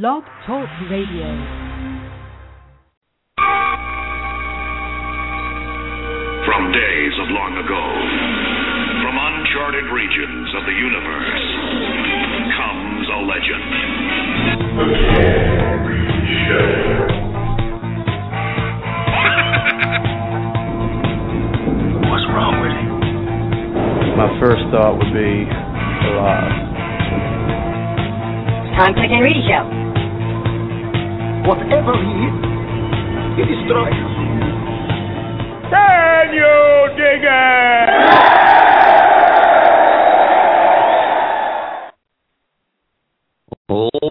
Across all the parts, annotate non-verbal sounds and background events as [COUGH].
Blog Talk Radio. From days of long ago, from uncharted regions of the universe, comes a legend. [LAUGHS] What's wrong with him? My first thought would be alive. Tom Quick and Reedy Show. Whatever he is, he destroys. Can you dig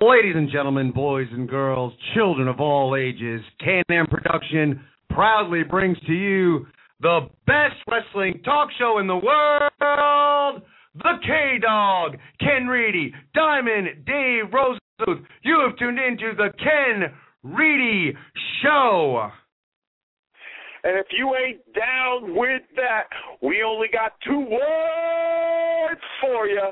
Ladies and gentlemen, boys and girls, children of all ages, Can-Am Production proudly brings to you the best wrestling talk show in the world, The K-Dog, Ken Reedy, Diamond, Dave Rosemuth. You have tuned into The Ken Reedy Show. And if you ain't down with that, we only got two words for you.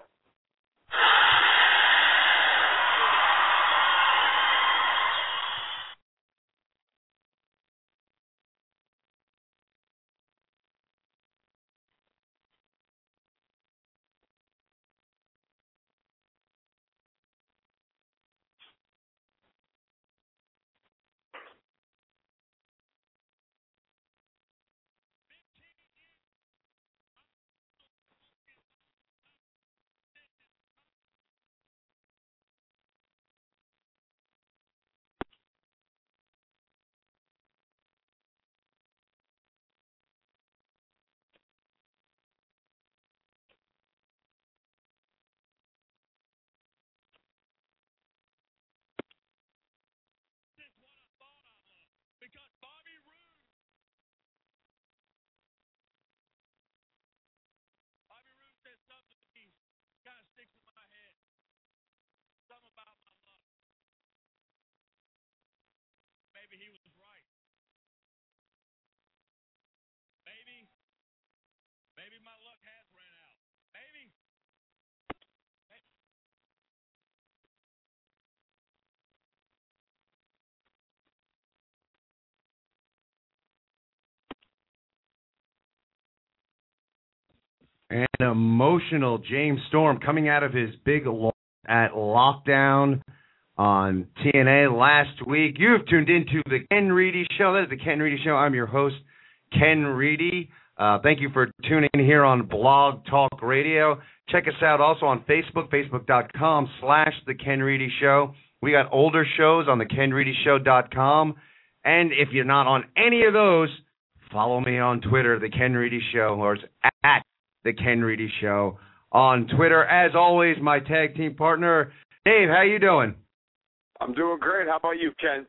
An emotional James Storm coming out of his big loss at Lockdown on TNA last week. You have tuned into the Ken Reedy Show. That is the Ken Reedy Show. I'm your host, Ken Reedy. Uh, thank you for tuning in here on Blog Talk Radio. Check us out also on Facebook, facebook.com slash the Ken Reedy Show. We got older shows on the KenReedyShow.com. And if you're not on any of those, follow me on Twitter, the Ken Reedy Show, or it's at the Ken Reedy Show on Twitter. As always, my tag team partner, Dave. How you doing? I'm doing great. How about you, Ken?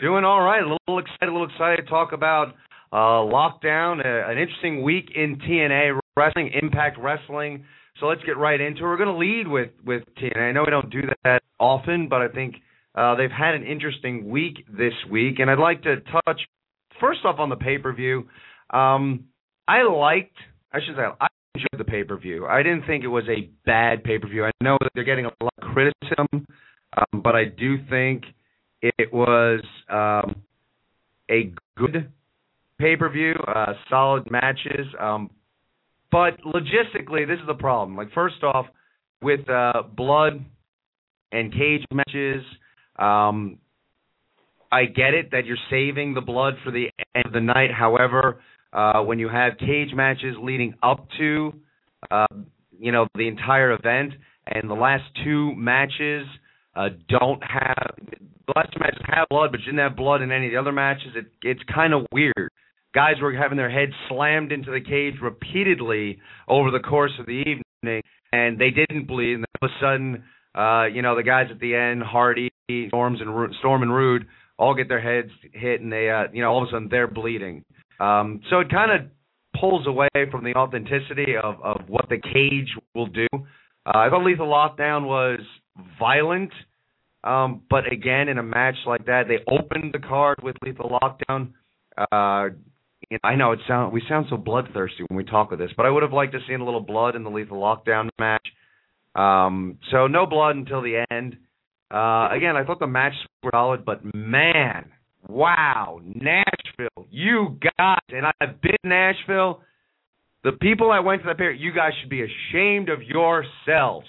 Doing all right. A little excited. A little excited to talk about uh, lockdown. Uh, an interesting week in TNA wrestling, Impact Wrestling. So let's get right into it. We're going to lead with with TNA. I know we don't do that often, but I think uh, they've had an interesting week this week, and I'd like to touch first off on the pay per view. Um, I liked I should say I enjoyed the pay per view. I didn't think it was a bad pay per view. I know that they're getting a lot of criticism, um, but I do think it was um, a good pay per view, uh, solid matches. Um, but logistically, this is the problem. Like first off, with uh, blood and cage matches, um, I get it that you're saving the blood for the end of the night. However, uh, when you have cage matches leading up to, uh, you know, the entire event, and the last two matches uh, don't have the last two matches have blood, but didn't have blood in any of the other matches. It, it's kind of weird. Guys were having their heads slammed into the cage repeatedly over the course of the evening, and they didn't bleed. And all of a sudden, uh, you know, the guys at the end, Hardy, Storms, and Ru- Storm and Roode, all get their heads hit, and they, uh, you know, all of a sudden they're bleeding. Um, so it kind of pulls away from the authenticity of, of what the cage will do. Uh, I thought Lethal Lockdown was violent, um, but again, in a match like that, they opened the card with Lethal Lockdown. Uh, you know, I know it sound we sound so bloodthirsty when we talk of this, but I would have liked to seen a little blood in the Lethal Lockdown match. Um, so no blood until the end. Uh, again, I thought the match was solid, but man, wow, Nashville, you guys, and I've been Nashville. The people that went to that pair, you guys should be ashamed of yourselves.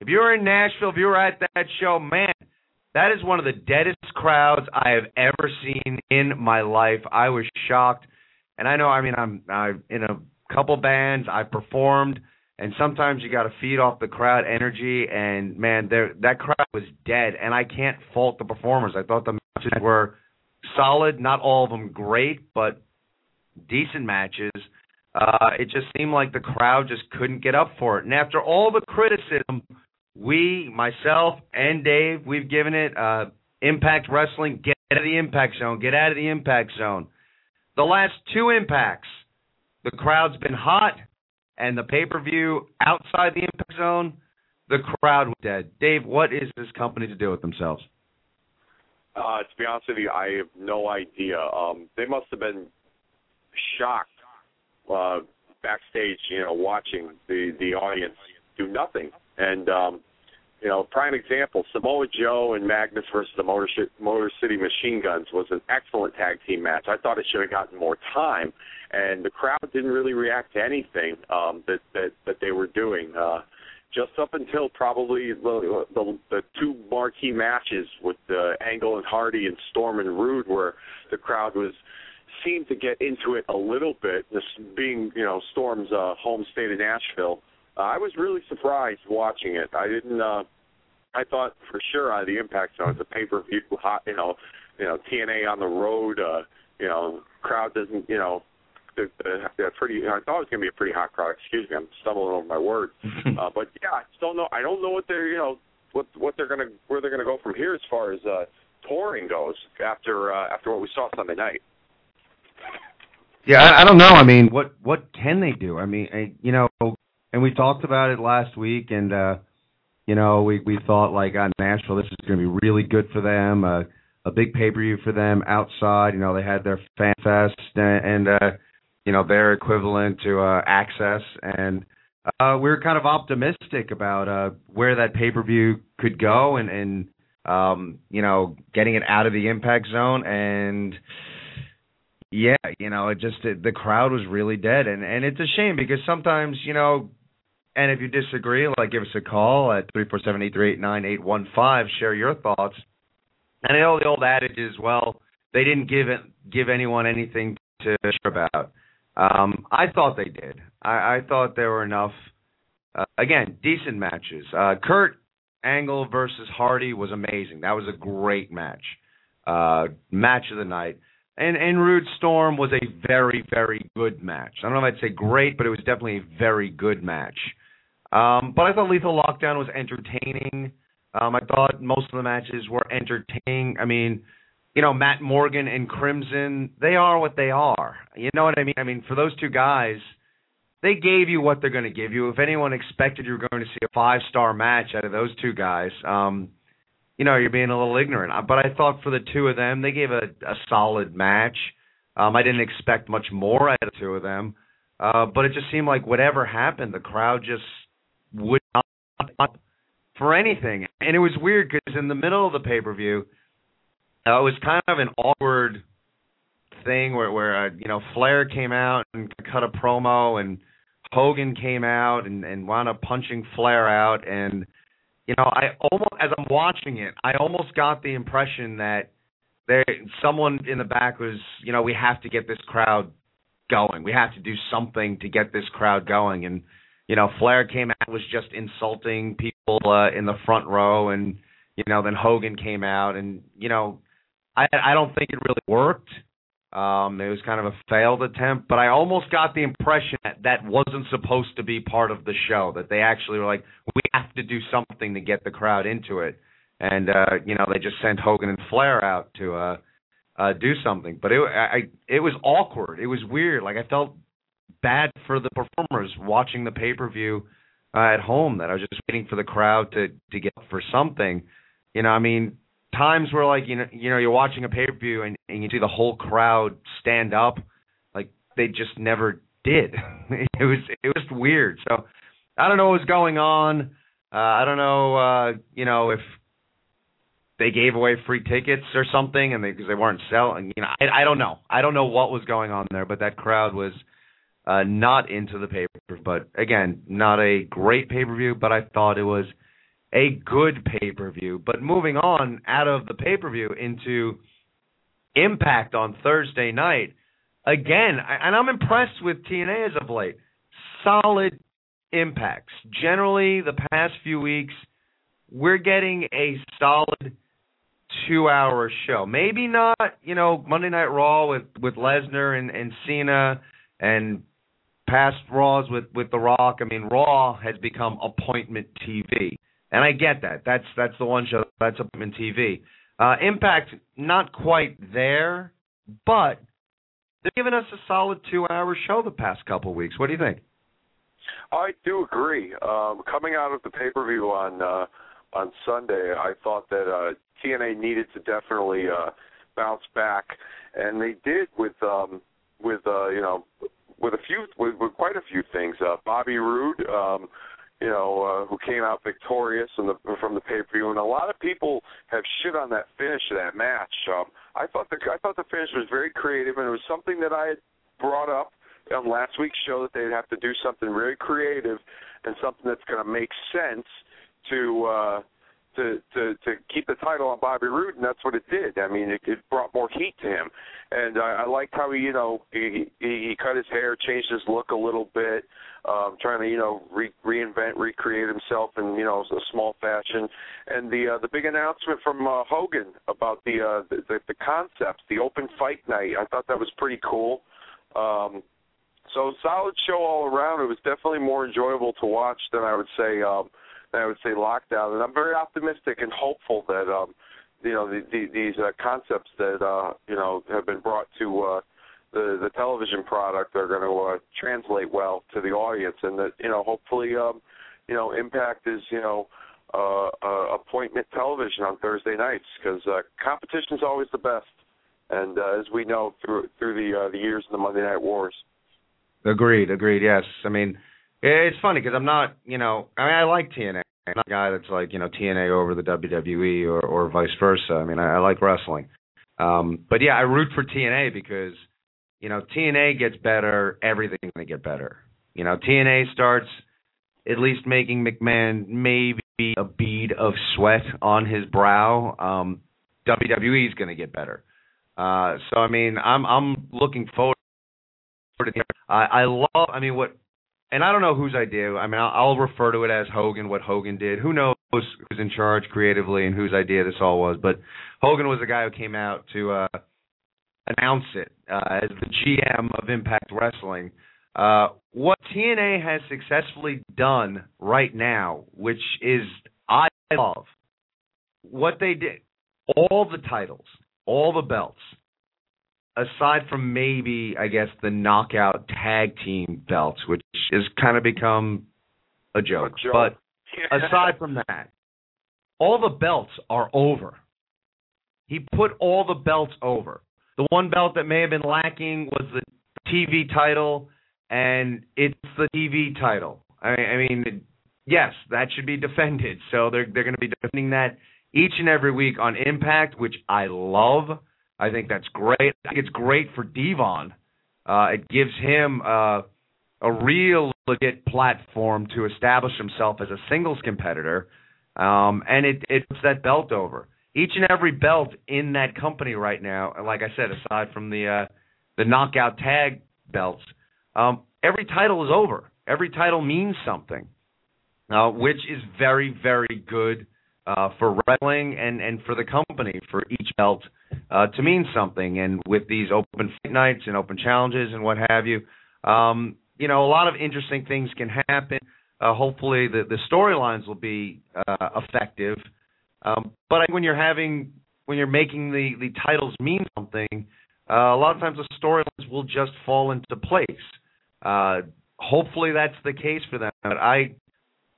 If you were in Nashville, if you were at that show, man, that is one of the deadest crowds I have ever seen in my life. I was shocked, and I know. I mean, I'm I'm in a couple bands. I've performed, and sometimes you got to feed off the crowd energy. And man, there that crowd was dead, and I can't fault the performers. I thought the matches were solid. Not all of them great, but decent matches. Uh, it just seemed like the crowd just couldn't get up for it. And after all the criticism we, myself, and Dave, we've given it uh, Impact Wrestling. Get out of the Impact Zone. Get out of the Impact Zone. The last two impacts, the crowd's been hot, and the pay per view outside the Impact Zone, the crowd was dead. Dave, what is this company to do with themselves? Uh, to be honest with you, I have no idea. Um, they must have been shocked uh, backstage, you know, watching the the audience do nothing. And um, you know, prime example: Samoa Joe and Magnus versus the Motor, Motor City Machine Guns was an excellent tag team match. I thought it should have gotten more time, and the crowd didn't really react to anything um, that that that they were doing. Uh, just up until probably the, the the two marquee matches with uh, Angle and Hardy and Storm and Roode, where the crowd was seemed to get into it a little bit. This being you know Storm's uh, home state of Nashville, uh, I was really surprised watching it. I didn't. uh I thought for sure out the Impact Zone, a pay per view, hot, you know, you know TNA on the road. uh You know, crowd doesn't, you know, they're, they're pretty. I thought it was gonna be a pretty hot crowd. Excuse me, I'm stumbling over my words. [LAUGHS] uh, but yeah, I don't know. I don't know what they're, you know, what what they're gonna where they're gonna go from here as far as uh touring goes after uh, after what we saw Sunday night. Yeah, I, I don't know. I mean, what what can they do? I mean, I, you know, and we talked about it last week, and uh, you know, we we thought like on Nashville, this is going to be really good for them, uh, a big pay per view for them outside. You know, they had their fan fest and, and uh, you know their equivalent to uh, Axxess, and uh, we were kind of optimistic about uh, where that pay per view could go, and and um, you know, getting it out of the impact zone and yeah, you know, it just it, the crowd was really dead, and and it's a shame because sometimes you know, and if you disagree, like give us a call at three four seven eight three eight nine eight one five. Share your thoughts. And I the old adage is, well, they didn't give it give anyone anything to share about. Um, I thought they did. I, I thought there were enough. Uh, again, decent matches. Uh, Kurt Angle versus Hardy was amazing. That was a great match. Uh, match of the night. And and Roode Storm was a very very good match. I don't know if I'd say great, but it was definitely a very good match. Um, but I thought Lethal Lockdown was entertaining. Um, I thought most of the matches were entertaining. I mean, you know, Matt Morgan and Crimson, they are what they are. You know what I mean? I mean, for those two guys, they gave you what they're going to give you. If anyone expected you were going to see a five star match out of those two guys, um, you know, you're being a little ignorant. Uh, but I thought for the two of them, they gave a, a solid match. Um, I didn't expect much more out of the two of them. Uh, but it just seemed like whatever happened, the crowd just would not for anything. And it was weird because in the middle of the pay per view, uh, it was kind of an awkward thing where where uh, you know Flair came out and cut a promo and Hogan came out and and wound up punching Flair out and you know, I almost as I'm watching it, I almost got the impression that there someone in the back was, you know, we have to get this crowd going. We have to do something to get this crowd going. And you know, Flair came out was just insulting people uh, in the front row, and you know, then Hogan came out, and you know, I I don't think it really worked. Um, it was kind of a failed attempt, but I almost got the impression that that wasn't supposed to be part of the show. That they actually were like, we have to do something to get the crowd into it, and uh, you know they just sent Hogan and Flair out to uh, uh, do something. But it I it was awkward. It was weird. Like I felt bad for the performers watching the pay per view uh, at home. That I was just waiting for the crowd to to get for something. You know, I mean, times where like you know you know you're watching a pay per view and, and you see the whole crowd stand up, like they just never did. [LAUGHS] it was it was weird. So I don't know what was going on. Uh, I don't know uh, you know if they gave away free tickets or something, and because they, they weren't selling. You know, I, I don't know. I don't know what was going on there, but that crowd was uh, not into the paper. But again, not a great pay per view, but I thought it was a good pay per view. But moving on out of the pay per view into Impact on Thursday night, again, and I'm impressed with TNA as of late. Solid impacts. Generally, the past few weeks, we're getting a solid two hour show. Maybe not, you know, Monday Night Raw with with Lesnar and and Cena and past Raws with with The Rock. I mean, Raw has become appointment TV, and I get that. That's that's the one show that's appointment TV. Uh, Impact not quite there, but they're giving us a solid two-hour show the past couple weeks. What do you think? I do agree. Um, coming out of the pay-per-view on uh, on Sunday, I thought that uh, TNA needed to definitely uh, bounce back, and they did with um, with uh, you know with a few with, with quite a few things. Uh, Bobby Roode, um, you know, uh, who came out victorious from the from the pay per view, and a lot of people have shit on that finish of that match. Um, I thought the I thought the finish was very creative, and it was something that I had brought up on last week's show that they'd have to do something very creative and something that's going to make sense to uh to to to keep the title on Bobby Roode, and that's what it did. I mean, it, it brought more heat to him, and I, I liked how he, you know, he, he he cut his hair, changed his look a little bit, um, trying to you know re- reinvent, recreate himself in you know a small fashion, and the uh, the big announcement from uh, Hogan about the, uh, the the the concepts, the open fight night. I thought that was pretty cool. Um, so solid show all around. It was definitely more enjoyable to watch than I would say. Um, I would say lockdown, and I'm very optimistic and hopeful that um, you know the, the, these uh, concepts that uh, you know have been brought to uh, the the television product are going to uh, translate well to the audience, and that you know hopefully um, you know Impact is you know uh, uh, appointment television on Thursday nights because uh, competition is always the best, and uh, as we know through through the uh, the years of the Monday Night Wars. Agreed, agreed. Yes, I mean it's funny because I'm not, you know, I mean, I like TNA. I'm not a guy that's like, you know, TNA over the WWE or or vice versa. I mean, I, I like wrestling. Um, but yeah, I root for TNA because, you know, TNA gets better, everything's gonna get better. You know, TNA starts at least making McMahon maybe a bead of sweat on his brow. Um, WWE is gonna get better. Uh, so I mean, I'm I'm looking forward to. I, I love. I mean, what and I don't know whose idea. I mean, I'll, I'll refer to it as Hogan, what Hogan did. Who knows who's in charge creatively and whose idea this all was? But Hogan was the guy who came out to uh, announce it uh, as the GM of Impact Wrestling. Uh, what TNA has successfully done right now, which is I love, what they did, all the titles, all the belts, aside from maybe I guess the knockout tag team belts, which has kind of become a joke. A joke. But [LAUGHS] aside from that, all the belts are over. He put all the belts over. The one belt that may have been lacking was the TV title, and it's the TV title. I, I mean, yes, that should be defended. So they're they're going to be defending that each and every week on Impact, which I love. I think that's great. I think it's great for Devon. Uh, it gives him uh, a real legit platform to establish himself as a singles competitor, um, and it it puts that belt over. Each and every belt in that company right now, like I said, aside from the uh, the knockout tag belts, um, every title is over. Every title means something, uh, which is very very good uh, for wrestling and and for the company for each belt uh, to mean something. And with these open fight nights and open challenges and what have you, um, you know, a lot of interesting things can happen. Uh, hopefully, the the storylines will be uh, effective. Um, but when you're having when you're making the the titles mean something, uh, a lot of times the storylines will just fall into place. Uh, hopefully, that's the case for them. But I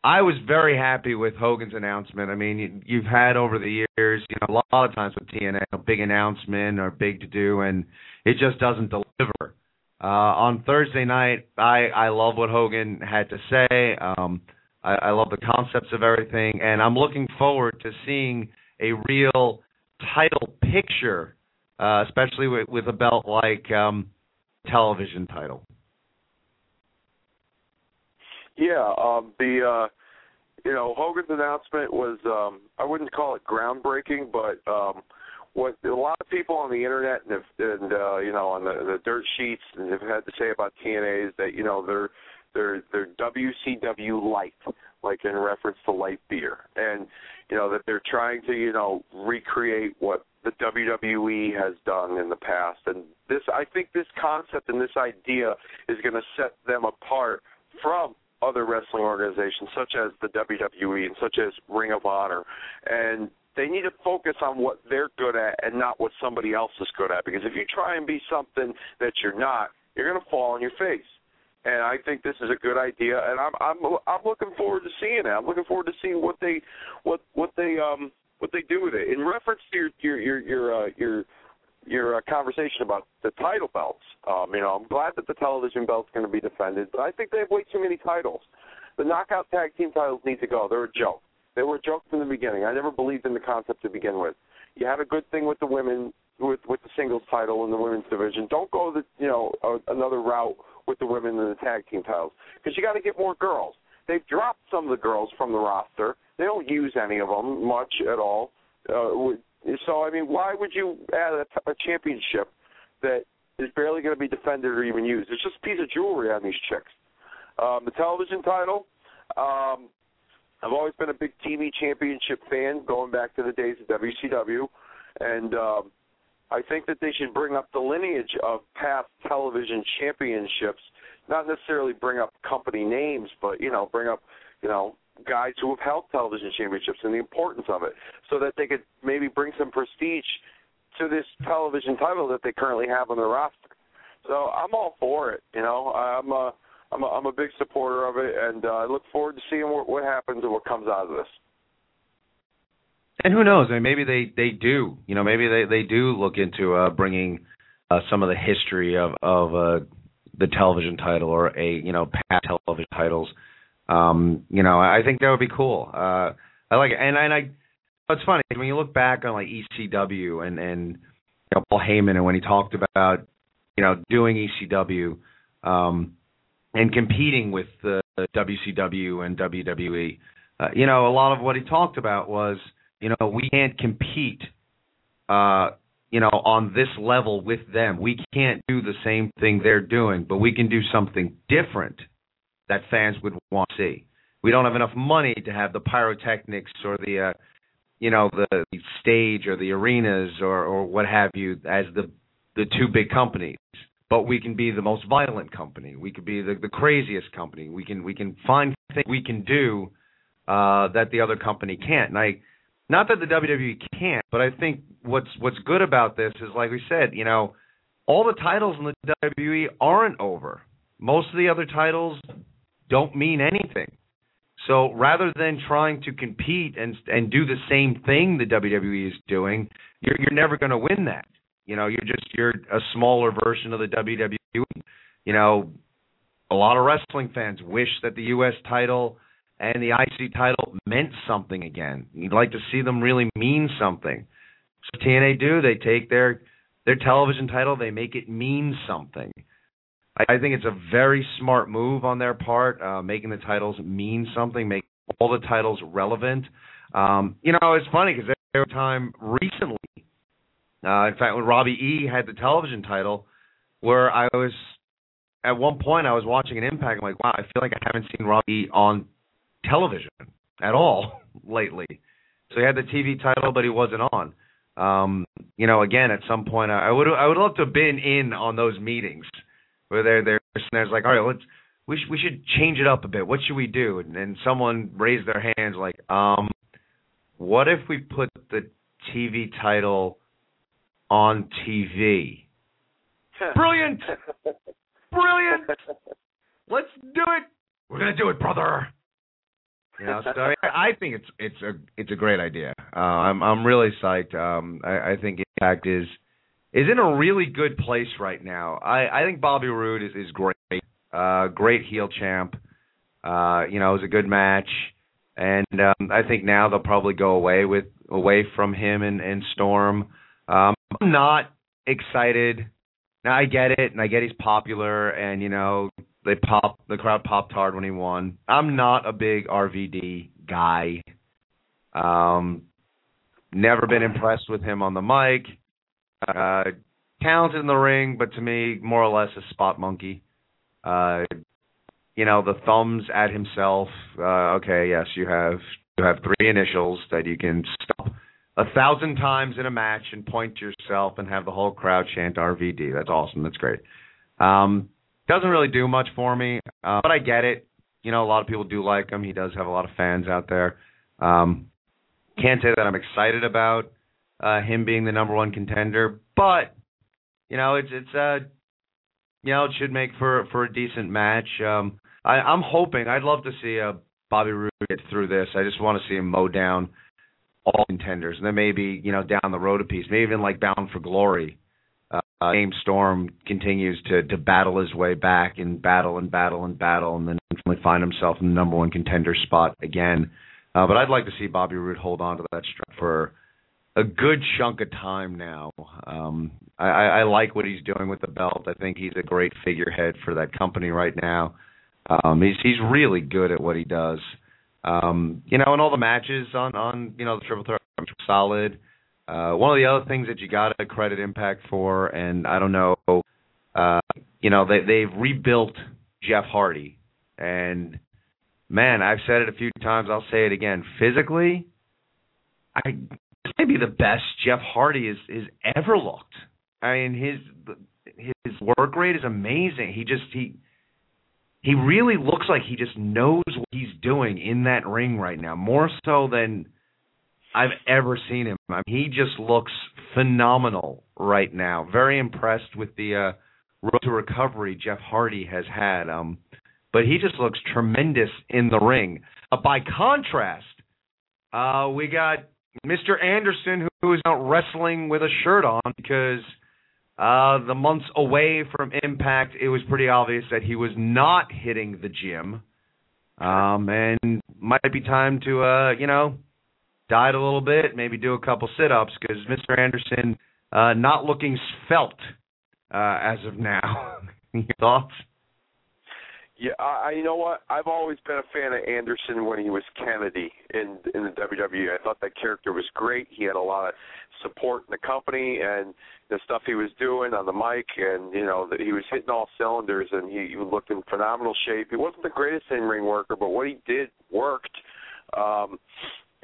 I was very happy with Hogan's announcement. I mean, you, have had over the years, you know, a lot of times with TNA, a big announcement or big to do, and it just doesn't deliver. Uh, on Thursday night, I I love what Hogan had to say. Um, I, I love the concepts of everything, and I'm looking forward to seeing a real title picture, uh, especially with, with a belt like um, television title. Yeah, um, the uh, you know Hogan's announcement was um, I wouldn't call it groundbreaking, but um, what a lot of people on the internet and, have, and uh, you know on the, the dirt sheets have had to say about TNA is that you know they're they're they're WCW light, like in reference to light beer, and you know that they're trying to you know recreate what the WWE has done in the past, and this I think this concept and this idea is going to set them apart from other wrestling organizations such as the WWE and such as Ring of Honor. And they need to focus on what they're good at and not what somebody else is good at. Because if you try and be something that you're not, you're going to fall on your face. And I think this is a good idea, and I'm I'm I'm looking forward to seeing it. I'm looking forward to seeing what they what what they um what they do with it. In reference to your your your your uh, your your uh, conversation about the title belts. Um, you know, I'm glad that the television belt's going to be defended, but I think they have way too many titles. The knockout tag team titles need to go. They're a joke. They were a joke from the beginning. I never believed in the concept to begin with. You had a good thing with the women with with the singles title in the women's division. Don't go the you know uh, another route with the women and the tag team titles because you got to get more girls. They've dropped some of the girls from the roster. They don't use any of them much at all. Uh, so I mean, why would you add a, championship that is barely going to be defended or even used? It's just a piece of jewelry on these chicks. Um, the television title. Um, I've always been a big TV championship fan, going back to the days of WCW, and um, I think that they should bring up the lineage of past television championships. Not necessarily bring up company names, but you know, bring up you know guys who have held television championships and the importance of it, so that they could maybe bring some prestige to this television title that they currently have on their roster. So I'm all for it. You know, I'm a I'm a, I'm a big supporter of it, and uh, I look forward to seeing what, what happens and what comes out of this. And who knows? I mean, maybe they they do. You know, maybe they they do look into uh, bringing uh, some of the history of of uh, the television title or a you know past television titles um, you know, I think that would be cool. Uh, I like it, and and I. It's funny when you look back on like ECW and and you know, Paul Heyman and when he talked about you know doing ECW um, and competing with the WCW and WWE. Uh, you know, a lot of what he talked about was you know we can't compete. Uh, you know, on this level with them, we can't do the same thing they're doing, but we can do something different that fans would want to see. We don't have enough money to have the pyrotechnics or the uh, you know the stage or the arenas or or what have you as the the two big companies. But we can be the most violent company. We could be the, the craziest company. We can we can find things we can do uh, that the other company can't. And I, not that the WWE can't, but I think what's what's good about this is like we said, you know, all the titles in the WWE aren't over. Most of the other titles don't mean anything. So rather than trying to compete and and do the same thing the WWE is doing, you're you're never going to win that. You know, you're just you're a smaller version of the WWE. You know, a lot of wrestling fans wish that the US title and the IC title meant something again. You'd like to see them really mean something. So TNA do, they take their their television title, they make it mean something. I, think it's a very smart move on their part, uh, making the titles mean something, make all the titles relevant. Um, you know, it's funny because there every time recently, uh, in fact, when Robbie E had the television title, where I was at one point I was watching an Impact, I'm like, wow, I feel like I haven't seen Robbie on television at all [LAUGHS] lately. So he had the TV title, but he wasn't on. Um, you know, again, at some point, I would I would love to have been in on those meetings where they're they're there's like, all right, let's we sh- we should change it up a bit. What should we do? And, and someone raised their hands like, um, what if we put the TV title on TV? [LAUGHS] Brilliant, brilliant. Let's do it. We're gonna do it, brother. You know, so I, I think it's it's a it's a great idea. Uh, I'm I'm really psyched. Um, I, I think Impact is is in a really good place right now. I, I think Bobby Roode is, is great. Uh, great heel champ. Uh, you know, it was a good match. And um, I think now they'll probably go away with away from him and, and Storm. Um, I'm not excited. Now I get it, and I get he's popular, and you know they pop the crowd popped hard when he won. I'm not a big RVD guy. Um, never been impressed with him on the mic. Uh, talented in the ring, but to me, more or less a spot monkey. Uh, you know, the thumbs at himself. Uh, okay, yes, you have you have three initials that you can stop a thousand times in a match and point to yourself and have the whole crowd chant RVD. That's awesome. That's great. Um, doesn't really do much for me, uh, but I get it. You know, a lot of people do like him. He does have a lot of fans out there. Um, can't say that I'm excited about uh, him being the number one contender, but you know, it's it's uh, you know, it should make for for a decent match. Um, I, I'm hoping. I'd love to see a Bobby Roode get through this. I just want to see him mow down all contenders, and then maybe you know down the road a piece, maybe even like Bound for Glory. Uh, James Storm continues to to battle his way back and battle and battle and battle, and then finally find himself in the number one contender spot again. Uh, but I'd like to see Bobby Roode hold on to that strap for a good chunk of time now. Um, I, I like what he's doing with the belt. I think he's a great figurehead for that company right now. Um, he's he's really good at what he does. Um, you know, and all the matches on on you know the triple threat are solid. Uh, one of the other things that you got to credit Impact for, and I don't know, uh, you know, they they've rebuilt Jeff Hardy, and man, I've said it a few times. I'll say it again. Physically, I this may be the best Jeff Hardy is is ever looked. I mean, his his work rate is amazing. He just he he really looks like he just knows what he's doing in that ring right now, more so than I've ever seen him. I mean, he just looks phenomenal right now. Very impressed with the uh, road to recovery Jeff Hardy has had. Um, but he just looks tremendous in the ring. Uh, by contrast, uh, we got Mr. Anderson, who is out wrestling with a shirt on because – uh, the months away from Impact, it was pretty obvious that he was not hitting the gym. Um, and might be time to, uh, you know, diet a little bit, maybe do a couple sit-ups because Mr. Anderson uh, not looking svelte uh, as of now. [LAUGHS] Your thoughts? Yeah, I, you know what? I've always been a fan of Anderson when he was Kennedy in in the WWE. I thought that character was great. He had a lot of support in the company and the stuff he was doing on the mic, and you know that he was hitting all cylinders, and he, he looked in phenomenal shape. He wasn't the greatest in ring worker, but what he did worked. Um,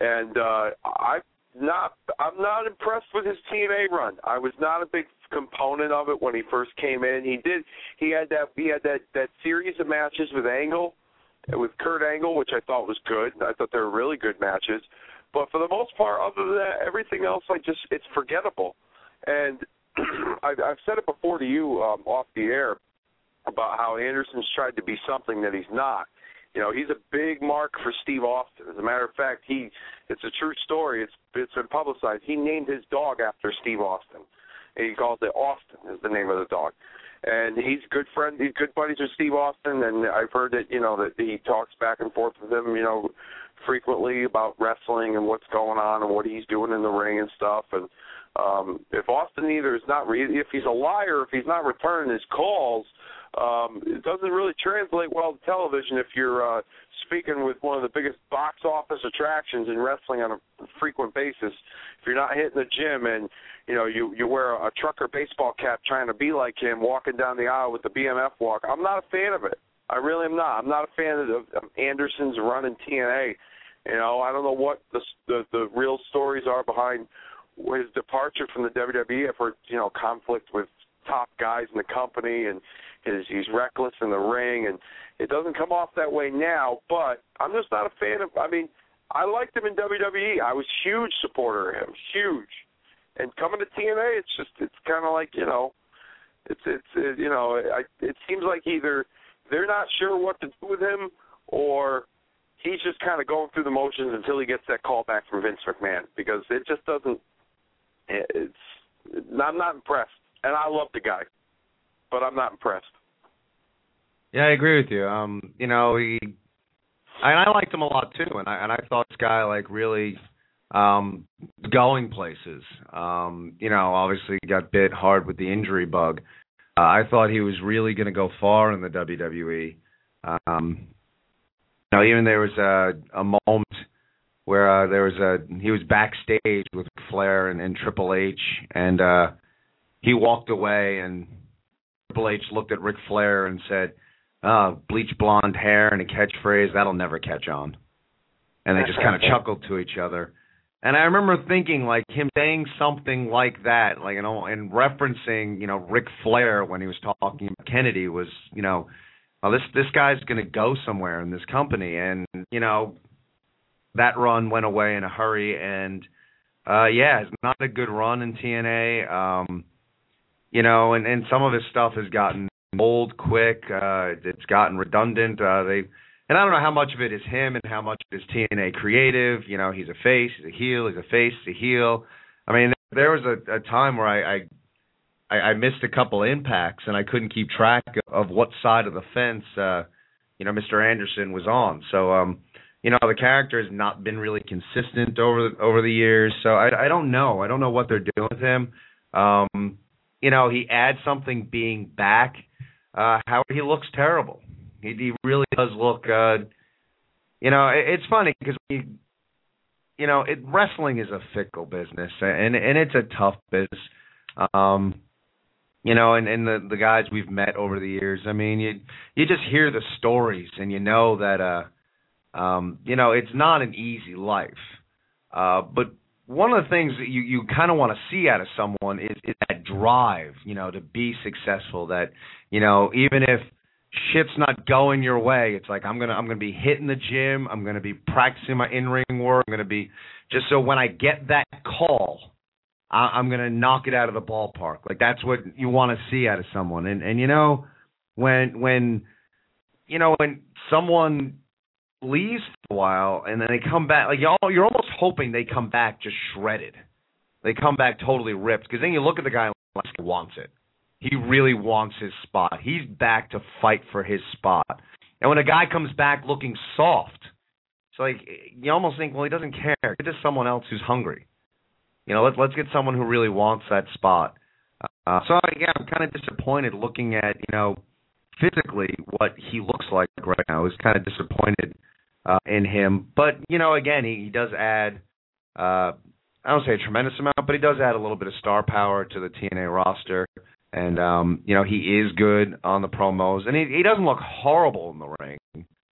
and uh, I not I'm not impressed with his TNA run. I was not a big component of it when he first came in. He did he had that he had that that series of matches with Angle with Kurt Angle, which I thought was good. I thought they were really good matches. But for the most part, other than that, everything else, I just it's forgettable. And [CLEARS THROAT] I've, I've said it before to you um, off the air about how Anderson's tried to be something that he's not. You know, he's a big mark for Steve Austin. As a matter of fact, he it's a true story. It's it's been publicized. He named his dog after Steve Austin. And he calls it Austin is the name of the dog. And he's good friend he's good buddies with Steve Austin and I've heard that, you know, that he talks back and forth with him, you know, frequently about wrestling and what's going on and what he's doing in the ring and stuff and um if Austin either is not re- if he's a liar, if he's not returning his calls, um, it doesn't really translate well to television if you're uh, speaking with one of the biggest box office attractions in wrestling on a frequent basis. If you're not hitting the gym and you know you you wear a trucker baseball cap trying to be like him, walking down the aisle with the BMF walk, I'm not a fan of it. I really am not. I'm not a fan of, of Anderson's run in TNA. You know, I don't know what the the, the real stories are behind his departure from the WWE for you know conflict with top guys in the company and his he's reckless in the ring and it doesn't come off that way now but i'm just not a fan of i mean i liked him in wwe i was huge supporter of him huge. And coming to tna it's just it's kind of like you know it's it's it, you know I, it seems like either they're not sure what to do with him or he's just kind of going through the motions until he gets that call back from Vince McMahon because it just doesn't it's I'm not impressed and I love the guy but I'm not impressed. Yeah, I agree with you. Um, you know, he and I liked him a lot too, and I and I thought this guy like really um, going places. Um, you know, obviously got bit hard with the injury bug. Uh, I thought he was really going to go far in the WWE. Um, you know, even there was a a moment where uh, there was a he was backstage with Flair and, and Triple H, and uh, he walked away, and Triple H looked at Ric Flair and said, uh, "Bleach blonde hair and a catchphrase that'll never catch on," and they just kind of chuckled to each other. And I remember thinking, like him saying something like that, like you know, and referencing, you know, Ric Flair when he was talking about Kennedy was, you know, well, this this guy's going to go somewhere in this company, and you know, that run went away in a hurry, and uh yeah, it's not a good run in TNA. Um, you know, and and some of his stuff has gotten old quick. Uh, it's gotten redundant. Uh, they and I don't know how much of it is him and how much is TNA creative. You know, he's a face, he's a heel, he's a face, he's a heel. I mean, there was a, a time where I, I I missed a couple impacts and I couldn't keep track of, what side of the fence uh you know Mr. Anderson was on. So um you know the character has not been really consistent over the, over the years. So I I don't know. I don't know what they're doing with him. Um you know, he adds something being back. Uh how he looks terrible. He, he really does look. Uh, you know, it, it's funny because you, you know, it wrestling is a fickle business, and and it's a tough business. Um, you know, and and the the guys we've met over the years. I mean, you you just hear the stories, and you know that uh, um, you know, it's not an easy life. Uh, but one of the things that you you kind of want to see out of someone is, is that drive, you know, to be successful. That you know, even if shit's not going your way, it's like I'm gonna I'm gonna be hitting the gym. I'm gonna be practicing my in ring work. I'm gonna be just so when I get that call, I, I'm gonna knock it out of the ballpark. Like that's what you want to see out of someone. And and you know when when you know when someone leaves for a while and then they come back, like you're you're almost hoping they come back just shredded. They come back totally ripped because then you look at the guy and like wants it. He really wants his spot. He's back to fight for his spot. And when a guy comes back looking soft, it's like you almost think, well, he doesn't care. Get to someone else who's hungry. You know, let's let's get someone who really wants that spot. Uh, so yeah, I'm kind of disappointed looking at you know physically what he looks like right now. I was kind of disappointed uh, in him, but you know, again, he, he does add. Uh, I don't say a tremendous amount, but he does add a little bit of star power to the TNA roster and um, you know he is good on the promos, and he he doesn't look horrible in the ring.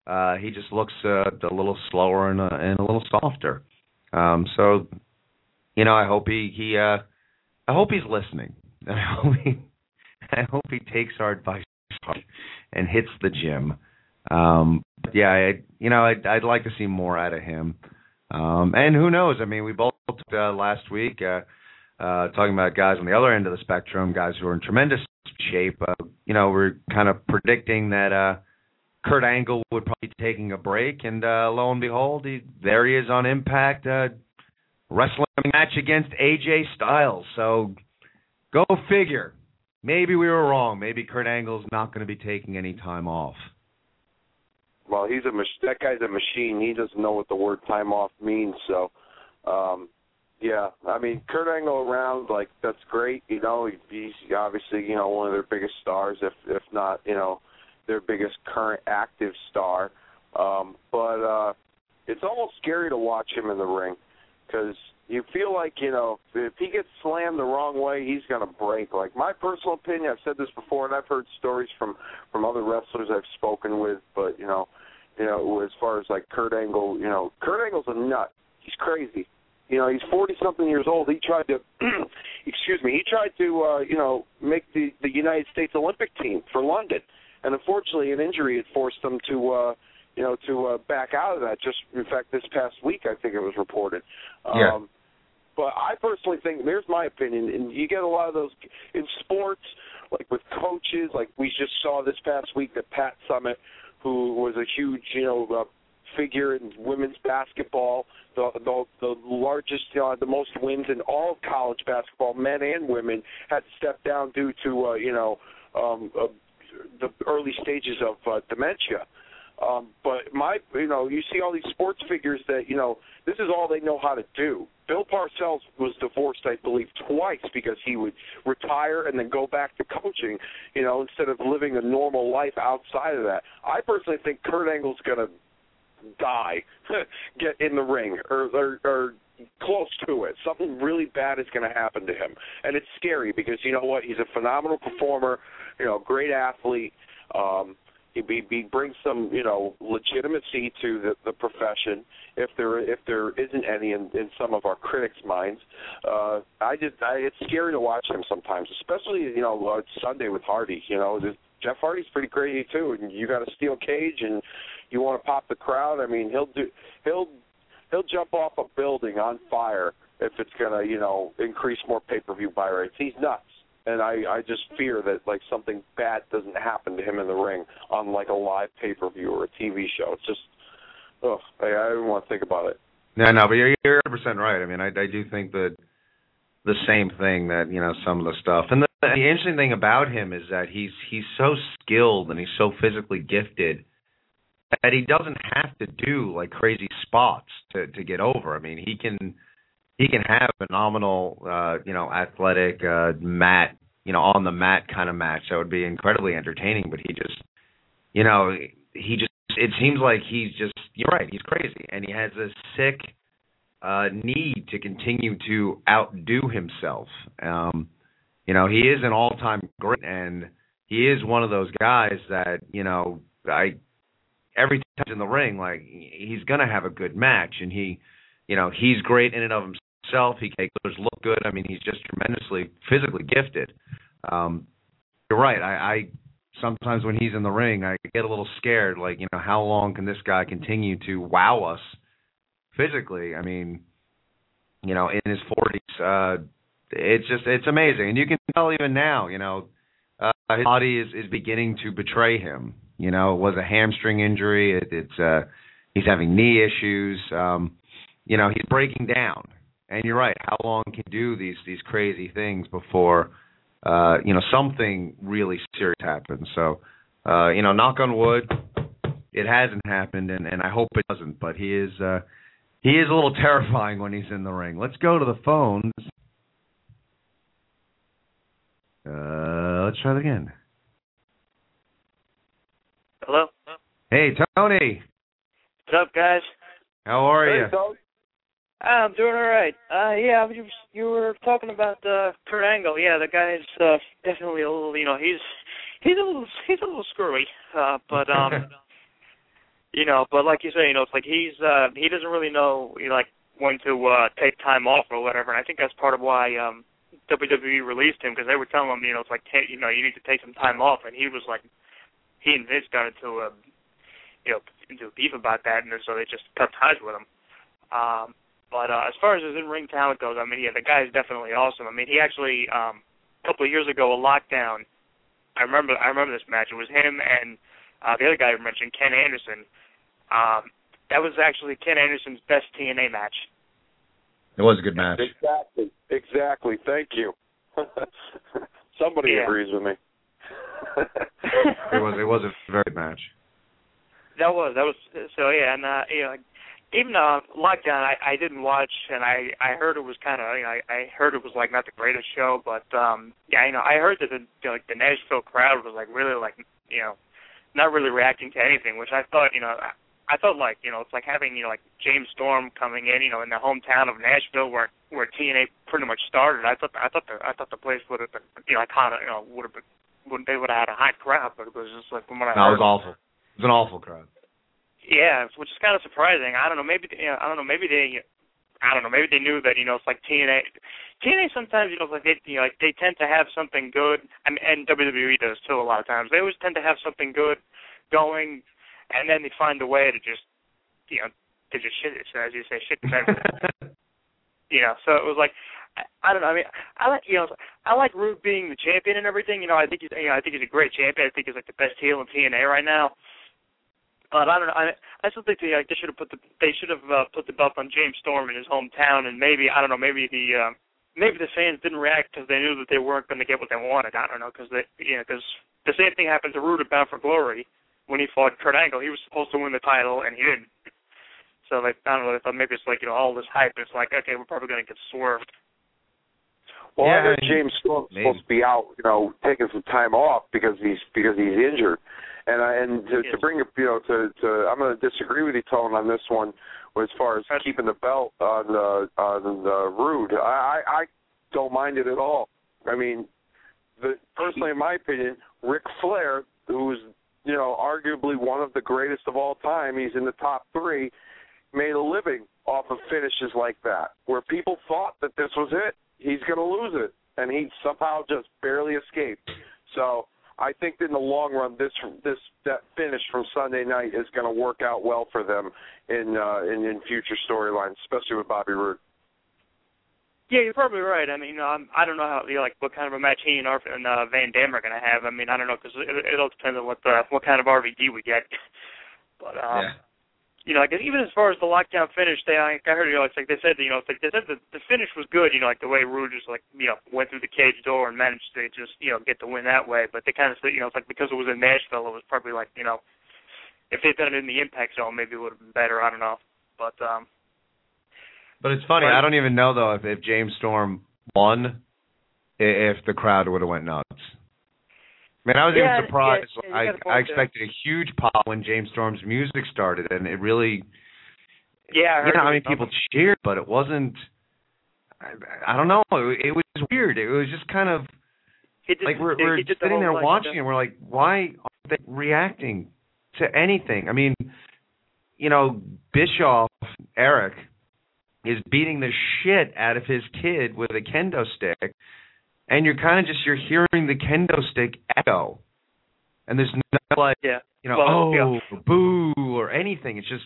Uh, he just looks uh, a little slower and, uh, and a little softer. Um, so, you know, I hope he he uh, I hope he's listening. [LAUGHS] I hope he I hope he takes our advice and hits the gym. Um, but yeah, I, you know, I'd, I'd like to see more out of him. Um, and who knows? I mean, we both uh, last week. Uh, uh, talking about guys on the other end of the spectrum, guys who are in tremendous shape. Uh, you know, we're kind of predicting that uh, Kurt Angle would probably be taking a break, and uh, lo and behold, he, there he is on Impact, uh, wrestling match against AJ Styles. So go figure. Maybe we were wrong. Maybe Kurt Angle's not going to be taking any time off. Well, he's a mach- that guy's a machine. He doesn't know what the word time off means. So, um, yeah, I mean Kurt Angle around like that's great. You know, he's obviously you know one of their biggest stars, if if not you know their biggest current active star. Um, but uh, it's almost scary to watch him in the ring because you feel like you know if he gets slammed the wrong way, he's gonna break. Like my personal opinion, I've said this before, and I've heard stories from from other wrestlers I've spoken with. But you know, you know, as far as like Kurt Angle, you know, Kurt Angle's a nut. He's crazy. You know, he's 40 something years old. He tried to, [CLEARS THROAT] excuse me, he tried to, uh, you know, make the the United States Olympic team for London, and unfortunately, an injury had forced him to, uh, you know, to uh, back out of that. Just in fact, this past week, I think it was reported. Yeah. But I personally think, there's my opinion, and you get a lot of those in sports, like with coaches, like we just saw this past week that Pat Summitt, who was a huge, you know, uh, figure in women's basketball, the the, the largest, uh, the most wins in all of college basketball, men and women, had to step down due to uh, you know um, uh, the early stages of uh, dementia. Um, but my, you know, you see all these sports figures that, you know, this is all they know how to do. Bill Parcells was divorced, I believe, twice because he would retire and then go back to coaching, you know, instead of living a normal life outside of that. I personally think Kurt Angle's going to die, [LAUGHS] get in the ring, or, or, or close to it. Something really bad is going to happen to him, and it's scary because you know what? He's a phenomenal performer, you know, great athlete. Um, he, he brings some, you know, legitimacy to the, the profession. If there if there isn't any in, in some of our critics' minds, uh, I just I, it's scary to watch him sometimes, especially you know uh, Sunday with Hardy. You know, Jeff Hardy's pretty crazy too, and you got a steel cage and you want to pop the crowd. I mean, he'll do he'll he'll jump off a building on fire if it's gonna you know increase more pay per view buy rates. He's nuts, and I I just fear that like something bad doesn't happen to him in the ring on like a live pay per view or a TV show. It's just oh I, I don't want to think about it. No, no, but you're you're 100 percent right. I mean, I I do think that the same thing that you know some of the stuff and the, the interesting thing about him is that he's he's so skilled and he's so physically gifted that he doesn't have to do like crazy spots to to get over. I mean, he can he can have phenomenal uh, you know, athletic uh mat, you know, on the mat kind of match. That would be incredibly entertaining, but he just you know, he just it seems like he's just you're right, he's crazy. And he has this sick uh need to continue to outdo himself. Um you know, he is an all-time great and he is one of those guys that, you know, I every time in the ring, like he's gonna have a good match, and he, you know, he's great in and of himself. He makes others look good. I mean, he's just tremendously physically gifted. Um, you're right. I, I sometimes when he's in the ring, I get a little scared. Like, you know, how long can this guy continue to wow us physically? I mean, you know, in his 40s, uh, it's just it's amazing, and you can tell even now. You know, uh, his body is is beginning to betray him. You know, it was a hamstring injury. It, it's uh, he's having knee issues. Um, you know, he's breaking down. And you're right. How long can you do these these crazy things before uh, you know something really serious happens? So, uh, you know, knock on wood, it hasn't happened, and and I hope it doesn't. But he is uh, he is a little [LAUGHS] terrifying when he's in the ring. Let's go to the phones. Uh, let's try it again. Hello. Hey, Tony. What's up, guys? How are Hey, you? Tony. I'm doing all right. Uh, yeah, you, you were talking about uh, Kurt Angle. Yeah, the guy's uh, definitely a little. You know, he's he's a little he's a little screwy. Uh, but um, [LAUGHS] you know, but like you say, you know, it's like he's uh, he doesn't really know you know, like when to uh, take time off or whatever. And I think that's part of why um, WWE released him because they were telling him, you know, it's like hey, you know, you need to take some time off, and he was like, he and Vince got into a you know into a beef about that, and so they just cut ties with him. Um, but uh, as far as his in-ring talent goes, I mean, yeah, the guy is definitely awesome. I mean, he actually um, a couple of years ago, a lockdown. I remember, I remember this match. It was him and uh, the other guy you mentioned, Ken Anderson. Um, that was actually Ken Anderson's best TNA match. It was a good match. Exactly. Exactly. Thank you. [LAUGHS] Somebody Yeah. agrees with me. It was it was a very good match. That was that was so yeah, and uh, you know, even uh, lockdown, I I didn't watch, and I I heard it was kind of you know I, I heard it was like not the greatest show, but um yeah, you know I heard that the you know, like the Nashville crowd was like really like you know not really reacting to anything, which I thought you know I, I felt like you know it's like having you know like James Storm coming in you know in the hometown of Nashville where where TNA pretty much started. I thought I thought the I thought the place would have been you know kind of you know would have been would they would have had a hot crowd, but it was just like from what I No, heard. was awful. It was an awful crowd. Yeah, which is kind of surprising. I don't know. Maybe you know, I don't know. Maybe they, I don't know. Maybe they knew that you know it's like TNA. TNA sometimes you know like they you know like they tend to have something good. I mean, and WWE does too a lot of times. They always tend to have something good going, and then they find a way to just you know to just shit it. So as you say, shit the bed. [LAUGHS] you know. So it was like. I, I don't know. I mean, I like you know, I like Roode being the champion and everything. You know, I think he's, you know, I think he's a great champion. I think he's like the best heel in TNA right now. But I don't know. I I still think they like they should have put the they should have uh, put the belt on James Storm in his hometown, and maybe I don't know. Maybe the uh, maybe the fans didn't react because they knew that they weren't going to get what they wanted. I don't know because they you know because the same thing happened to Roode at Bound for Glory when he fought Kurt Angle, he was supposed to win the title and he didn't. So like I don't know, I thought maybe it's like you know all this hype. It's like okay, we're probably going to get swerved. Well, Yeah, I heard James Storm's maybe. supposed to be out, you know, taking some time off because he's because he's injured. And I and to, to bring it, you know, to to I'm going to disagree with you, Tone, on this one. As far as keeping the belt on uh, on uh, Roode, I, I I don't mind it at all. I mean, the personally, in my opinion, Ric Flair, who's you know arguably one of the greatest of all time, he's in the top three, made a living off of finishes like that, where people thought that this was it. He's going to lose it, and he somehow just barely escaped. So I think in the long run, this this that finish from Sunday night is going to work out well for them in uh, in, in future storylines, especially with Bobby Roode. Yeah, you're probably right. I mean, you know, I'm, I don't know how you know, like what kind of a match he and, Arf- and uh, Van Dam are going to have. I mean, I don't know because it, it'll depend on what the what kind of RVD we get. [LAUGHS] But um, Yeah. You know, like even as far as the lockdown finish, they I, I heard you know, it's like they said, you know, it's like they said the the finish was good. You know, like the way Roode just like you know went through the cage door and managed to just you know get the win that way. But they kind of said, you know, it's like because it was in Nashville, it was probably like you know, if they'd done it in the Impact Zone, maybe it would have been better. I don't know. But um, But it's funny. I don't even know though if, if James Storm won, if the crowd would have went nuts. I mean, I was Yeah, even surprised. yeah, yeah, I got a point I expected a huge pop when James Storm's music started, and it really, yeah, I heard you know, I it mean, people cheered, but it wasn't. I, I don't know. It, it was weird. It was just kind of did, like we're he we're the sitting there watching, and we're like, why aren't they reacting to anything? I mean, you know, Bischoff Eric is beating the shit out of his kid with a kendo stick, and you're kind of just you're hearing the kendo stick echo, and there's no like Yeah. you know Well, oh yeah. boo or anything. It's just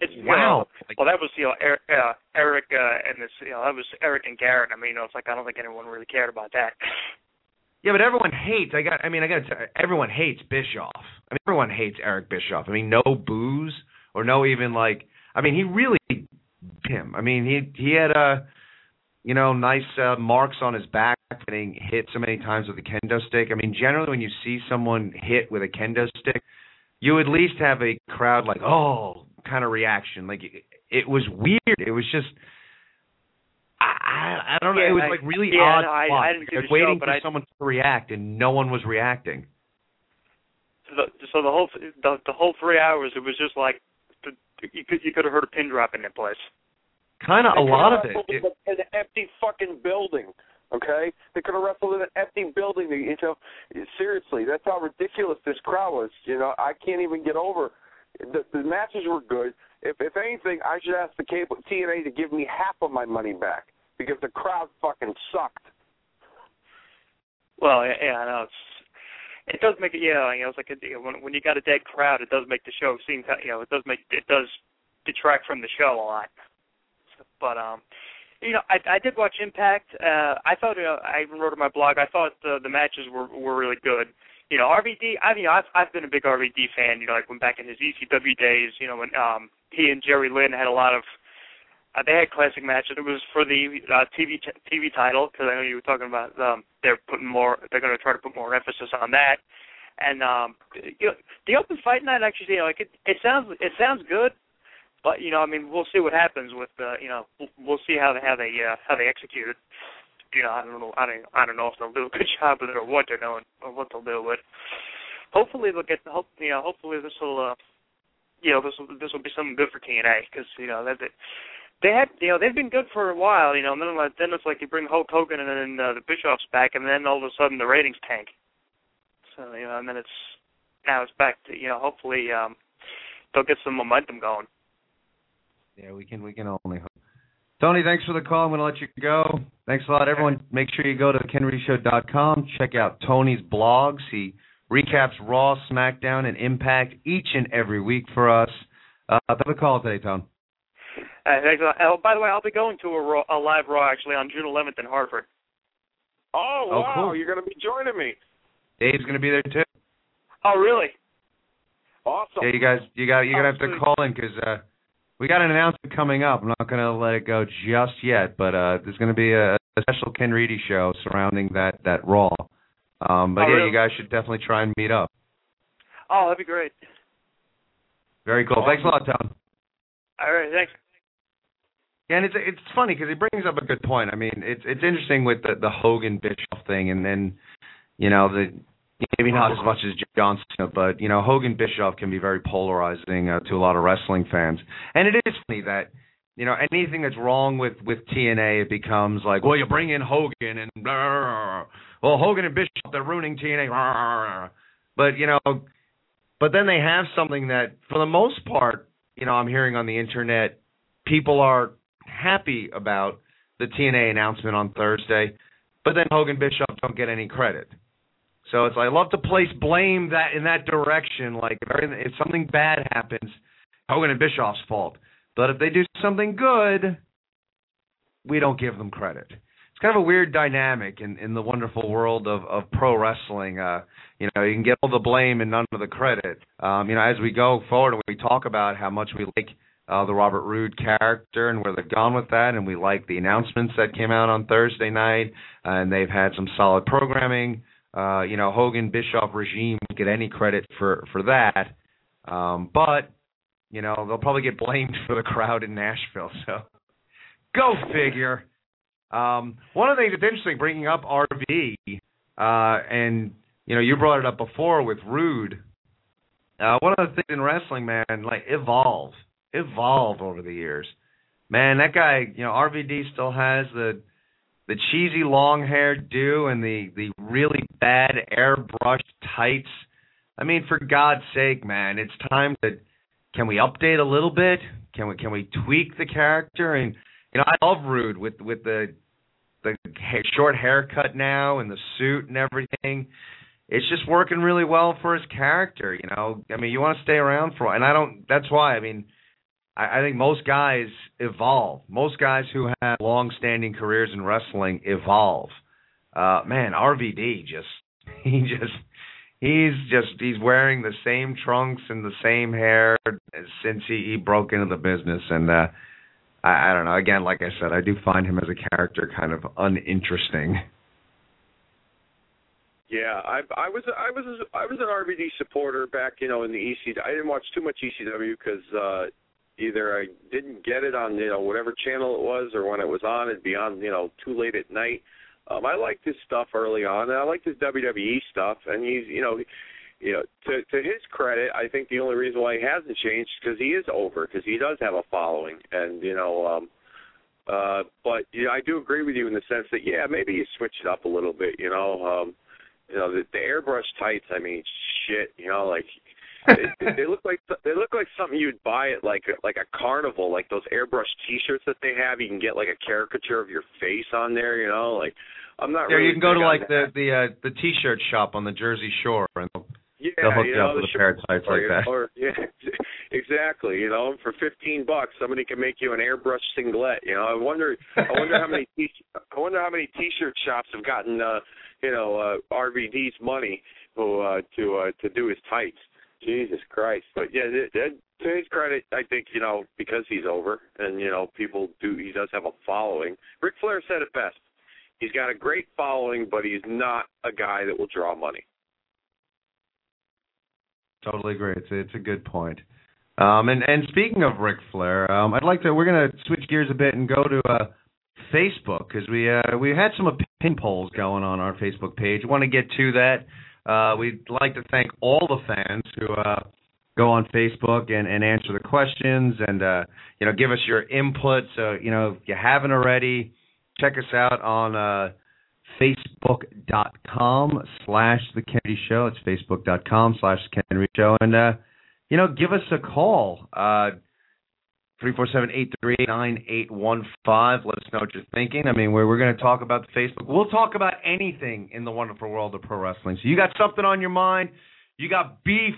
It's wow. Like, Well, that was you know Eric, uh, Eric uh, and this you know that was Eric and Garrett. I mean, you know, it's like I don't think anyone really cared about that. [LAUGHS] Yeah, but everyone hates. I got. I mean, I got. to Everyone hates Bischoff. I mean, everyone hates Eric Bischoff. I mean, no booze or no even like. I mean, he really him. I mean, he he had a, you know, nice uh, marks on his back getting hit so many times with a kendo stick. I mean, generally when you see someone hit with a kendo stick, you at least have a crowd like oh kind of reaction. Like it, it was weird. It was just. I, I I don't know. Yeah, it was I- like really yeah, odd. no, I- I didn't see was the show, waiting but for I- someone to react, and no one was reacting. So the, so the whole the, the whole three hours, it was just like you could you could have heard a pin drop in that place. Kind of a lot of it. it. an empty fucking building. Okay, they could have wrestled in an empty building. You know, seriously, that's how ridiculous this crowd was. You know, I can't even get over. The, the matches were good. If if anything, I should ask the cable TNA to give me half of my money back because the crowd fucking sucked. Well, yeah, yeah, I know it's it does make it yeah, you know, it's like a, you know, when when you got a dead crowd, it does make the show seem you know it does make it does detract from the show a lot. But um, you know, I I did watch Impact. Uh, I thought uh, I even wrote on my blog. I thought the the matches were were really good. You know, RVD. I you know I've I've been a big RVD fan. You know, like when back in his ECW days. You know when um he and Jerry Lynn had a lot of uh, they had classic matches. It was for the uh, TV t- TV title because I know you were talking about um, they're putting more. They're going to try to put more emphasis on that. And um, you know, the open fight night actually, you know, like it, it sounds it sounds good, but you know, I mean, we'll see what happens with uh, you know, we'll, see how they how they uh, how they execute it. You know, I don't know, I don't I don't know if they'll do a good [LAUGHS] job with it or what they're doing or what they'll do, but hopefully they'll get hope you know hopefully this will uh, you know this will this will be something good for TNA because you know that. that they had you know they've been good for a while you know and then like then it's like you bring Hulk Hogan and then uh, the Bischoffs back and then all of a sudden the ratings tank so you know and then it's now it's back to you know hopefully um they'll get some momentum going Yeah, we can we can only hope. Tony, thanks for the call. I'm going to let you go. Thanks a lot, everyone. Make sure you go to kenreedyshow.com. Check out Tony's blogs. He recaps Raw, SmackDown, and Impact each and every week for us. Uh, thanks for the call today, Tony. uh, thanks a lot. oh by the way I'll be going to a, raw, a live Raw actually on June 11th in Hartford Oh, Oh, wow, cool. you're going to be joining me. Dave's going to be there too. oh really Awesome. Yeah, you guys, you got, you're gonna have to call in because uh, we got an announcement coming up. I'm not gonna let it go just yet, but uh, there's gonna be a, a special Ken Reedy show surrounding that that Raw. Um, but Oh, yeah, really? you guys should definitely try and meet up. Oh, that'd be great. Very cool. Thanks a lot, Tom. All right, thanks. Yeah, and it's it's funny because he brings up a good point. I mean, it's it's interesting with the the Hogan Bischoff thing, and then you know the maybe not as much as John Cena, but you know Hogan Bischoff can be very polarizing uh, to a lot of wrestling fans. And it is funny that you know anything that's wrong with with TNA, it becomes like, well, you bring in Hogan and well Hogan and Bischoff they're ruining TNA, but you know, but then they have something that for the most part, you know, I'm hearing on the internet, people are happy about the TNA announcement on Thursday, but then Hogan Bischoff don't get any credit. So it's I love to place blame that in that direction. Like if, if something bad happens, Hogan and Bischoff's fault. But if they do something good, we don't give them credit. It's kind of a weird dynamic in in the wonderful world of of pro wrestling. Uh, you know, you can get all the blame and none of the credit. Um, you know, as we go forward and we talk about how much we like uh, the Robert Roode character and where they've gone with that, and we like the announcements that came out on Thursday night, uh, and they've had some solid programming. Uh, you know, Hogan Bischoff regime get any credit for for that, um, but you know they'll probably get blamed [LAUGHS] for the crowd in Nashville. So, go figure. Um, one of the things that's interesting, bringing up RV, uh, and you know you brought it up before with Roode. Uh, one of the things in wrestling, man, like evolve, evolve over the years. Man, that guy, you know, RVD still has the the cheesy long hair do and the the really bad airbrushed tights. I mean, for God's sake, man, it's time to can we update a little bit? Can we can we tweak the character? And you know, I love Roode with with the the hair, short haircut now and the suit and everything. It's just working really well for his character. You know, I mean, you want to stay around for, and I don't. That's why. I mean, I, I think most guys evolve. Most guys who have long-standing careers in wrestling evolve. Uh, man, RVD just [LAUGHS] he just he's just he's wearing the same trunks and the same hair since he, he broke into the business and uh I, I don't know again like i said i do find him as a character kind of uninteresting Yeah, I I was I was I was an RVD supporter back, you know, in the EC. I didn't watch too much ECW because uh, either I didn't get it on you know whatever channel it was, or when it was on, it'd be on you know too late at night. Um, I liked his stuff early on, and I liked his WWE stuff. And he's you know, you know, to to his credit, I think the only reason why he hasn't changed is because he is over, because he does have a following, and you know. um uh, but you know, I do agree with you in the sense that yeah, maybe you switch it up a little bit. You know, um, you know the, the airbrush tights. I mean, shit. You know, like they, they look like they look like something you'd buy at like a, like a carnival, like those airbrush T-shirts that they have. You can get like a caricature of your face on there. You know, like I'm not. yeah really you can go to like the the uh the t-shirt shop on the jersey shore and they'll, yeah, they'll hook you know, up with a pair of tights like that Or yeah, [LAUGHS] exactly. You know, for fifteen bucks, somebody can make you an airbrush singlet. You know, I wonder, I wonder how many, [LAUGHS] t- I wonder how many T-shirt shops have gotten, uh, you know, uh, RVD's money who, uh, to uh, to do his tights. Jesus Christ! But yeah, th- th- to his credit, I think you know because he's over, and you know people do. He does have a following. Ric Flair said it best. He's got a great following, but he's not a guy that will draw money. Totally agree. It's a, it's a good point. Um, and and speaking of Ric Flair, um, I'd like to we're gonna switch gears a bit and go to uh, Facebook because we uh, we had some opinion polls going on our Facebook page. Want to get to that? Uh, we'd like to thank all the fans who uh, go on Facebook and, and answer the questions and uh, you know give us your input. So you know if you haven't already, check us out on uh, facebook.com slash the Ken Reedy Show. It's facebook.com slash the Ken Reedy Show. And, uh, you know, give us a call. Uh, 347-838-9815. Let us know what you're thinking. I mean, we're, we're going to talk about the Facebook. We'll talk about anything in the wonderful world of pro wrestling. So you got something on your mind, you got beef,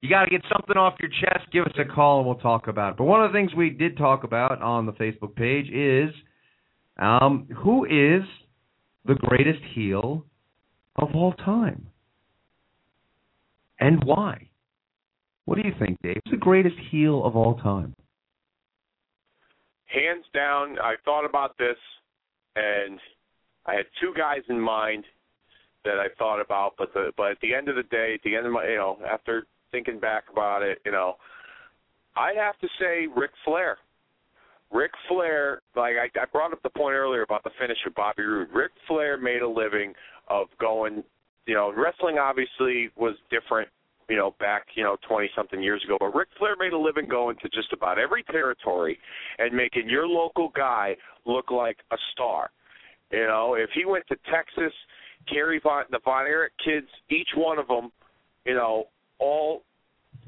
you got to get something off your chest, give us a call and we'll talk about it. But one of the things we did talk about on the Facebook page is um, who is the greatest heel of all time? And why? What do you think, Dave? Who's the greatest heel of all time? Hands down, I thought about this, and I had two guys in mind that I thought about, but the but at the end of the day, at the end of my you know after thinking back about it, you know, I'd have to say Ric Flair. Ric Flair, like I, I brought up the point earlier about the finish with Bobby Roode. Ric Flair made a living of going, you know, wrestling obviously was different, you know, back, you know, 20 something years ago, but Ric Flair made a living going to just about every territory and making your local guy look like a star. You know, if he went to Texas, Kerry Von, the Von Erich kids, each one of them, you know, all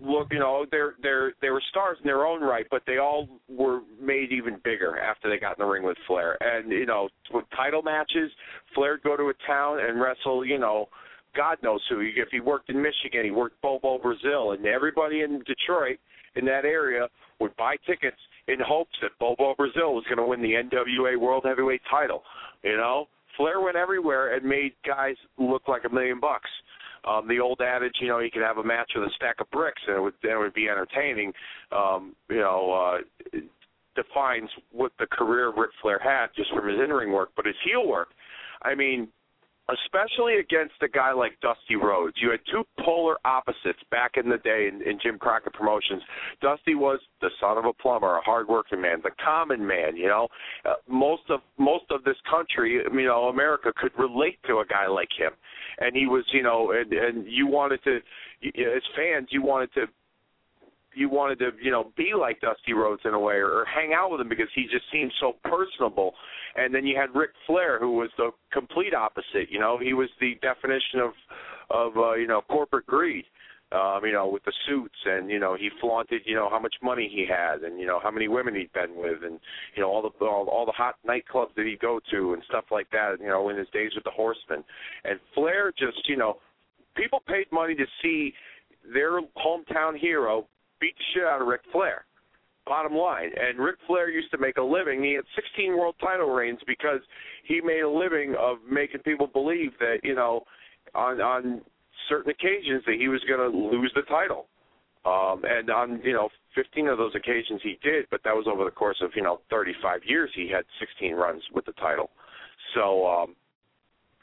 look, you know, they're they're they were stars in their own right, but they all were made even bigger after they got in the ring with Flair. And you know, with title matches, Flair'd go to a town and wrestle, you know, God knows who. If he worked in Michigan, he worked Bobo Brazil, and everybody in Detroit in that area would buy tickets in hopes that Bobo Brazil was going to win the NWA World Heavyweight title. You know, Flair went everywhere and made guys look like a million bucks. Um, the old adage, you know, you could have a match with a stack of bricks and it would it would be entertaining. Um, you know, uh, defines what the career Ric Flair had just from his in-ring work, but his heel work. I mean, especially against a guy like Dusty Rhodes. You had two polar opposites back in the day in, in Jim Crockett Promotions. Dusty was the son of a plumber, a hardworking man, the common man. You know, uh, most of most of this country, you know, America could relate to a guy like him, and he was, you know, and and you wanted to, as fans, you wanted to you wanted to, you know, be like Dusty Rhodes in a way, or, or hang out with him because he just seemed so personable. And then you had Ric Flair, who was the complete opposite. You know, he was the definition of, of uh, you know, corporate greed. Um, you know, with the suits, and you know, he flaunted, you know, how much money he had, and you know, how many women he'd been with, and you know, all the all, all the hot nightclubs that he'd go to, and stuff like that. You know, in his days with the Horsemen, and Flair just, you know, people paid money to see their hometown hero beat the shit out of Ric Flair. Bottom line. And Ric Flair used to make a living. He had 16 world title reigns because he made a living of making people believe that, you know, on on certain occasions that he was going to lose the title. Um, and on, you know, 15 of those occasions he did, but that was over the course of, you know, 35 years he had 16 runs with the title. So, um,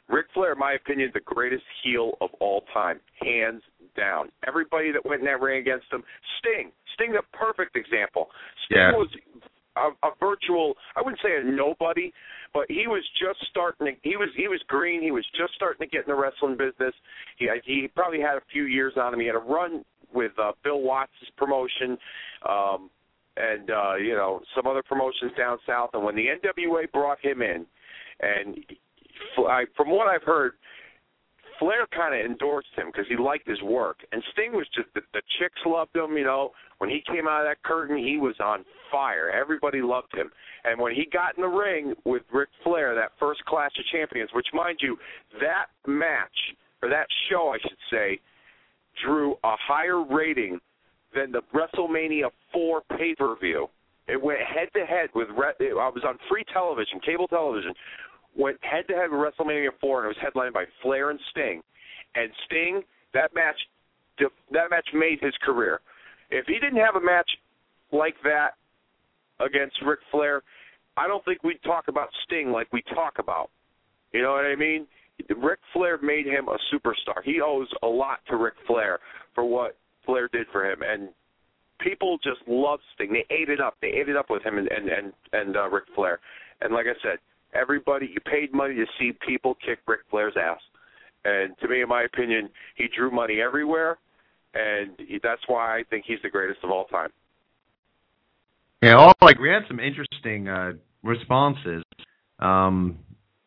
Ric Flair, in my opinion, the greatest heel of all time, hands down. Everybody that went in that ring against him, Sting, Sting, the perfect example. Sting Yeah. was a, a virtual, I wouldn't say a nobody, but he was just starting to. He was he was green. He was just starting to get in the wrestling business. He he probably had a few years on him. He had a run with uh, Bill Watts' promotion. Um, and uh, you know some other promotions down south, and when the NWA brought him in, and I, from what I've heard, Flair kind of endorsed him because he liked his work, and Sting was just the, the chicks loved him. You know, when he came out of that curtain, he was on fire. Everybody loved him, and when he got in the ring with Ric Flair, that first Clash of Champions, which mind you, that match or that show, I should say, drew a higher rating than the WrestleMania 4 pay-per-view. It went head to head with. I was on free television, cable television, went head to head with WrestleMania 4, and it was headlined by Flair and Sting. And Sting, that match, that match made his career. If he didn't have a match like that against Ric Flair, I don't think we'd talk about Sting like we talk about. You know what I mean? Ric Flair made him a superstar. He owes a lot to Ric Flair for what Flair did for him, and people just love Sting. They ate it up. They ate it up with him and and and, and uh, Ric Flair. And like I said, everybody you paid money to see people kick Ric Flair's ass. And to me, in my opinion, he drew money everywhere, and that's why I think he's the greatest of all time. Yeah, all like we had some interesting uh responses. Um,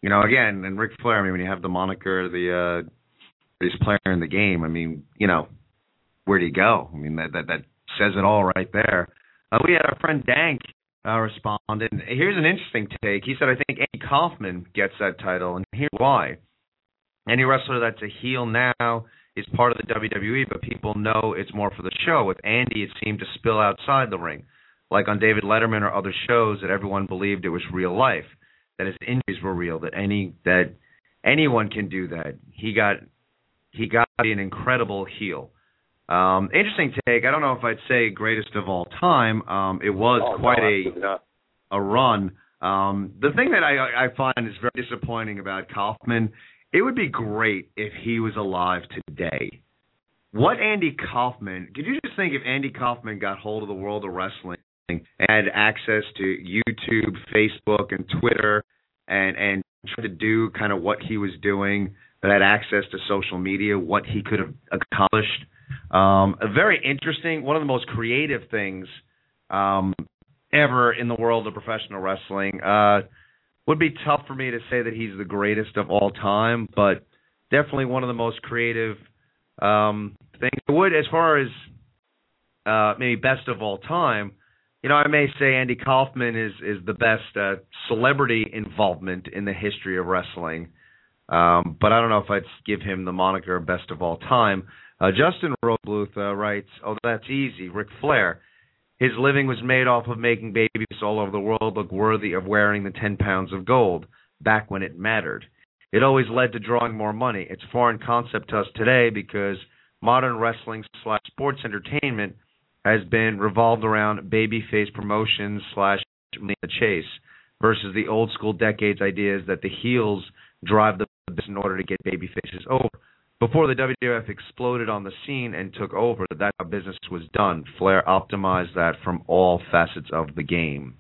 you know, again, and Ric Flair. I mean, when you have the moniker, the uh, greatest player in the game. I mean, you know, where do you go? I mean, that that that says it all right there. Uh, we had our friend Dank uh, respond, and here's an interesting take. He said, "I think Andy Kaufman gets that title, and here's why. Any wrestler that's a heel now is part of the WWE, but people know it's more for the show. With Andy, it seemed to spill outside the ring." like on David Letterman or other shows that everyone believed it was real life, that his injuries were real, that any that anyone can do that. He got he got an incredible heel. Um, interesting take. I don't know if I'd say greatest of all time. Um, it was Oh, quite no, a a run. Um, the thing that I, I find is very disappointing about Kaufman, it would be great if he was alive today. what Andy Kaufman, could you just think if Andy Kaufman got hold of the world of wrestling and had access to YouTube, Facebook, and Twitter and and tried to do kind of what he was doing, that had access to social media, what he could have accomplished. Um, a very interesting, one of the most creative things um, ever in the world of professional wrestling. Uh, would be tough for me to say that he's the greatest of all time, but definitely one of the most creative um, things. I would, as far as uh, maybe best of all time, you know, I may say Andy Kaufman is is the best uh, celebrity involvement in the history of wrestling. Um, but I don't know if I'd give him the moniker best of all time. Uh, Justin Rosenbluth uh, writes, "Oh, that's easy. Ric Flair. His living was made off of making babies all over the world look worthy of wearing the 10 pounds of gold back when it mattered. It always led to drawing more money. It's a foreign concept to us today because modern wrestling slash sports entertainment has been revolved around babyface promotions slash the chase versus the old school decades ideas that the heels drive the business in order to get babyfaces over. Before the WWF exploded on the scene and took over, that business was done. Flair optimized that from all facets of the game.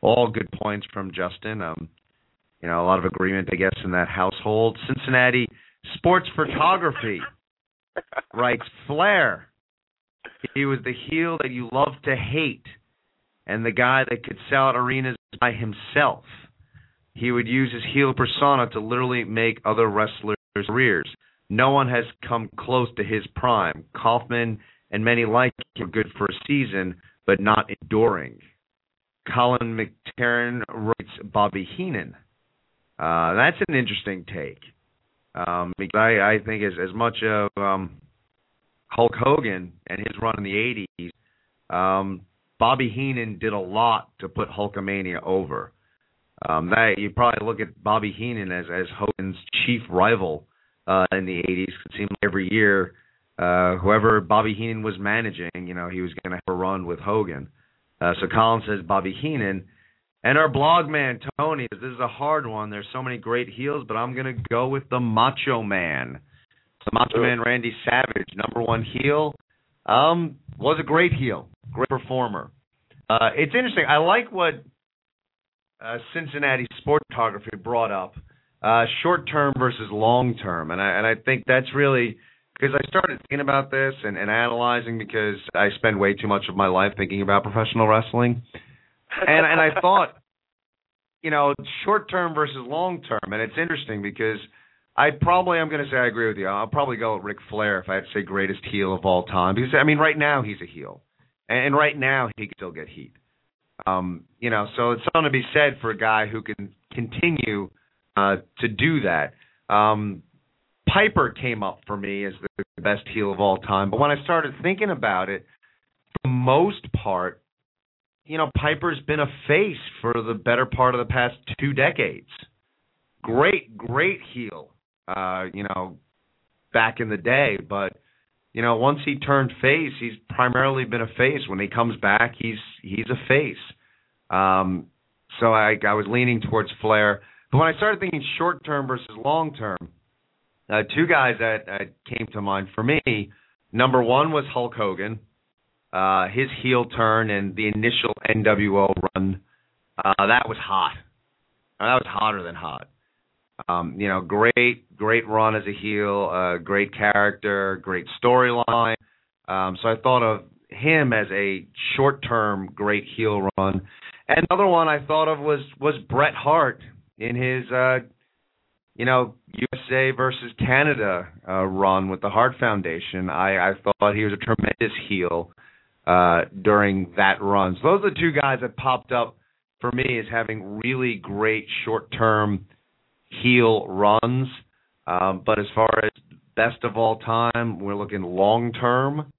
All good points from Justin. Um, you know, a lot of agreement, I guess, in that household. Cincinnati Sports Photography [LAUGHS] writes Flair. He was the heel that you love to hate, and the guy that could sell out arenas by himself. He would use his heel persona to literally make other wrestlers' careers. No one has come close to his prime. Kaufman and many like him are good for a season, but not enduring. Colin McTarren writes Bobby Heenan. Uh, that's an interesting take. Um, because I, I think as as much of um, Hulk Hogan and his run in the '80s, um, Bobby Heenan did a lot to put Hulkamania over. Um, that you probably look at Bobby Heenan as as Hogan's chief rival uh, in the 80s. It seemed like every year, uh, whoever Bobby Heenan was managing, you know, he was going to have a run with Hogan. Uh, so Colin says Bobby Heenan. And our blog man, Tony, this is a hard one. There's so many great heels, but I'm going to go with the Macho Man. The Macho Man Randy Savage, number one heel, um, was a great heel, great performer. Uh, it's interesting. I like what uh, Cincinnati Sport Photography brought up uh, short term versus long term, and I and I think that's really because I started thinking about this and, and analyzing because I spend way too much of my life thinking about professional wrestling, and and I thought, [LAUGHS] you know, short term versus long term, and it's interesting because. I probably I'm going to say I agree with you. I'll probably go with Ric Flair if I had to say greatest heel of all time because I mean right now he's a heel, and right now he can still get heat. Um, you know, so it's something to be said for a guy who can continue uh, to do that. Um, Piper came up for me as the best heel of all time, but when I started thinking about it, for the most part, you know, Piper's been a face for the better part of the past two decades. Great, great heel, uh, you know, back in the day, but you know, once he turned face, he's primarily been a face. When he comes back, he's he's a face. Um, so I I was leaning towards Flair. But when I started thinking short term versus long term, uh, two guys that, that came to mind for me. Number one was Hulk Hogan, uh, his heel turn and the initial NWO run. Uh, that was hot. Uh, that was hotter than hot. Um, you know, great, great run as a heel, uh, great character, great storyline. Um, so I thought of him as a short-term great heel run. Another one I thought of was was Bret Hart in his uh, you know USA versus Canada uh, run with the Hart Foundation. I, I thought he was a tremendous heel uh, during that run. So those are the two guys that popped up for me as having really great short-term heel runs. Um, but as far as best of all time, we're looking long-term.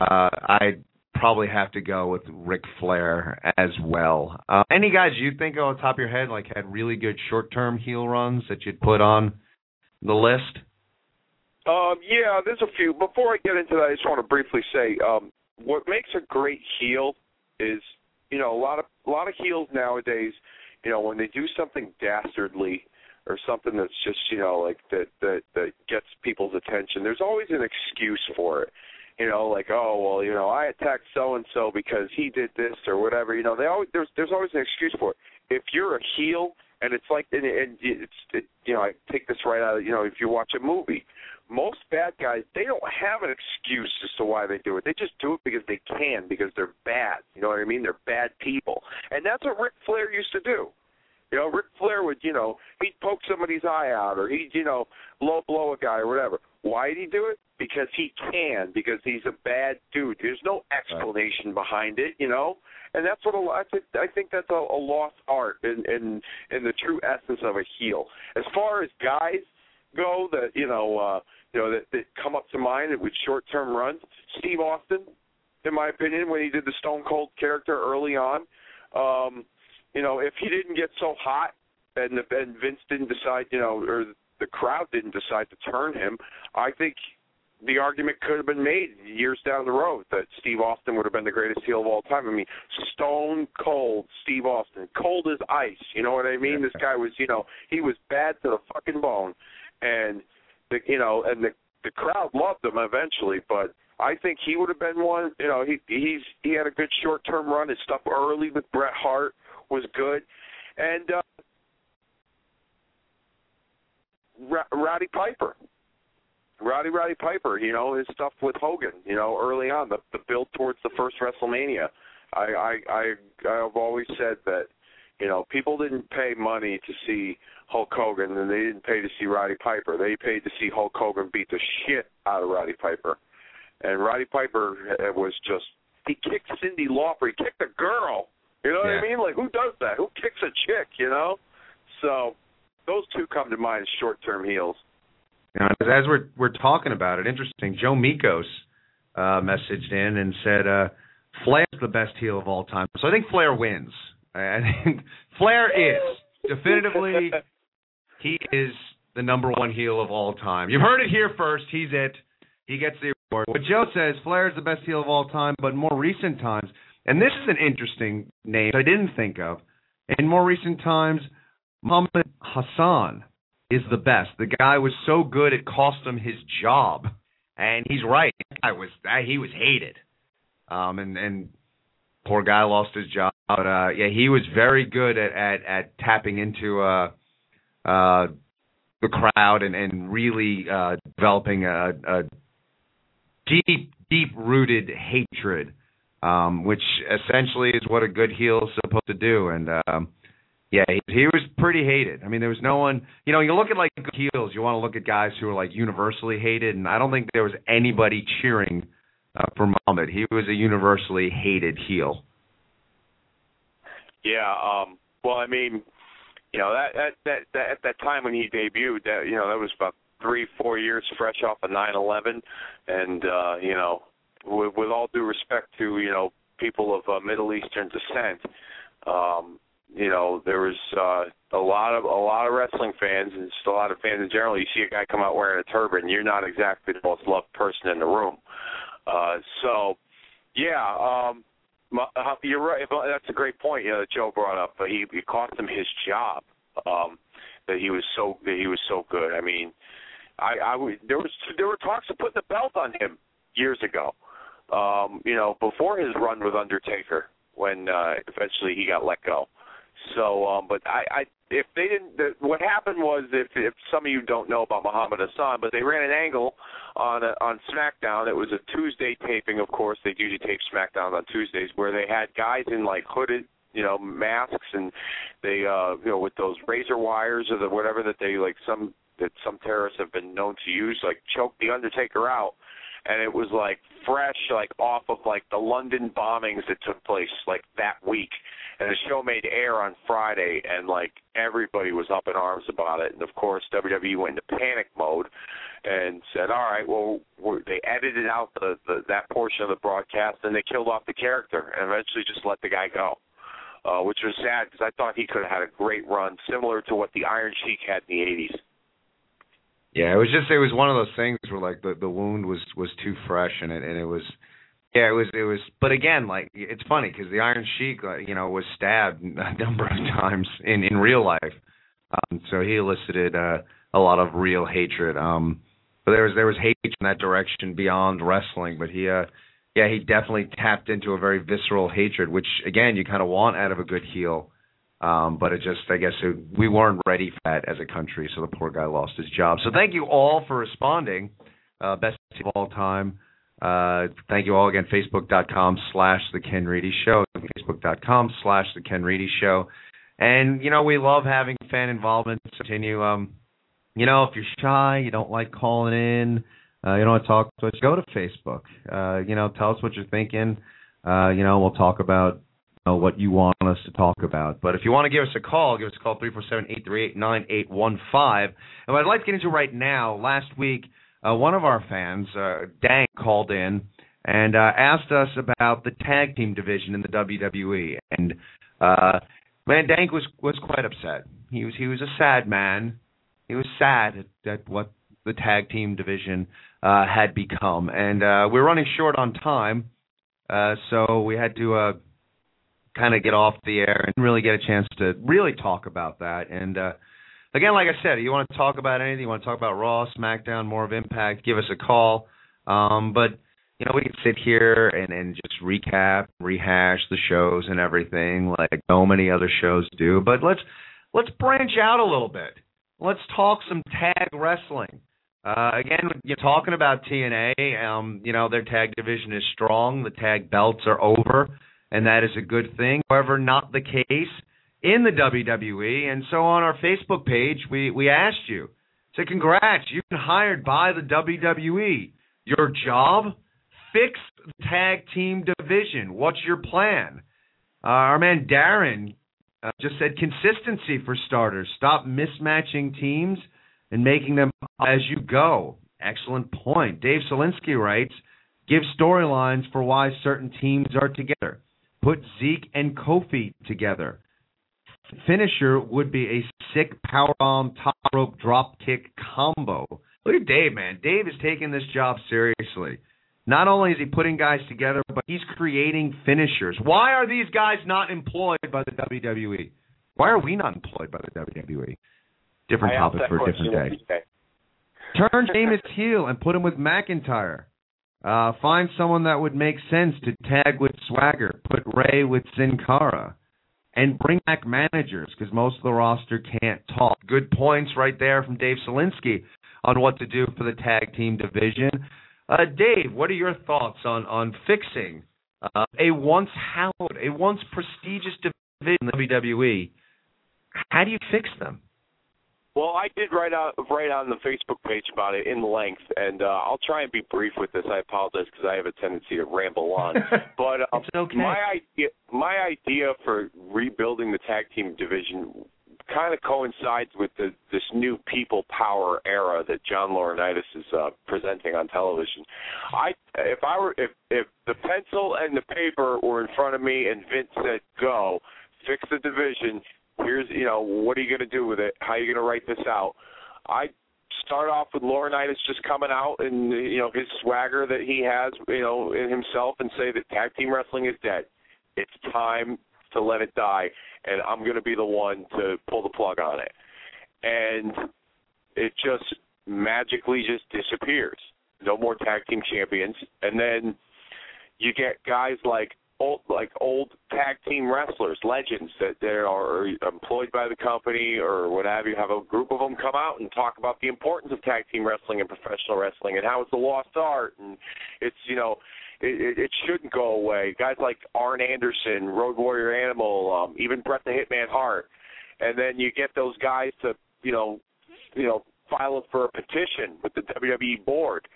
Uh, I probably have to go with Ric Flair as well. Uh, any guys you think on top of your head like had really good short-term heel runs that you'd put on the list? Um, yeah, there's a few. Before I get into that, I just want to briefly say um, what makes a great heel is you know a lot of a lot of heels nowadays. You know when they do something dastardly or something that's just you know like that that that gets people's attention, there's always an excuse for it. You know, like oh well, you know I attacked so and so because he did this or whatever. You know, they always there's there's always an excuse for it. If you're a heel and it's like and, and it's it, you know I take this right out of you know if you watch a movie most bad guys they don't have an excuse as to why they do it. They just do it because they can because they're bad. You know what I mean? They're bad people, and that's what Ric Flair used to do. You know, Ric Flair would you know he'd poke somebody's eye out or he'd you know low blow a guy or whatever. Why did he do it? Because he can. Because he's a bad dude. There's no explanation behind it. You know, and that's what a lot. I think that's a, a lost art in in in the true essence of a heel. As far as guys go that you know uh, you know that, that come up to mind with short term runs. Steve Austin, in my opinion, when he did the Stone Cold character early on, um, you know if he didn't get so hot and and Vince didn't decide you know or the crowd didn't decide to turn him, I think the argument could have been made years down the road that Steve Austin would have been the greatest heel of all time. I mean, stone cold Steve Austin, cold as ice. You know what I mean? This guy was, you know, he was bad to the fucking bone and the you know and the the crowd loved him eventually, but I think he would have been one. You know, he he's he had a good short term run. His stuff early with Bret Hart was good, and uh, Roddy Piper. Roddy Roddy Piper, you know his stuff with Hogan, you know early on the the build towards the first WrestleMania. I I I I've always said that you know people didn't pay money to see Hulk Hogan, and they didn't pay to see Roddy Piper. They paid to see Hulk Hogan beat the shit out of Roddy Piper. And Roddy Piper eh, was just he kicked Cyndi Lauper. He kicked a girl. You know yeah. what I mean? Like who does that? Who kicks a chick? You know? So those two come to mind as short-term heels. Now, as we're we're talking about it, interesting. Joe Mikos uh, messaged in and said uh, Flair's the best heel of all time. So I think Flair wins. I think [LAUGHS] Flair is definitively he is the number one heel of all time. You've heard it here first. He's it. He gets the award. But Joe says, Flair is the best heel of all time, but more recent times, and this is an interesting name I didn't think of. In more recent times, Muhammad Hassan is the best. The guy was so good it cost him his job, and he's right. I was he was hated, um, and and poor guy lost his job. But uh, yeah, he was very good at at, at tapping into uh, uh, the crowd and, and really uh, developing a, a deep, deep rooted hatred, um, which essentially is what a good heel is supposed to do. And um, yeah, he, he was pretty hated. I mean, there was no one. You know, you look at like heels, you want to look at guys who are like universally hated, and I don't think there was anybody cheering uh, for Muhammad. He was a universally hated heel. Yeah. Um, well, I mean, you know that that that, that at that time when he debuted, that you know that was about three four years fresh off of nine eleven, and uh, you know with, with all due respect to you know people of uh, Middle Eastern descent, um, you know there was uh, a lot of a lot of wrestling fans and just a lot of fans in general. You see a guy come out wearing a turban, you're not exactly the most loved person in the room. Uh, so yeah. um uh, you're right. That's a great point. You know, that Joe brought up. But he it cost him his job. Um, that he was so that he was so good. I mean, I I there was there were talks of putting the belt on him years ago. Um, you know, before his run with Undertaker, when uh, eventually he got let go. So, um, but I, I if they didn't, the, what happened was if if some of you don't know about Muhammad Hassan, but they ran an angle on a, on SmackDown. It was a Tuesday taping, of course. They usually tape SmackDown on Tuesdays, where they had guys in like hooded, you know, masks, and they, uh, you know, with those razor wires or the whatever that they like some that some terrorists have been known to use, like choke the Undertaker out and it was like fresh, like off of like the London bombings that took place like that week. And the show made air on Friday, and like everybody was up in arms about it. And of course, WWE went into panic mode and said, "All right, well, we're, they edited out the, the that portion of the broadcast, and they killed off the character, and eventually just let the guy go." Uh, which was sad because I thought he could have had a great run, similar to what the Iron Sheik had in the '80s. Yeah, it was just it was one of those things where like the the wound was was too fresh and it and it was yeah it was it was but again like it's funny because the Iron Sheik uh, you know was stabbed a [LAUGHS] number of times in in real life, um, so he elicited uh, a lot of real hatred. Um, but there was there was hate in that direction beyond wrestling. But he, uh, yeah, he definitely tapped into a very visceral hatred, which again you kind of want out of a good heel. Um, but it just, I guess, it, we weren't ready for that as a country, so the poor guy lost his job. So thank you all for responding. Uh, best of all time. Uh, thank you all again. Facebook.com slash The Ken Reedy Show. Facebook.com slash The Ken Reedy Show. And, you know, we love having fan involvement. Continue. Um, you know, if you're shy, you don't like calling in, uh, you don't want to talk to us, go to Facebook. Uh, you know, tell us what you're thinking. Uh, you know, we'll talk about know, what you want us to talk about. But if you want to give us a call, give us a call, 347-838-9815. And what I'd like to get into right now, last week, uh, one of our fans, uh, Dank, called in and uh, asked us about the tag team division in the WWE. And uh, man, Dank was was quite upset. He was he was a sad man. He was sad at, at what the tag team division uh, had become, and uh, we're running short on time, uh, so we had to uh, kind of get off the air and really get a chance to really talk about that. And uh, again, like I said, you want to talk about anything, you want to talk about Raw, SmackDown, more of Impact, give us a call. Um, but you know, we can sit here and, and just recap, rehash the shows and everything like so many other shows do. But let's let's branch out a little bit. Let's talk some tag wrestling. Uh, again, you're talking about TNA. Um, you know, their tag division is strong. The tag belts are over, and that is a good thing. However, not the case in the WWE. And so on our Facebook page, we, we asked you, say, congrats, you've been hired by the WWE. Your job? Fix the tag team division. What's your plan? Uh, our man Darren uh, just said consistency for starters. Stop mismatching teams and making them as you go. Excellent point. Dave Solinsky writes, give storylines for why certain teams are together. Put Zeke and Kofi together finisher would be a sick powerbomb top rope drop kick combo. Look at Dave, man. Dave is taking this job seriously. Not only is he putting guys together, but he's creating finishers. Why are these guys not employed by the WWE? Why are we not employed by the WWE? Different topic for a different day. Turn James heel and put him with McIntyre. Uh, find someone that would make sense to tag with Swagger. Put Ray with Sin Cara and bring back managers because most of the roster can't talk. Good points right there from Dave Solinsky on what to do for the tag team division. Uh, Dave, what are your thoughts on on fixing uh, a once hallowed, a once prestigious division in the WWE? How do you fix them? Well, I did write out write on the Facebook page about it in length, and uh, I'll try and be brief with this. I apologize because I have a tendency to ramble on. [LAUGHS] but uh, okay. my idea my idea for rebuilding the tag team division kind of coincides with the, this new people power era that John Laurinaitis is uh, presenting on television. I if I were if if the pencil and the paper were in front of me and Vince said go fix the division here's you know what are you going to do with it? How are you going to write this out? I start off with Laurinaitis just coming out and you know his swagger that he has you know in himself and say that tag team wrestling is dead. It's time to let it die, and I'm going to be the one to pull the plug on it. And it just magically just disappears. No more tag team champions, and then you get guys like old like old tag team wrestlers, legends that they are employed by the company or what have you. Have a group of them come out and talk about the importance of tag team wrestling and professional wrestling and how it's a lost art and it's you know it, it shouldn't go away. Guys like Arn Anderson, Road Warrior Animal, um, even Bret the Hitman Hart, and then you get those guys to you know you know file for a petition with the WWE board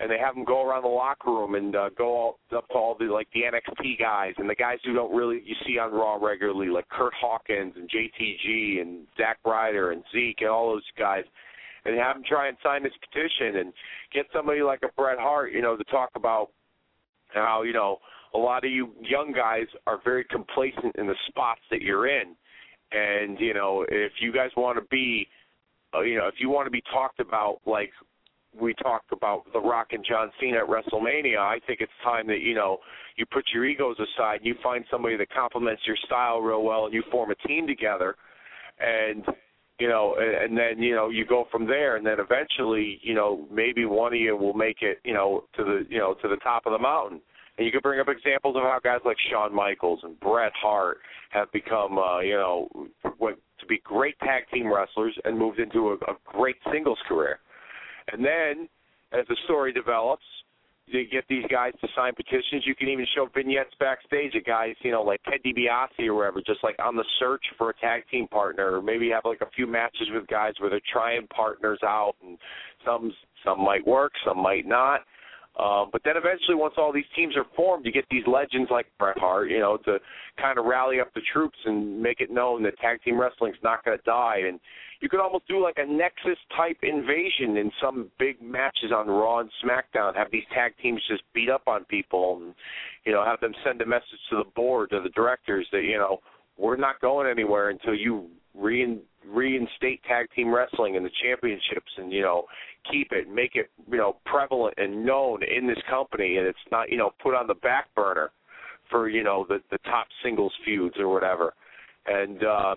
and they have them go around the locker room and uh, go all, up to all the like the NXT guys and the guys who don't really you see on Raw regularly, like Curt Hawkins and JTG and Zack Ryder and Zeke and all those guys, and have them try and sign this petition and get somebody like a Bret Hart, you know, to talk about how you know a lot of you young guys are very complacent in the spots that you're in, and you know if you guys want to be uh, you know, if you want to be talked about like we talked about The Rock and John Cena at WrestleMania, I think it's time that you know you put your egos aside and you find somebody that complements your style real well, and you form a team together. And you know, and, and then you know you go from there, and then eventually, you know, maybe one of you will make it, you know, to the you know to the top of the mountain. And you could bring up examples of how guys like Shawn Michaels and Bret Hart have become, uh, you know, what to be great tag team wrestlers and moved into a, a great singles career. And then, as the story develops, you get these guys to sign petitions. You can even show vignettes backstage of guys, you know, like Ted DiBiase or whatever, just like on the search for a tag team partner, or maybe have like a few matches with guys where they're trying partners out, and some some might work, some might not. Um, but then eventually, once all these teams are formed, you get these legends like Bret Hart, you know, to kind of rally up the troops and make it known that tag team wrestling's not going to die. And you could almost do like a Nexus type invasion in some big matches on Raw and SmackDown. Have these tag teams just beat up on people, and you know, have them send a message to the board, to the directors that you know we're not going anywhere until you rein, reinstate tag team wrestling and the championships, and you know, keep it, make it you know prevalent and known in this company, and it's not you know put on the back burner for you know the the top singles feuds or whatever. And uh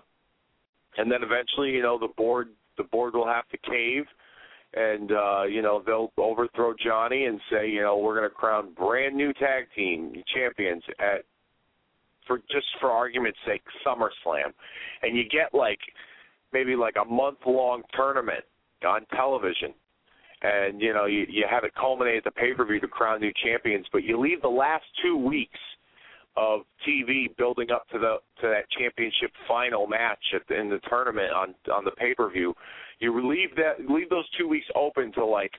and then eventually, you know, the board the board will have to cave, and uh, you know they'll overthrow Johnny and say, you know, we're going to crown brand new tag team champions at for just for argument's sake SummerSlam, and you get like maybe like a month long tournament on television. And you know you you have it culminate at the pay per view to crown new champions, but you leave the last two weeks of TV building up to the to that championship final match at the, in the tournament on on the pay per view. You leave that leave those two weeks open to like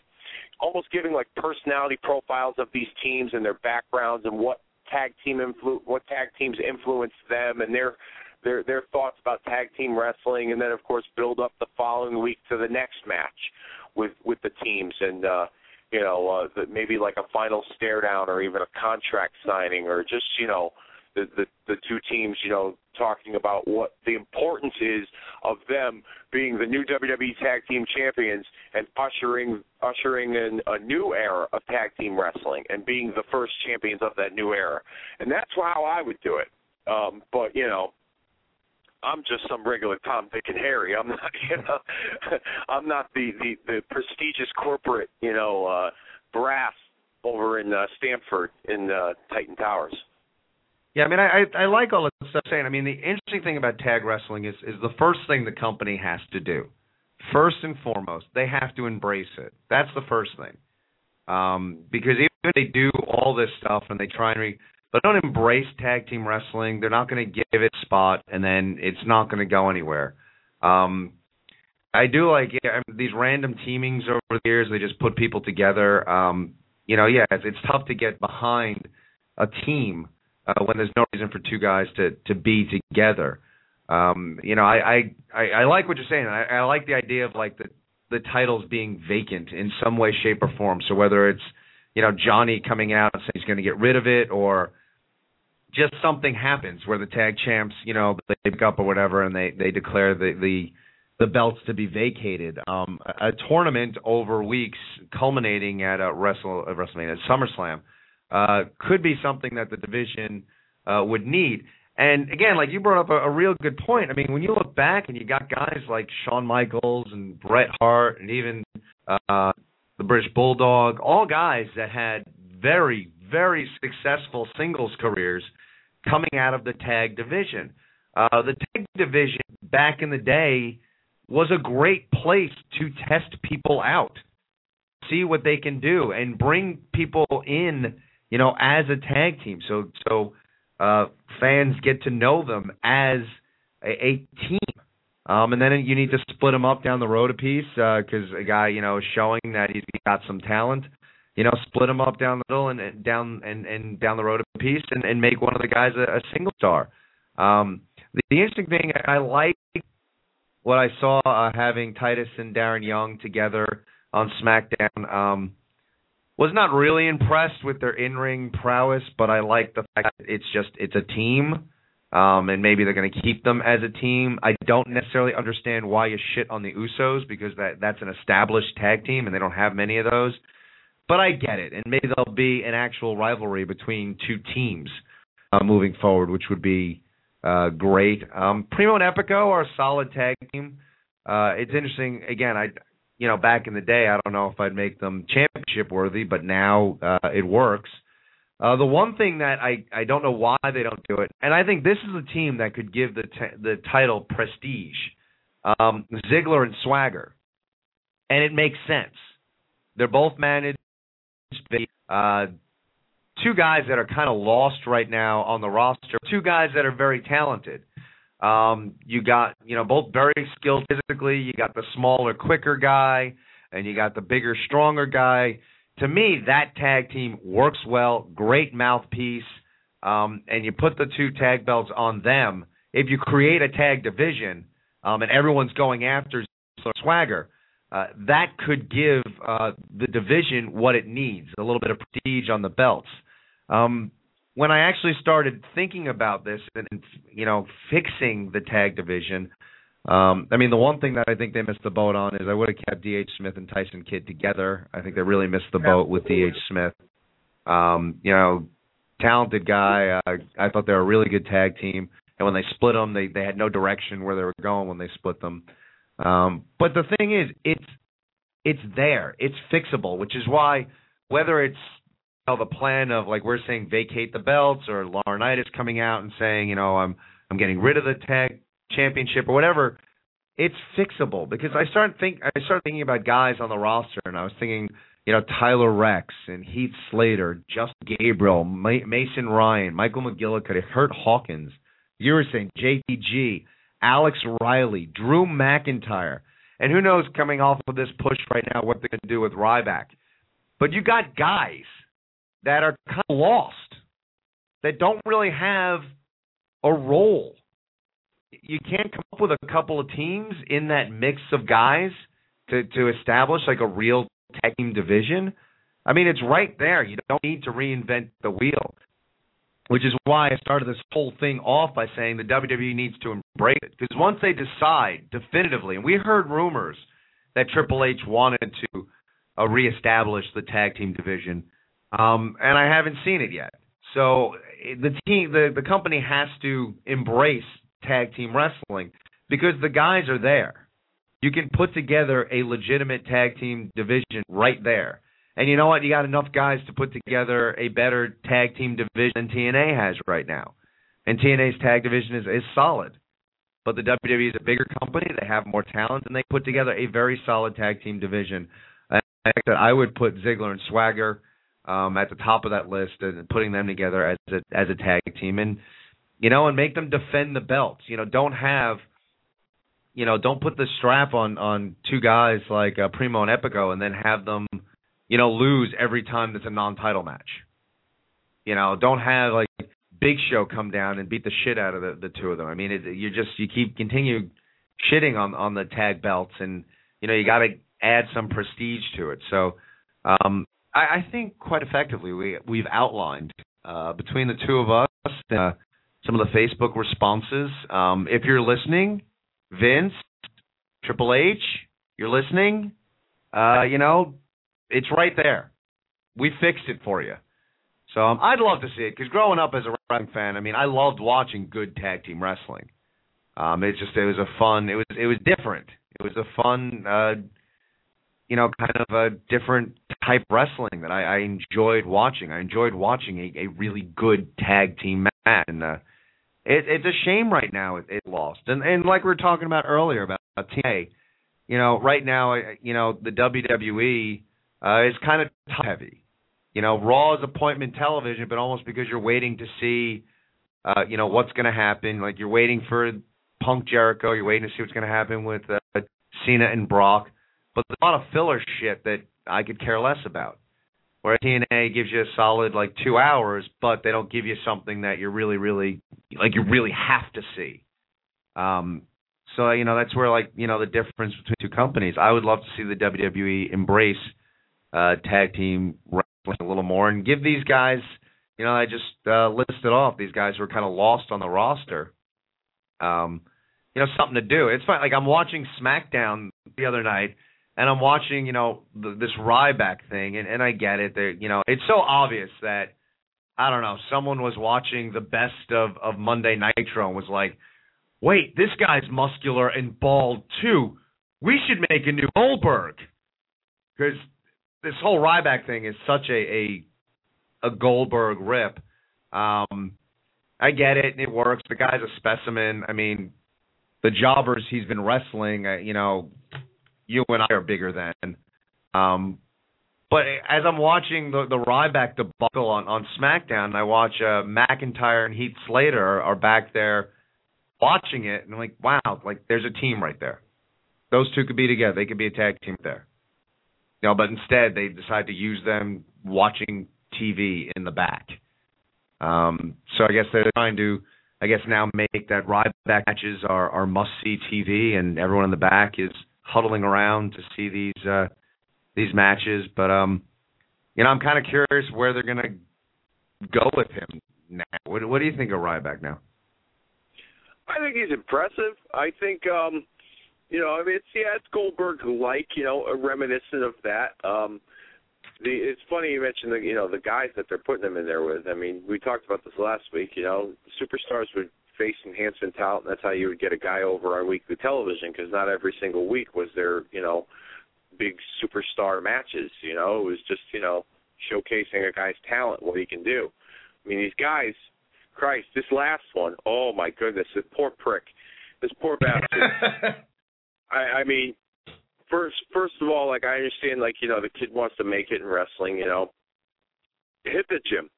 almost giving like personality profiles of these teams and their backgrounds and what tag team influ what tag teams influence them and their their their thoughts about tag team wrestling and then of course build up the following week to the next match with with the teams and uh you know, uh, maybe like a final stare down or even a contract signing or just, you know, the, the the two teams, you know, talking about what the importance is of them being the new WWE Tag Team Champions and ushering ushering in a new era of tag team wrestling and being the first champions of that new era. And that's how I would do it. Um, but you know, I'm just some regular Tom, Dick, and Harry. I'm not, [LAUGHS] you know, I'm not the the, the prestigious corporate, you know, uh, brass over in uh, Stamford in uh, Titan Towers. Yeah, I mean, I I like all the stuff saying. I mean, the interesting thing about tag wrestling is is the first thing the company has to do. First and foremost, they have to embrace it. That's the first thing. Um, because even if they do all this stuff and they try and re- but don't embrace tag team wrestling. They're not going to give it a spot, and then it's not going to go anywhere. Um, I do like these random teamings over the years. They just put people together. Um, you know, yeah, it's, it's tough to get behind a team uh, when there's no reason for two guys to to be together. Um, you know, I, I I like what you're saying. I, I like the idea of like the the titles being vacant in some way, shape, or form. So whether it's you know Johnny coming out and saying he's going to get rid of it, or just something happens where the tag champs, you know, they pick up or whatever, and they they declare the the the belts to be vacated. Um, a, a tournament over weeks, culminating at a Wrestle uh, WrestleMania, SummerSlam, uh, could be something that the division uh, would need. And again, like you brought up a, a real good point. I mean, when you look back and you got guys like Shawn Michaels and Bret Hart and even uh, the British Bulldog, all guys that had very, very successful singles careers coming out of the tag division. Uh, the tag division back in the day was a great place to test people out, see what they can do, and bring people in, you know, as a tag team. So so uh, fans get to know them as a, a team. Um, and then you need to split them up down the road a piece because uh, a guy, you know, is showing that he's got some talent you know, split them up down the middle and, and down and, and down the road a piece, and, and make one of the guys a, a single star. Um, the, the interesting thing I like what I saw uh, having Titus and Darren Young together on SmackDown. Um, was not really impressed with their in-ring prowess, but I like the fact that it's just it's a team, um, and maybe they're going to keep them as a team. I don't necessarily understand why you shit on the Usos because that that's an established tag team and they don't have many of those. But I get it, and maybe there'll be an actual rivalry between two teams uh, moving forward, which would be uh, great. Um, Primo and Epico are a solid tag team. Uh, it's interesting. Again, I, you know, back in the day, I don't know if I'd make them championship worthy, but now uh, it works. Uh, the one thing that I I don't know why they don't do it, and I think this is a team that could give the t- the title prestige, um, Ziggler and Swagger, and it makes sense. They're both managed. Uh, two guys that are kind of lost right now on the roster. Two guys that are very talented. Um, you got you know both very skilled physically. You got the smaller, quicker guy, and you got the bigger, stronger guy. To me, that tag team works well. Great mouthpiece, um, and you put the two tag belts on them. If you create a tag division, um, and everyone's going after Swagger, uh, that could give uh, the division what it needs, a little bit of prestige on the belts. Um, when I actually started thinking about this and you know fixing the tag division, um, I mean the one thing that I think they missed the boat on is I would have kept D.H. Smith and Tyson Kidd together. I think they really missed the boat with D.H. Smith. Um, you know, talented guy. Uh, I thought they were a really good tag team, and when they split them, they they had no direction where they were going when they split them. Um, but the thing is, it's it's there. It's fixable, which is why whether it's you know, the plan of like we're saying vacate the belts or Laurinaitis coming out and saying, you know, I'm I'm getting rid of the tag championship or whatever, it's fixable because I started think I started thinking about guys on the roster and I was thinking, you know, Tyler Reks and Heath Slater, Justin Gabriel, Ma- Mason Ryan, Michael McGillicutty, Curt Hawkins. You were saying JTG, Alex Riley, Drew McIntyre. And who knows coming off of this push right now what they're going to do with Ryback. But you got guys that are kind of lost, that don't really have a role. You can't come up with a couple of teams in that mix of guys to to establish like a real team division. I mean, it's right there. You don't need to reinvent the wheel which is why I started this whole thing off by saying the WWE needs to embrace it. Because once they decide definitively, and we heard rumors that Triple H wanted to uh, reestablish the tag team division, um, and I haven't seen it yet. So the team, the the company has to embrace tag team wrestling because the guys are there. You can put together a legitimate tag team division right there. And you know what? You got enough guys to put together a better tag team division than TNA has right now. And TNA's tag division is, is solid. But the WWE is a bigger company. They have more talent, and they put together a very solid tag team division. And I would put Ziggler and Swagger um, at the top of that list and putting them together as a as a tag team, and you know, and make them defend the belts. You know, don't have you know, don't put the strap on on two guys like uh, Primo and Epico, and then have them you know, lose every time that's a non-title match. You know, don't have like Big Show come down and beat the shit out of the, the two of them. I mean, it, you just you keep continue shitting on on the tag belts, and you know you got to add some prestige to it. So, um, I, I think quite effectively we we've outlined uh, between the two of us uh, some of the Facebook responses. Um, if you're listening, Vince, Triple H, you're listening. Uh, you know, it's right there. We fixed it for you. So um, I'd love to see it because growing up as a wrestling fan, I mean, I loved watching good tag team wrestling. Um, it's just it was a fun. It was it was different. It was a fun, uh, you know, kind of a different type wrestling that I, I enjoyed watching. I enjoyed watching a, a really good tag team match, and uh, it, it's a shame right now it, it lost. And and like we were talking about earlier about, about TNA, you know, right now, you know, the WWE uh, is kind of heavy. You know, Raw is appointment television, but almost because you're waiting to see, uh, you know, what's going to happen. Like you're waiting for Punk Jericho, you're waiting to see what's going to happen with uh, Cena and Brock. But there's a lot of filler shit that I could care less about. Where TNA gives you a solid like two hours, but they don't give you something that you're really, really like you really have to see. Um, so you know that's where like you know the difference between two companies. I would love to see the WWE embrace uh, tag team wrestling a little more and give these guys, you know, I just uh, listed off these guys who are kind of lost on the roster. Um, you know, something to do. It's fine. Like I'm watching SmackDown the other night, and I'm watching, you know, the, this Ryback thing, and, and I get it. There, you know, it's so obvious that I don't know. Someone was watching the best of of Monday Nitro and was like, "Wait, this guy's muscular and bald too. we should make a new Goldberg because this whole Ryback thing is such a a, a Goldberg rip. Um, I get it, it works. The guy's a specimen. I mean, the jobbers he's been wrestling, uh, you know, you and I are bigger than. Um, but as I'm watching the the Ryback debacle on on SmackDown, I watch uh, McIntyre and Heath Slater are, are back there watching it, and I'm like, wow, like there's a team right there. Those two could be together. They could be a tag team there. Know, but instead they decide to use them watching TV in the back. Um, so I guess they're trying to, I guess now make that Ryback matches are are must see TV, and everyone in the back is huddling around to see these uh, these matches. But um, you know, I'm kind of curious where they're gonna go with him now. What, what do you think of Ryback now? I think he's impressive. I think um you know, I mean it's yeah, it's Goldberg like, you know, reminiscent of that. Um the it's funny you mentioned the you know, the guys that they're putting him in there with. I mean, we talked about this last week, you know, superstars would face enhancement talent, and that's how you would get a guy over on weekly television because not every single week was there, you know, big superstar matches. You know, it was just you know showcasing a guy's talent, what he can do. I mean, these guys, Christ, this last one, oh my goodness, this poor prick, this poor bastard. [LAUGHS] I, I mean, first, first of all, like I understand, like you know, the kid wants to make it in wrestling. You know, hit the gym,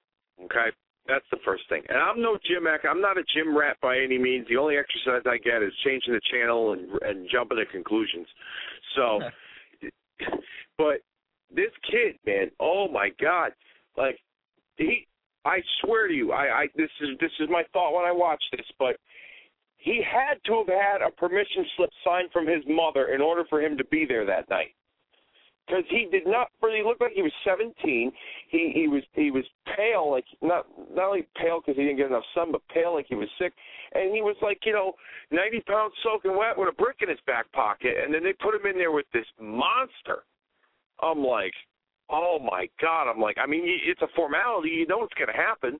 okay. That's the first thing. And I'm no gym act. I'm not a gym rat by any means. The only exercise I get is changing the channel and and jumping to conclusions. So [LAUGHS] but this kid, man, oh my god, like he, I swear to you, I, I this is this is my thought when I watch this, but he had to have had a permission slip signed from his mother in order for him to be there that night because he did not really look like he was 17. He he was he was pale, like not not only pale because he didn't get enough sun, but pale like he was sick. And he was like you know 90 pounds soaking wet with a brick in his back pocket. And then they put him in there with this monster. I'm like, oh my god! I'm like, I mean, it's a formality. You know what's going to happen.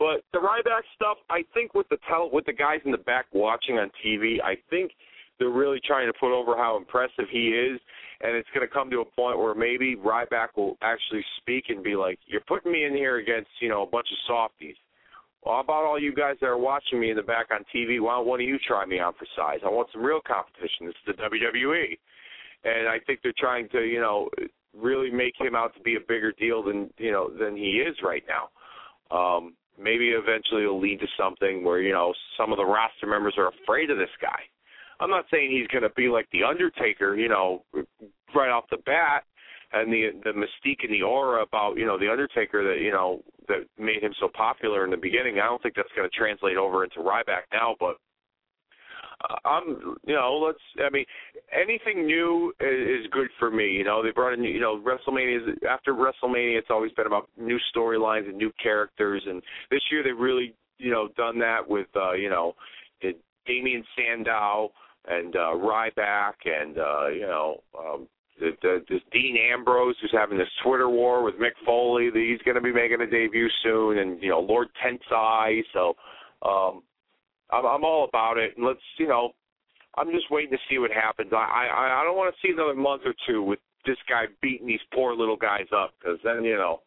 But the Ryback stuff, I think with the tell with the guys in the back watching on TV, I think they're really trying to put over how impressive he is, and it's going to come to a point where maybe Ryback will actually speak and be like, "You're putting me in here against you know a bunch of softies. Well, how about all you guys that are watching me in the back on TV? Why don't one of you try me on for size? I want some real competition. This is the WWE, and I think they're trying to you know really make him out to be a bigger deal than you know than he is right now. Um, maybe eventually it'll lead to something where you know some of the roster members are afraid of this guy I'm not saying he's going to be like the Undertaker, you know, right off the bat, and the the mystique and the aura about you know the Undertaker that you know that made him so popular in the beginning. I don't think that's going to translate over into Ryback now, but I'm you know let's I mean anything new is, is good for me. You know they brought in you know WrestleMania is, after WrestleMania it's always been about new storylines and new characters, and this year they really you know done that with uh, you know Damien Sandow and uh, Ryback and uh, you know um, the, the, this Dean Ambrose who's having this Twitter war with Mick Foley. That he's going to be making a debut soon, and you know Lord Tensai. So um, I'm, I'm all about it, and let's you know I'm just waiting to see what happens. I I, I don't want to see another month or two with this guy beating these poor little guys up because then you know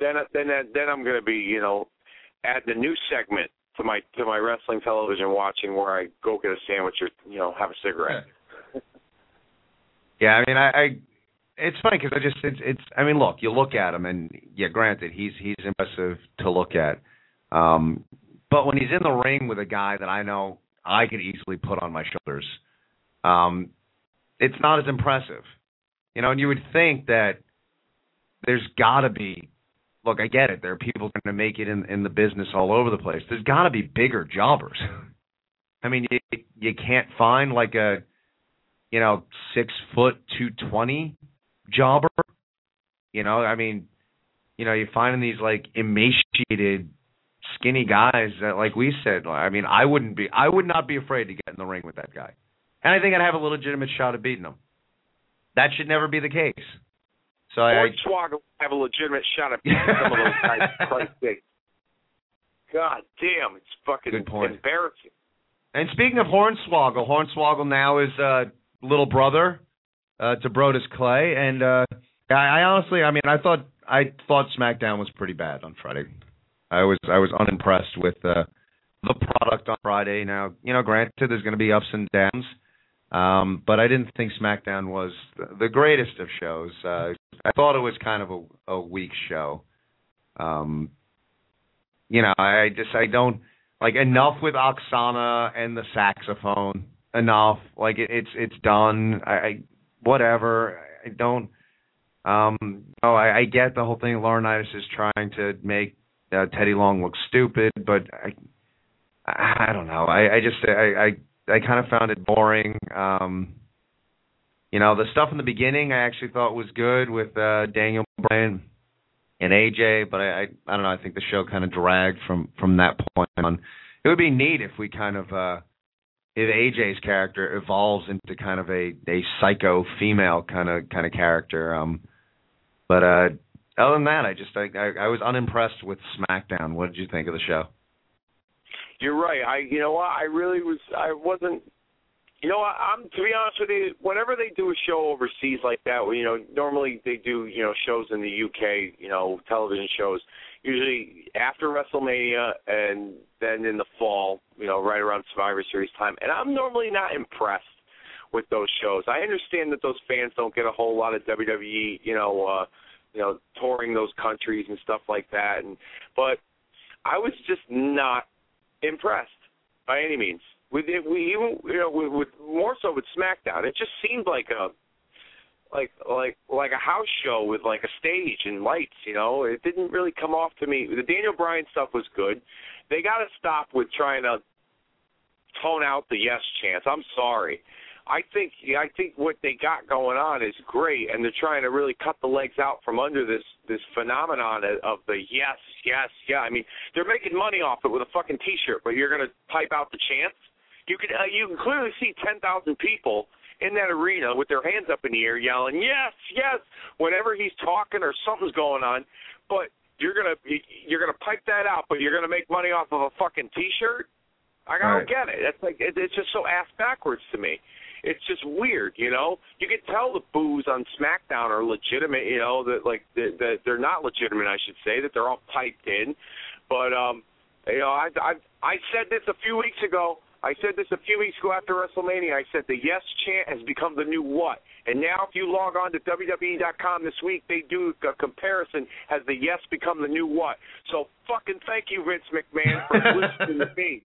then then then I'm going to be you know add the new segment to my to my wrestling television watching where I go get a sandwich or you know have a cigarette. [LAUGHS] yeah, I mean, I, I it's funny because I just it's it's I mean, look, you look at him and yeah, granted, he's he's impressive to look at, um, but when he's in the ring with a guy that I know I could easily put on my shoulders, um, it's not as impressive, you know. And you would think that there's got to be look, I get it. There are people trying to make it in in the business all over the place. There's got to be bigger jobbers. [LAUGHS] I mean, you you can't find like a you know six foot two twenty jobber. You know, I mean, you know, you're finding these like emaciated, skinny guys that, like we said. I mean, I wouldn't be, I would not be afraid to get in the ring with that guy, and I think I'd have a legitimate shot at beating him. That should never be the case. So Hornswoggle have a legitimate shot at beating some of those [LAUGHS] guys. Christ sake. God damn, it's fucking embarrassing. And speaking of Hornswoggle, Hornswoggle now is uh little brother uh, to Brodus Clay, and uh, I, I honestly, I mean, I thought I thought SmackDown was pretty bad on Friday. I was I was unimpressed with uh, the product on Friday. Now, you know, granted, there's going to be ups and downs, um, but I didn't think SmackDown was the greatest of shows. Uh, I thought it was kind of a, a weak show. Um, you know, I just I don't like enough with Aksana and the saxophone. Enough, like it, it's it's done. I, I whatever. I don't. Um, oh, I, I get the whole thing. Laurinaitis is trying to make uh, Teddy Long looks stupid, but I, I don't know. I, I just I I, I kind of found it boring. Um, you know, the stuff in the beginning I actually thought was good with uh, Daniel Bryan and AJ, but I, I I don't know. I think the show kind of dragged from from that point on. It would be neat if we kind of uh if AJ's character evolves into kind of a a psycho female kind of kind of character. Um, but uh, other than that, I just I, I I was unimpressed with SmackDown. What did you think of the show? You're right. I you know what I really was I wasn't you know, I'm to be honest with you. Whenever they do a show overseas like that, you know, normally they do you know shows in the UK, you know, television shows, usually after WrestleMania and then in the fall, you know, right around Survivor Series time. And I'm normally not impressed with those shows. I understand that those fans don't get a whole lot of WWE, you know, uh, you know, touring those countries and stuff like that. And but I was just not impressed by any means. With it, we even you know with, with more so with SmackDown, it just seemed like a like like like a house show with like a stage and lights. You know, it didn't really come off to me. The Daniel Bryan stuff was good. They got to stop with trying to tone out the yes chance. I'm sorry. I think I think what they got going on is great, and they're trying to really cut the legs out from under this this phenomenon of the yes, yes, yeah. I mean, they're making money off it with a fucking T-shirt, but you're gonna pipe out the chance. You can uh, you can clearly see 10,000 people in that arena with their hands up in the air yelling yes, yes whenever he's talking or something's going on. But you're gonna you're gonna pipe that out, but you're gonna make money off of a fucking T-shirt. I don't Right. get it. That's like it, it's just so ass backwards to me. It's just weird, you know. You can tell the boos on SmackDown are legitimate, you know, that like that, that they're not legitimate, I should say, that they're all piped in. But um, you know, I I I said this a few weeks ago. I said this a few weeks ago after WrestleMania. I said the yes chant has become the new what. And now, if you log on to WWE.com this week, they do a comparison. Has the yes become the new what? So fucking thank you, Vince McMahon, for [LAUGHS] listening to me.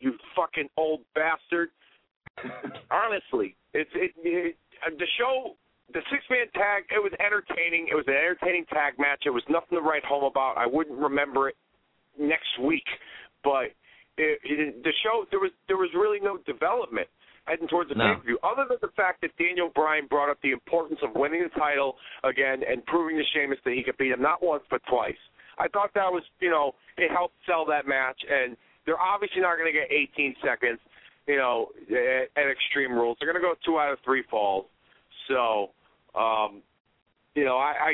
You fucking old bastard. Honestly, it's it, it uh, the show. The six man tag, it was entertaining. It was an entertaining tag match. It was nothing to write home about. I wouldn't remember it next week, but it, it, the show there was there was really no development heading towards the No. pay per view, other than the fact that Daniel Bryan brought up the importance of winning the title again and proving to Sheamus that he could beat him not once but twice. I thought that was you know it helped sell that match, and they're obviously not going to get 18 seconds, you know, at, at Extreme Rules. They're going to go two out of three falls. So, um, you know, I. I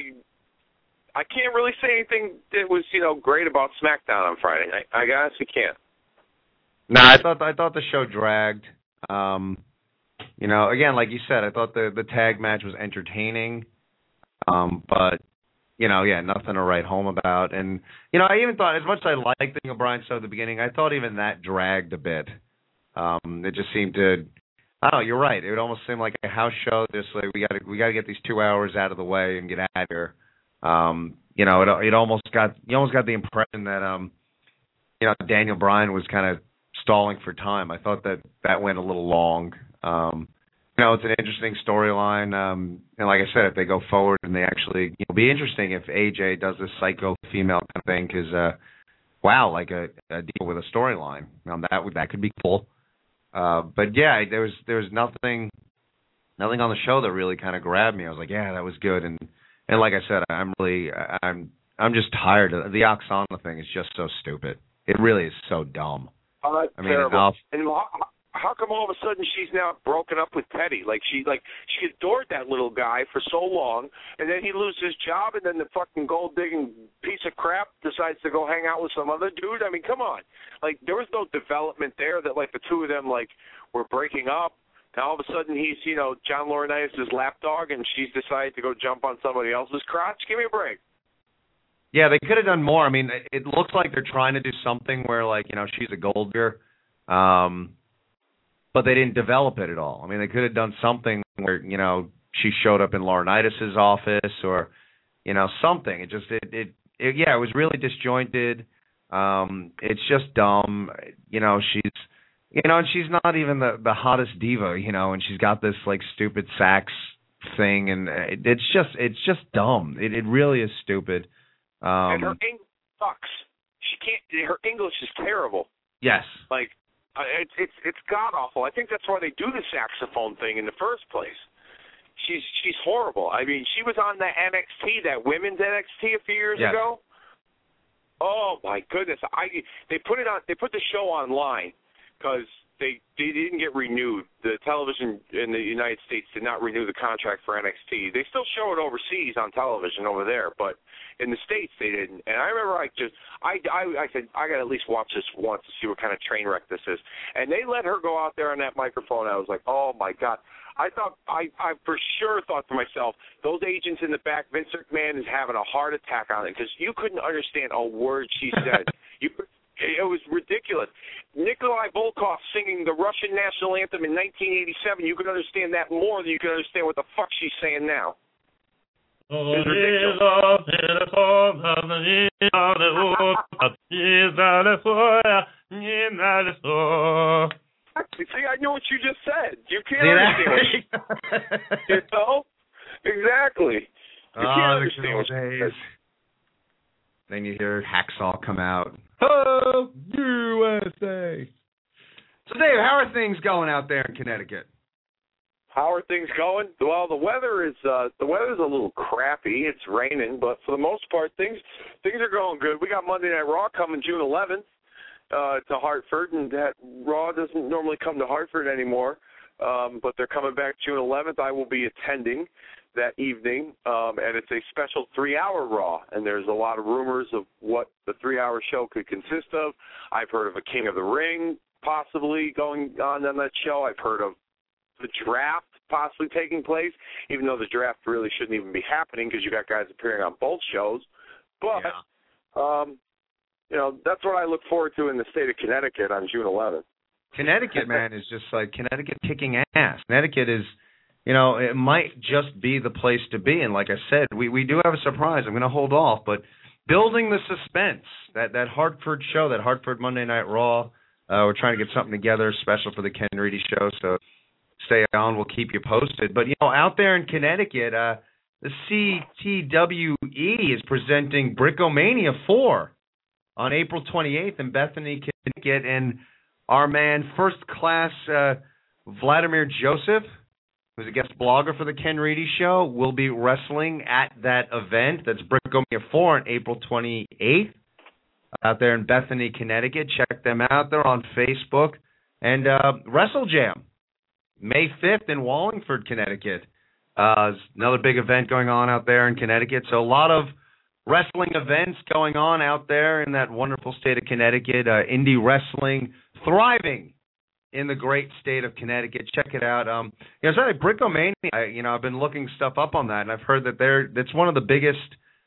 I can't really say anything that was, you know, great about SmackDown on Friday night. I honestly can't. No, I thought I thought the show dragged. Um, you know, again, like you said, I thought the the tag match was entertaining. Um, but you know, yeah, nothing to write home about. And you know, I even thought as much as I liked the Bryan stuff at the beginning, I thought even that dragged a bit. Um, it just seemed to. I don't know. You're right. It would almost seem like a house show. Just like we got to we got to get these two hours out of the way and get out of here. Um, you know, it it almost got you almost got the impression that um, you know, Daniel Bryan was kind of stalling for time. I thought that that went a little long. Um, you know, it's an interesting storyline. Um, and like I said, if they go forward and they actually, it'll be interesting if AJ does this psycho female kind of thing because, uh, wow, like a, a deal with a storyline. Um, that would that could be cool. Uh, but yeah, there was there was nothing, nothing on the show that really kind of grabbed me. I was like, yeah, that was good. And and like I said, I'm really I'm I'm just tired of the Aksana thing. is just so stupid. It really is so dumb. Oh, that's I mean, terrible. And how, come all of a sudden she's now broken up with Teddy? Like she like she adored that little guy for so long, and then he loses his job, and then the fucking gold digging piece of crap decides to go hang out with some other dude. I mean, come on. Like there was no development there that like the two of them like were breaking up. And all of a sudden, he's you know John Laurinaitis' lapdog, and she's decided to go jump on somebody else's crotch. Give me a break. Yeah, they could have done more. I mean, it- it looks like they're trying to do something where, like, you know, she's a gold digger, um, but they didn't develop it at all. I mean, they could have done something where, you know, she showed up in Laurinaitis' office or, you know, something. It just, it, it, it yeah, it was really disjointed. Um, it's just dumb. You know, she's, you know, and she's not even the the hottest diva, you know, and she's got this like stupid sax thing, and it, it's just, it's just dumb. It, it really is stupid. and her Um, English sucks. She can't. Her English is terrible. yes. Like uh, it's it's it's god awful. I think that's why they do the saxophone thing in the first place. She's she's horrible. I mean, she was on the NXT, that women's NXT a few years Yes. ago. Oh my goodness! I they put it on. They put the show online because they they didn't get renewed. The television in the United States did not renew the contract for NXT. They still show it overseas on television over there, but in the states they didn't. And I remember I just I I I said I got to at least watch this once to see what kind of train wreck this is. And they let her go out there on that microphone. I was like, oh my god. I thought I I for sure thought to myself, those agents in the back, Vince McMahon is having a heart attack on it because you couldn't understand a word she said. [LAUGHS] you it was ridiculous. Nikolai Volkov singing the Russian national anthem in 1987. You can understand that more than you can understand what the fuck she's saying now. It's ridiculous. See, I know what you just said. You can't See understand. [LAUGHS] You know? Exactly. You ah, can't oh, understand what old said. Then you hear Hacksaw come out. Oh, USA. So, Dave, how are things going out there in Connecticut? How are things going? Well, the weather is uh the weather's a little crappy. It's raining, but for the most part things things are going good. We got Monday Night Raw coming June 11th uh to Hartford and that Raw doesn't normally come to Hartford anymore. Um but they're coming back June 11th. I will be attending that evening um and it's a special 3-hour Raw and there's a lot of rumors of what the 3-hour show could consist of. I've heard of a King of the Ring possibly going on on that show. I've heard of the draft possibly taking place, even though the draft really shouldn't even be happening because you've got guys appearing on both shows. But um, you know, that's what I look forward to in the state of Connecticut on June 11th. Connecticut, man, is just like Connecticut kicking ass. Connecticut is, you know, it might just be the place to be. And like I said, we we do have a surprise. I'm going to hold off, but building the suspense that that Hartford show, that Hartford Monday Night Raw. Uh, we're trying to get something together special for the Ken Reedy show. So stay on. We'll keep you posted. But you know, out there in Connecticut, uh, the CTWE is presenting Brickomania 4 on April 28th in Bethany, Connecticut, and our man, first class uh, Vladimir Joseph, who's a guest blogger for the Ken Reedy Show, will be wrestling at that event. That's Brickomania 4 on April 28th out there in Bethany, Connecticut. Check them out. They're on Facebook. And uh, Wrestle Jam, May 5th in Wallingford, Connecticut. Uh, another big event going on out there in Connecticut. So a lot of wrestling events going on out there in that wonderful state of Connecticut. Uh, indie wrestling thriving in the great state of Connecticut. Check it out. Um, you know, sorry, Brickomania. I, you know, I've been looking stuff up on that, and I've heard that they're that's one of the biggest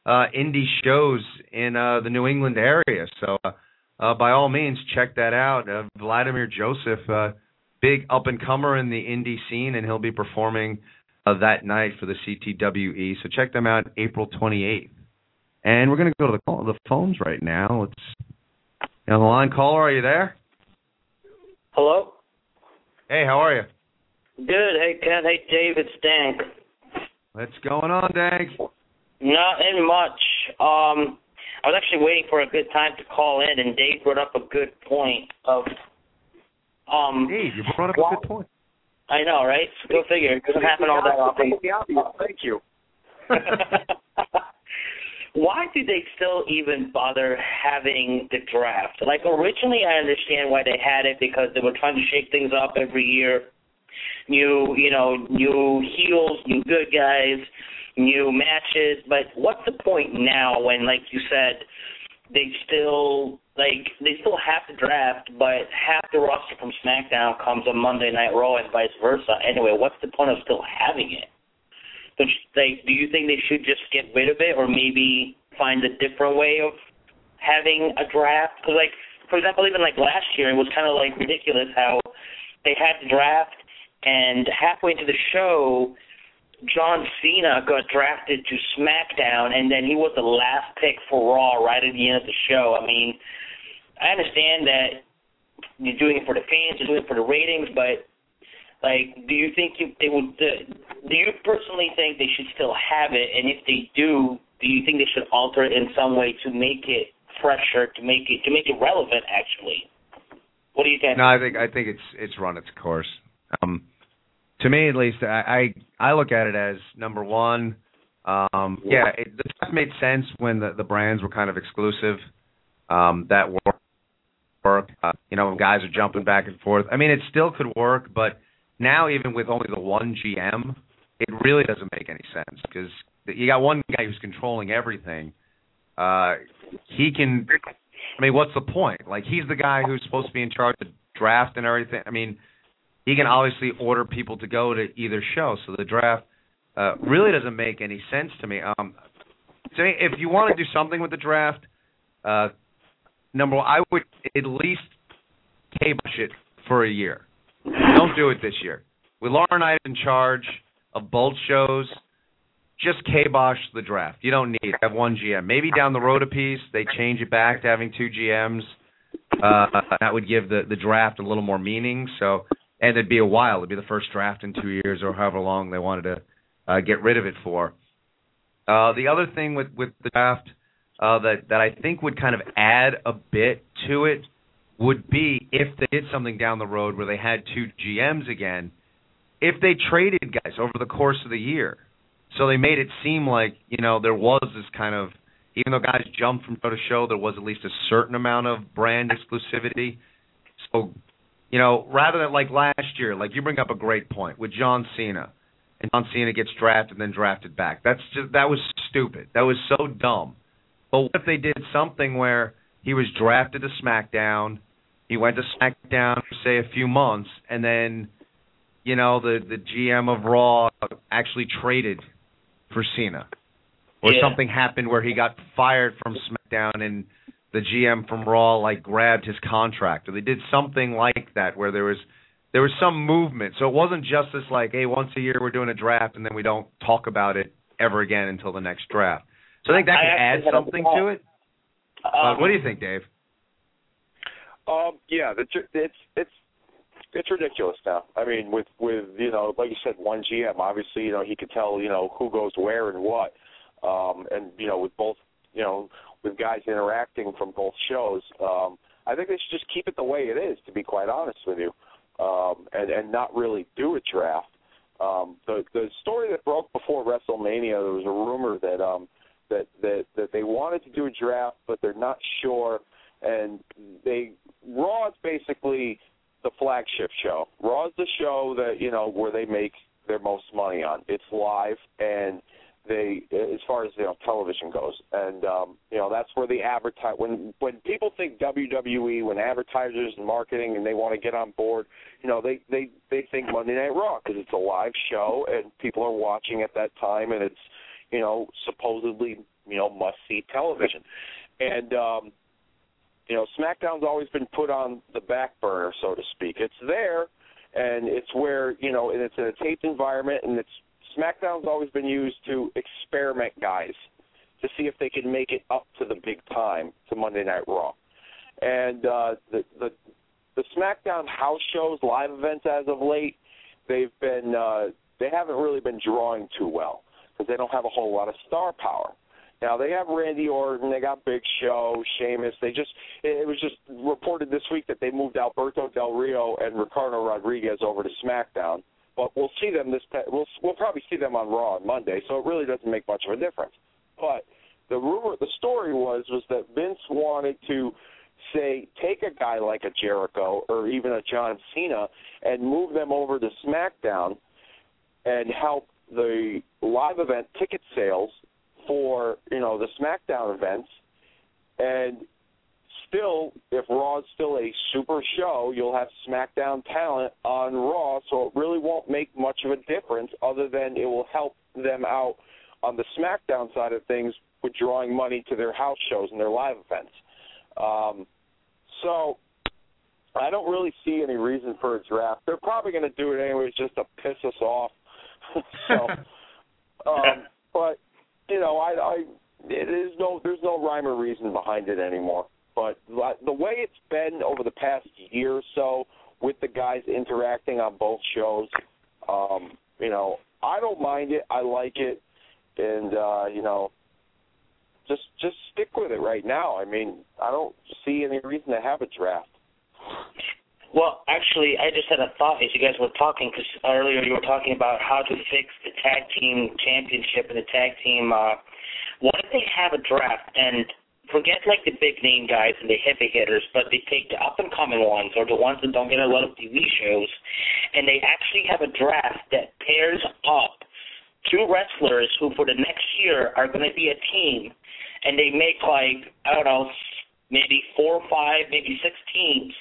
uh, indie shows in uh, the New England area. So, uh, uh, by all means, check that out. Uh, Vladimir Joseph, uh, big up and comer in the indie scene, and he'll be performing that night for the CTWE. So check them out April 28th. And we're going to go to the call, the phones right now. You on the line, caller, are you there? Hello? Hey, how are you? Good. Hey, Ken. Hey, Dave. It's Dank. What's going on, Dank? Nothing much. Um, I was actually waiting for a good time to call in, and Dave brought up a good point of. Um, Dave, you brought up Well- a good point. I know, right? Go figure. It doesn't happen all that often. Thank you. Why do they still even bother having the draft? Like originally, I understand why they had it because they were trying to shake things up every year. New, you know, new heels, new good guys, new matches. But what's the point now when, like you said, they still like they still have to draft, but half the roster from SmackDown comes on Monday Night Raw and vice versa. Anyway, what's the point of still having it? You, like, do you think they should just get rid of it, or maybe find a different way of having a draft? Because, like, for example, even like last year, it was kind of like ridiculous how they had the draft, and halfway into the show, John Cena got drafted to SmackDown, and then he was the last pick for Raw right at the end of the show. I mean, I understand that you're doing it for the fans, you're doing it for the ratings, but like, do you think you, they would? Do you personally think they should still have it? And if they do, do you think they should alter it in some way to make it fresher, to make it to make it relevant? Actually, what do you think? No, I think I think it's it's run its course. Um, to me at least, I I, I look at it as number one. Um, yeah, it, the draft made sense when the the brands were kind of exclusive. Um, that work, uh, you know, guys are jumping back and forth. I mean, it still could work, but now even with only the one GM, it really doesn't make any sense because you got one guy who's controlling everything. Uh, he can. I mean, what's the point? Like, he's the guy who's supposed to be in charge of draft and everything. I mean, he can obviously order people to go to either show. So the draft uh, really doesn't make any sense to me. Um, so if you want to do something with the draft, uh, number one, I would at least kibosh it for a year. Don't do it this year. With Laurinaitis in charge of both shows, just kibosh the draft. You don't need have one GM. Maybe down the road a piece they change it back to having two GMs. Uh, that would give the the draft a little more meaning. So and it'd be a while. It'd be the first draft in two years or however long they wanted to uh, get rid of it for. Uh, the other thing with with the draft uh, that that I think would kind of add a bit to it would be if they did something down the road where they had two GMs again, if they traded guys over the course of the year. So they made it seem like you know there was this kind of even though guys jumped from show to show, there was at least a certain amount of brand exclusivity. So you know, rather than like last year, like you bring up a great point with John Cena, and John Cena gets drafted and then drafted back. That's just that was stupid. That was so dumb. But what if they did something where he was drafted to SmackDown, he went to SmackDown for say a few months, and then, you know, the the GM of Raw actually traded for Cena, or Yeah. something happened where he got fired from SmackDown and the GM from Raw like grabbed his contract, or they did something like that where there was there was some movement. So it wasn't just this like, hey, once a year we're doing a draft and then we don't talk about it ever again until the next draft. So I think that I could add something to it. Um, what do you think, Dave? Um, yeah, the, it's it's it's ridiculous now. I mean, with with you know, like you said, one GM. Obviously, you know, he could tell you know who goes where and what. Um, and you know, with both you know, with guys interacting from both shows, um, I think they should just keep it the way it is. To be quite honest with you, um, and and not really do a draft. Um, the the story that broke before WrestleMania, there was a rumor that um, that that that they wanted to do a draft, but they're not sure. And they Raw is basically the flagship show. Raw is the show that you know where they make their most money on. It's live and they as far as you know television goes and um you know that's where the advertise when when people think WWE when advertisers and marketing and they want to get on board you know they they they think Monday Night Raw because it's a live show and people are watching at that time and it's you know supposedly you know must see television and um you know SmackDown's always been put on the back burner so to speak it's there and it's where you know and it's in a taped environment and it's SmackDown's always been used to experiment guys to see if they can make it up to the big time to Monday Night Raw. And uh, the the the SmackDown house shows, live events as of late, they've been uh, they haven't really been drawing too well because they don't have a whole lot of star power. Now they have Randy Orton, they got Big Show, Sheamus. They just it was just reported this week that they moved Alberto Del Rio and Ricardo Rodriguez over to SmackDown. But we'll see them this. We'll we'll probably see them on Raw on Monday, so it really doesn't make much of a difference. But the rumor, the story was was that Vince wanted to say take a guy like a Jericho or even a John Cena and move them over to SmackDown and help the live event ticket sales for you know the SmackDown events And still, if Raw is still a super show, you'll have SmackDown talent on Raw, so it really won't make much of a difference other than it will help them out on the SmackDown side of things with drawing money to their house shows and their live events. Um, so I don't really see any reason for a draft. They're probably going to do it anyways just to piss us off. [LAUGHS] so, [LAUGHS] um, but you know, I, I it is no there's no rhyme or reason behind it anymore. But the way it's been over the past year or so with the guys interacting on both shows, um, you know, I don't mind it. I like it, and uh, you know, just just stick with it right now. I mean, I don't see any reason to have a draft. Well, actually, I just had a thought as you guys were talking because earlier you were talking about how to fix the tag team championship and the tag team. Uh, what if they have a draft and forget like the big name guys and the heavy hitters, but they take the up and coming ones or the ones that don't get a lot of TV shows, and they actually have a draft that pairs up two wrestlers who for the next year are going to be a team, and they make like I don't know, maybe four or five, maybe six teams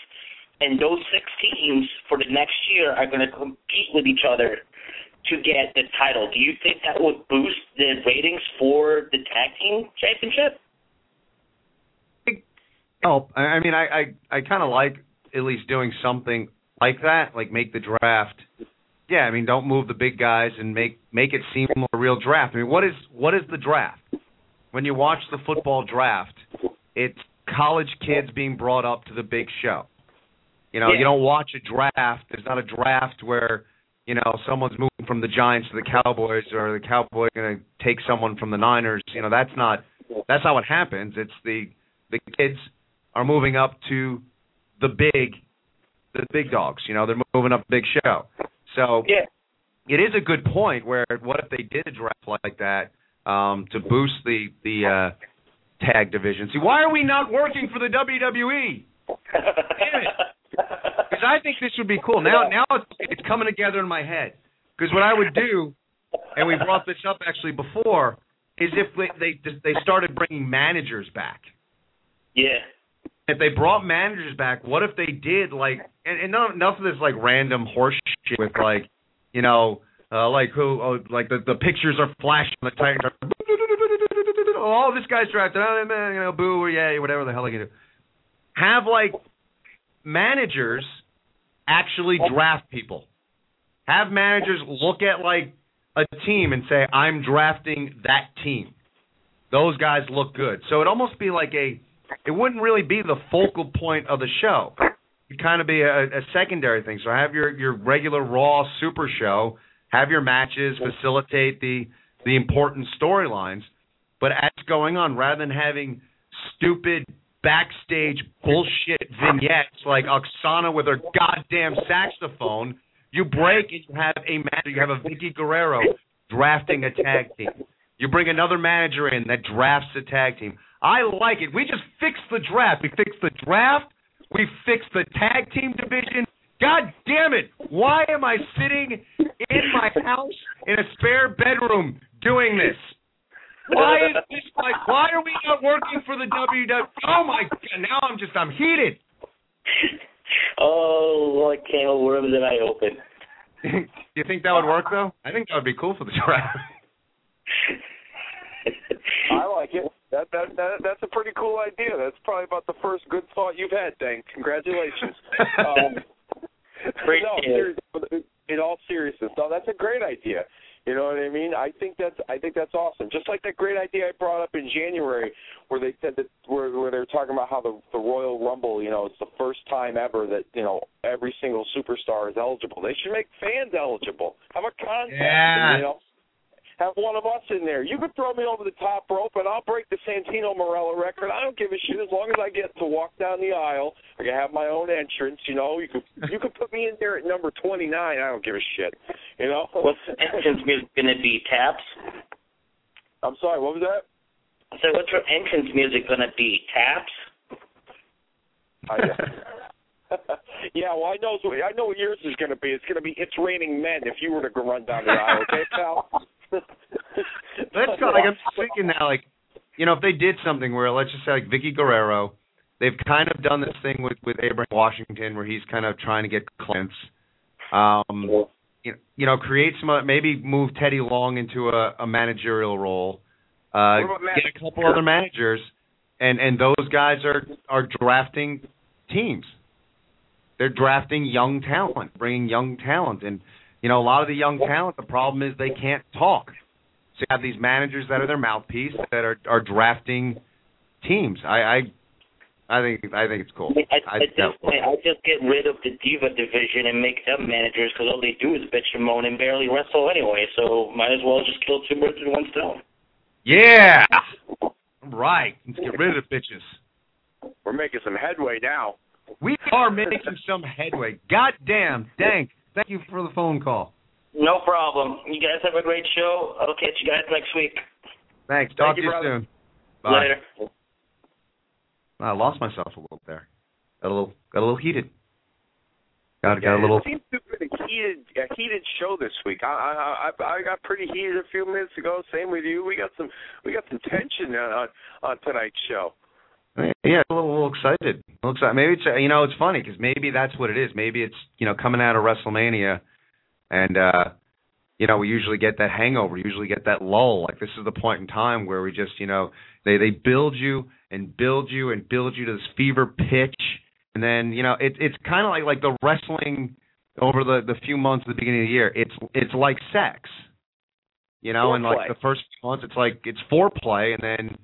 and those six teams for the next year are going to compete with each other to get the title. Do you think that would boost the ratings for the tag team championship? Oh, I mean, I I, I kind of like at least doing something like that, like make the draft. Yeah, I mean, don't move the big guys and make make it seem more real draft. I mean, what is what is the draft? When you watch the football draft, it's college kids being brought up to the big show. You know, yeah. you don't watch a draft. There's not a draft where you know someone's moving from the Giants to the Cowboys, or the Cowboys going to take someone from the Niners. You know, that's not that's not what happens. It's the the kids are moving up to the big the big dogs. You know, they're moving up big show. So yeah. it is a good point. Where what if they did a draft like that um, to boost the the uh, tag division? See, why are we not working for the WWE? Damn it. [LAUGHS] Because I think this would be cool. Now, now it's, it's coming together in my head. Because what I would do, and we brought this up actually before, is if they they they started bringing managers back. Yeah. If they brought managers back, what if they did like and, and none, enough of this like random horse shit with like, you know, uh, like who oh, like the the pictures are flashing the Titans. Are, [LAUGHS] oh, this guy's drafted. Oh, man, you know, boo or yeah, whatever the hell they can do. Have like managers actually oh. draft people. Have managers oh. look at like a team and say, "I'm drafting that team." Those guys look good. So it almost be like a. It wouldn't really be the focal point of the show. It'd kind of be a, a secondary thing. So have your your regular Raw Super Show, have your matches, facilitate the the important storylines. But as going on, rather than having stupid backstage bullshit vignettes like Aksana with her goddamn saxophone, you break and you have a manager, you have a Vickie Guerrero drafting a tag team. You bring another manager in that drafts a tag team. I like it. We just fixed the draft. We fixed the draft. We fixed the tag team division. God damn it! Why am I sitting in my house in a spare bedroom doing this? Why is this like? Why are we not working for the WWE? Oh my god! Now I'm just I'm heated. [LAUGHS] Oh, I can't worms that I open. Do [LAUGHS] you think that would work though? I think that would be cool for the draft. [LAUGHS] I like it. That, that that that's a pretty cool idea. That's probably about the first good thought you've had, Dang. Congratulations. um, Great no, seriously, in all seriousness, no, that's a great idea. You know what I mean? I think that's I think that's awesome. Just like that great idea I brought up in January, where they said that where, where they were talking about how the the Royal Rumble, you know, it's the first time ever that you know every single superstar is eligible. They should make fans eligible. Have a contest. Yeah. You know, have one of us in there. You could throw me over the top rope, and I'll break the Santino Marella record. I don't give a shit as long as I get to walk down the aisle. I can have my own entrance. You know, you could you could put me in there at number twenty nine. I don't give a shit. You know. What's the entrance music going to be? Taps? I'm sorry. What was that? So what's your entrance music going to be? Taps? I, [LAUGHS] yeah, well, I know. I know what yours is going to be. It's going to be "It's Raining Men." If you were to run down the aisle, okay, pal? [LAUGHS] Let's go. Like I'm just thinking now, like you know, if they did something where, let's just say, like Vickie Guerrero, they've kind of done this thing with with Abraham Washington, where he's kind of trying to get clients. Um, you know, you know, create some, maybe move Teddy Long into a, a managerial role. Uh, What about Matt- get a couple other managers, and and those guys are are drafting teams. They're drafting young talent, bringing young talent, and you know a lot of the young talent. The problem is they can't talk. So you have these managers that are their mouthpiece that are are drafting teams. I I, I think I think it's cool. At, I, at this point, I'll just get rid of the diva division and make them managers because all they do is bitch and moan and barely wrestle anyway. So might as well just kill two birds with one stone. yeah, right. Let's get rid of the bitches. We're making some headway now. We are making some headway. God damn, Dank. Thank you for the phone call. No problem. You guys have a great show. I'll catch you guys next week. Thanks. Talk Thank to you brother. soon. Bye. Later. I lost myself a little there. Got a little got a little heated. Got got a little. It seems to have been a heated, a heated show this week. I, I I I got pretty heated a few minutes ago. Same with you. We got some we got some tension on on, on tonight's show. Yeah, a little, a little excited. A little excited. Maybe it's you know it's funny because maybe that's what it is. Maybe it's you know coming out of WrestleMania, and uh you know we usually get that hangover. We usually get that lull. Like this is the point in time where we just you know they they build you and build you and build you to this fever pitch, and then you know it, it's kind of like like the wrestling over the the few months at the beginning of the year. It's it's like sex, you know, and like the first few months it's like it's foreplay, and then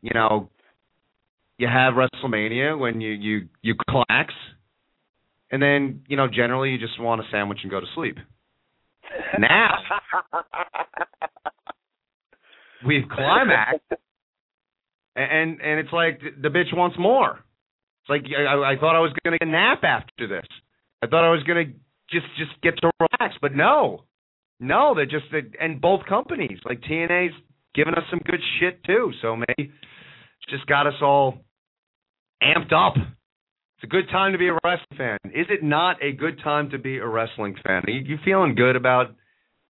you know you have WrestleMania when you you you climax, and then you know generally you just want a sandwich and go to sleep. Now [LAUGHS] we've climaxed, and and it's like the bitch wants more. It's like I, I thought I was gonna get a nap after this. I thought I was gonna just just get to relax, but no, no, they're just and both companies like TNA's giving us some good shit too. So maybe just got us all amped up. It's a good time to be a wrestling fan. Is it not a good time to be a wrestling fan? Are you, you feeling good about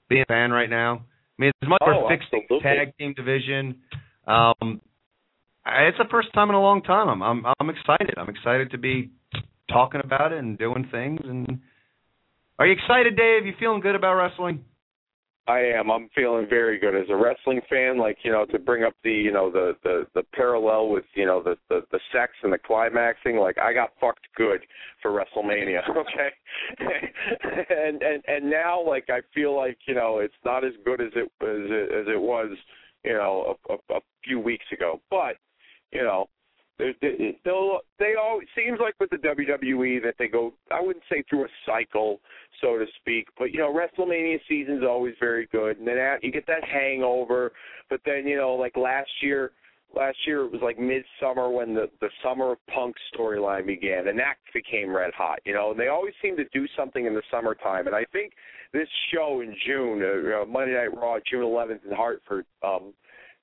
being a fan right now? I mean, as much as Oh, fixing absolutely. tag team division, um, it's the first time in a long time. I'm, I'm I'm excited. I'm excited to be talking about it and doing things. And are you excited, Dave? You feeling good about wrestling? I am. I'm feeling very good as a wrestling fan. Like you know, to bring up the you know the the the parallel with you know the the the sex and the climaxing. Like I got fucked good for WrestleMania. [LAUGHS] Okay, [LAUGHS] and and and now like I feel like you know it's not as good as it as it, as it was you know a, a, a few weeks ago. But you know. They, they, they always seems like with the WWE that they go. I wouldn't say through a cycle, so to speak. But you know, WrestleMania season's always very good, and then at, you get that hangover. But then you know, like last year, last year it was like midsummer when the the Summer of Punk storyline began, and that became red hot. You know, and they always seem to do something in the summertime. And I think this show in June, uh, uh, Monday Night Raw, June 11th in Hartford. um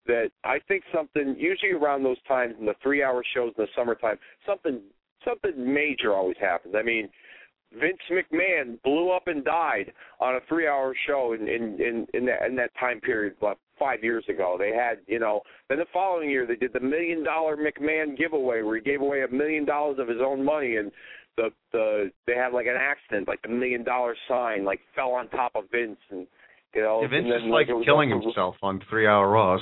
that I think something usually around those times in the three hour shows in the summertime, something something major always happens. I mean, Vince McMahon blew up and died on a three hour show in in in, in that in that time period about five years ago. They had, you know, then the following year they did the million dollar McMahon giveaway where he gave away a million dollars of his own money and the the they had like an accident, like the million dollar sign like fell on top of Vince and you know Yeah, Vince and is then, like it was killing himself on three-hour Raws.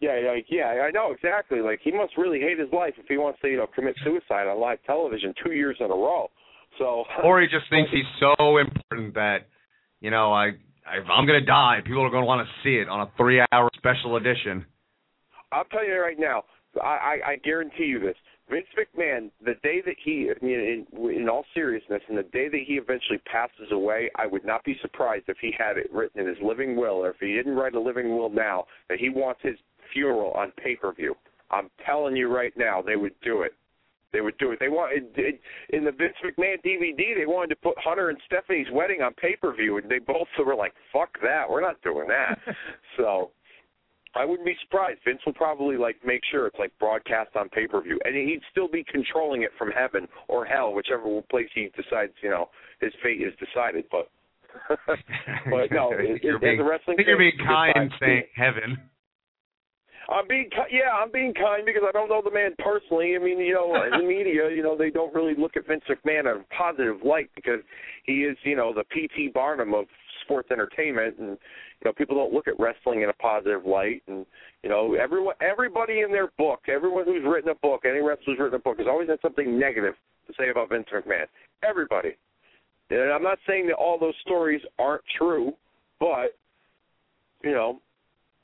Yeah, yeah, yeah, I know exactly. Like he must really hate his life if he wants to, you know, commit suicide on live television two years in a row. So [LAUGHS] or he just thinks he's so important that you know I, I if I'm gonna die, people are gonna want to see it on a three-hour special edition. I'll tell you right now, I, I, I guarantee you this. Vince McMahon, the day that he, in, in, in all seriousness, and the day that he eventually passes away, I would not be surprised if he had it written in his living will, or if he didn't write a living will now, that he wants his funeral on pay-per-view. I'm telling you right now, they would do it. They would do it. They want it, it, in the Vince McMahon DVD. They wanted to put Hunter and Stephanie's wedding on pay-per-view, and they both were like, "Fuck that, we're not doing that." [LAUGHS] so I wouldn't be surprised. Vince will probably like make sure it's like broadcast on pay per view, and he'd still be controlling it from heaven or hell, whichever place he decides. You know, his fate is decided. But [LAUGHS] but no, it, [LAUGHS] You're it, being- as a wrestling I think you're being kind saying heaven. I'm being ki- yeah, I'm being kind because I don't know the man personally. I mean, you know, [LAUGHS] in the media, you know, they don't really look at Vince McMahon in a positive light because he is, you know, the PT Barnum of sports entertainment, and you know, people don't look at wrestling in a positive light. And you know, everyone, everybody in their book, everyone who's written a book, any wrestler who's written a book, has always had something negative to say about Vince McMahon. Everybody. And I'm not saying that all those stories aren't true, but you know,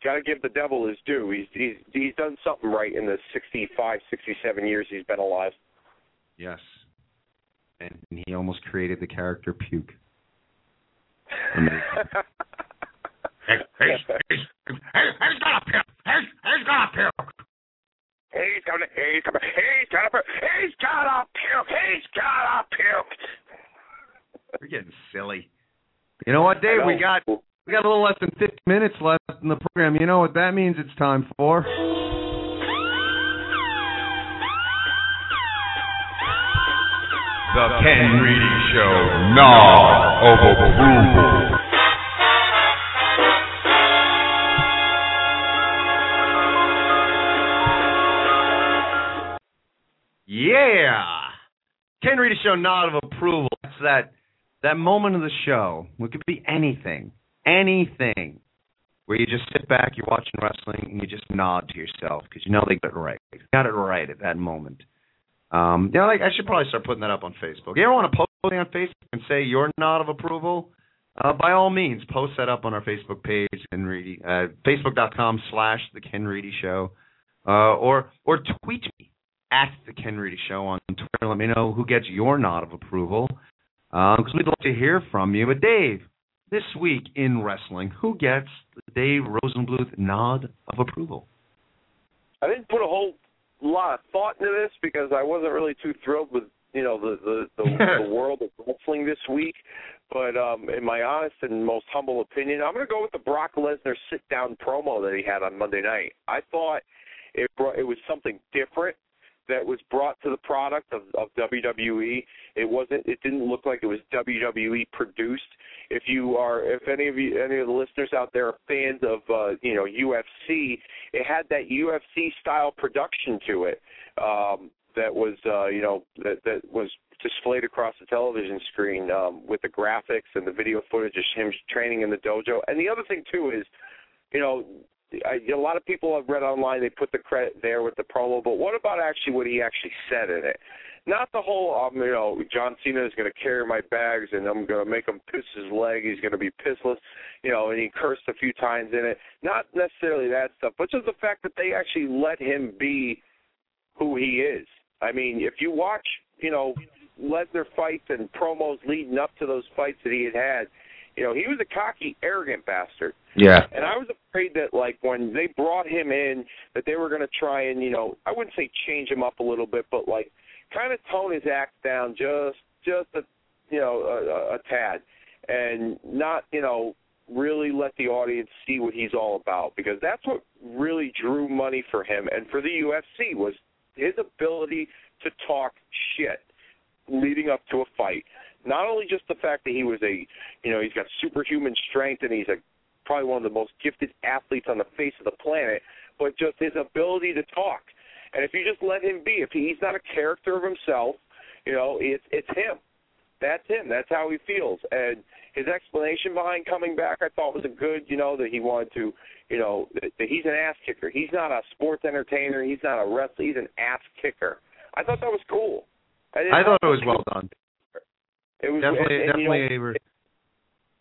got to give the devil his due. He's he's he's done something right in the 65, 67 years he's been alive. Yes. And he almost created the character Puke. Amazing. [LAUGHS] Hey, he's, he's, he's, he's gonna puke. He's, he's gonna puke. He's gonna, he's gonna, he's gonna, puke. he's gonna puke. He's gonna puke. We're getting silly. You know what, Dave? We got we got a little less than 50 minutes left in the program. You know what that means? It's time for. The Ken Reedy Show, nod of approval. Yeah. Ken Reedy Show nod of approval. That's that that moment of the show. It could be anything. Anything. Where you just sit back, you're watching wrestling, and you just nod to yourself because you know they got it right. They got it right at that moment. Um, you know, like I should probably start putting that up on Facebook. You ever want to post something on Facebook and say your nod of approval? Uh, by all means, post that up on our Facebook page, Ken Reedy, uh, facebook.com slash the Ken Reedy Show, uh, or or tweet me at the Ken Reedy Show on Twitter. Let me know who gets your nod of approval, because we'd love to hear from you. But Dave, this week in wrestling, who gets the Dave Rosenbluth nod of approval? I didn't put a whole lot of thought into this because I wasn't really too thrilled with you know the the the, [LAUGHS] the world of wrestling this week. But um, in my honest and most humble opinion, I'm going to go with the Brock Lesnar sit down promo that he had on Monday night. I thought it brought, it was something different that was brought to the product of, of WWE. It wasn't. It didn't look like it was WWE produced. If you are, if any of you, any of the listeners out there are fans of, uh, you know, UFC, it had that UFC style production to it. Um, that was, uh, you know, that that was displayed across the television screen um, with the graphics and the video footage of him training in the dojo. And the other thing too is, you know, I, a lot of people have read online. They put the credit there with the promo, but what about actually what he actually said in it? Not the whole, um, you know, John Cena is going to carry my bags and I'm going to make him piss his leg. He's going to be pissless, you know, and he cursed a few times in it. Not necessarily that stuff, but just the fact that they actually let him be who he is. I mean, if you watch, you know, Lesnar fights and promos leading up to those fights that he had had, you know, he was a cocky, arrogant bastard. Yeah. And I was afraid that like when they brought him in that they were going to try and, you know, I wouldn't say change him up a little bit, but like kind of tone his act down just just a you know, a, a tad and not, you know, really let the audience see what he's all about because that's what really drew money for him and for the UFC was his ability to talk shit leading up to a fight. Not only just the fact that he was a, you know, he's got superhuman strength and he's a probably one of the most gifted athletes on the face of the planet, but just his ability to talk. And if you just let him be, if he's not a character of himself, you know, it's it's him. That's him. That's how he feels. And his explanation behind coming back, I thought was a good, you know, that he wanted to, you know, that, that he's an ass kicker. He's not a sports entertainer. He's not a wrestler. He's an ass kicker. I thought that was cool. I, I thought it was well done. It was Definitely, and, and, you know, definitely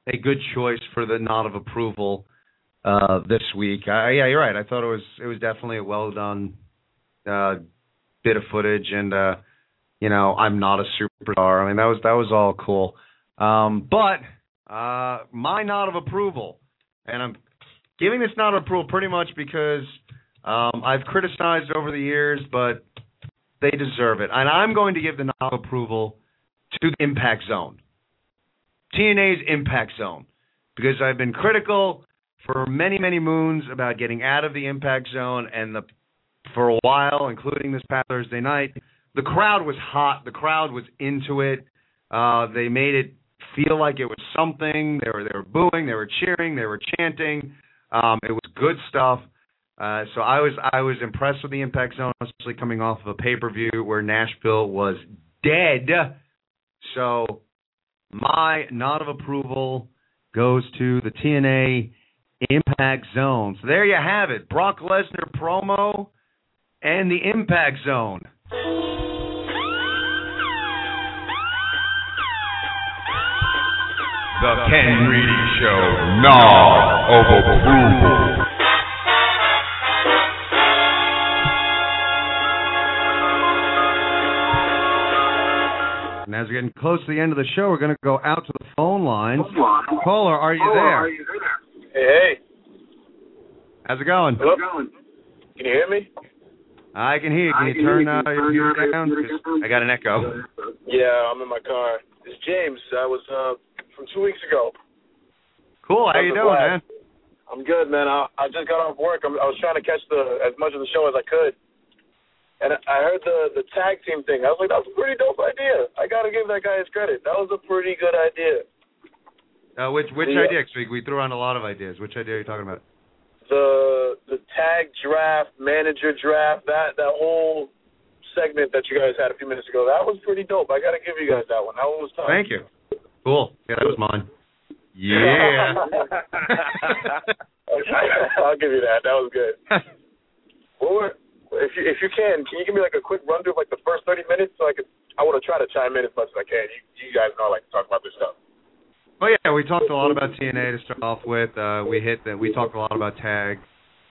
a, a good choice for the nod of approval uh, this week. Yeah, you're right. I thought it was it was definitely a well done uh, bit of footage, and uh, you know, I'm not a superstar. I mean, that was that was all cool. Um, but uh, my nod of approval, and I'm giving this nod of approval pretty much because um, I've criticized over the years, but they deserve it, and I'm going to give the nod of approval to the Impact Zone, TNA's Impact Zone, because I've been critical for many many moons about getting out of the Impact Zone, and the for a while, including this past Thursday night, the crowd was hot. The crowd was into it. Uh, they made it feel like it was something. They were they were booing, they were cheering, they were chanting. Um, it was good stuff. Uh, so I was I was impressed with the Impact Zone, especially coming off of a pay per view where Nashville was dead. So my nod of approval goes to the TNA Impact Zone. So there you have it, Brock Lesnar promo and the Impact Zone. The Ken Reedy Show, nod of approval. And as we're getting close to the end of the show, we're going to go out to the phone lines. Caller, are you there? Hey, How's it going? hello. Can you hear me? I can hear you. Can you turn uh, your music down? 'Cause I got an echo. Yeah, I'm in my car. It's James. I was uh from two weeks ago. Cool. How you doing, going? man? I'm good, man. I I just got off work. I'm, I was trying to catch the as much of the show as I could, and I heard the the tag team thing. I was like, that was a pretty dope idea. I got to give that guy his credit. That was a pretty good idea. Uh, which which idea? 'Cause we we threw around a lot of ideas. Which idea are you talking about? The the tag draft, manager draft, that that whole segment that you guys had a few minutes ago, that was pretty dope. I got to give you guys that one. That one was tough. Thank you. Cool. Yeah, that was mine. [LAUGHS] Yeah. okay, I'll give you that. That was good. [LAUGHS] What were, if you if you can, can you give me like a quick run through of like the first thirty minutes so I could I want to try to chime in as much as I can. You you guys know I like to talk about this stuff. Well, yeah, we talked a lot about TNA to start off with. Uh, we hit that. We talked a lot about tag,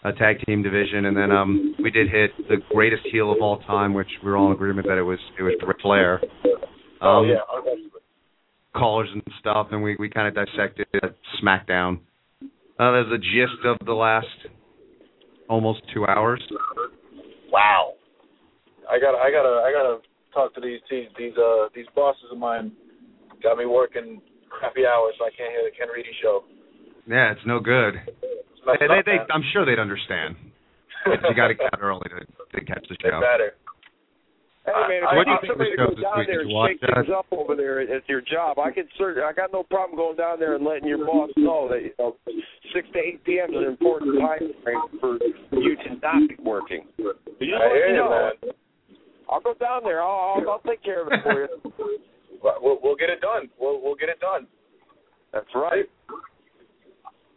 uh, tag team division, and then um, we did hit the greatest heel of all time, which we were all in agreement that it was it was Ric Flair. oh Um, yeah, obviously. callers and stuff, and we we kind of dissected SmackDown. Uh, there's the gist of the last almost two hours. Wow. I gotta I gotta I gotta talk to these these these uh these bosses of mine. Got me working crappy hours so I can't hear the Ken Reedy show. Yeah, it's no good. It's They, they, up, they, man. I'm sure they'd understand. [LAUGHS] you got to get out early to, to catch the They show. better. Hey man, if What do you you need think of somebody the to go show this down week? there Did and you watch shake that? things up over there at, at your job, I can certainly. I got no problem going down there and letting your boss know that you know six to eight p.m. is an important time frame for you to not be working. So you I let hear me you, know. man. I'll go down there. I'll, I'll I'll take care of it for you. [LAUGHS] But We'll we'll get it done. We'll we'll get it done. That's right.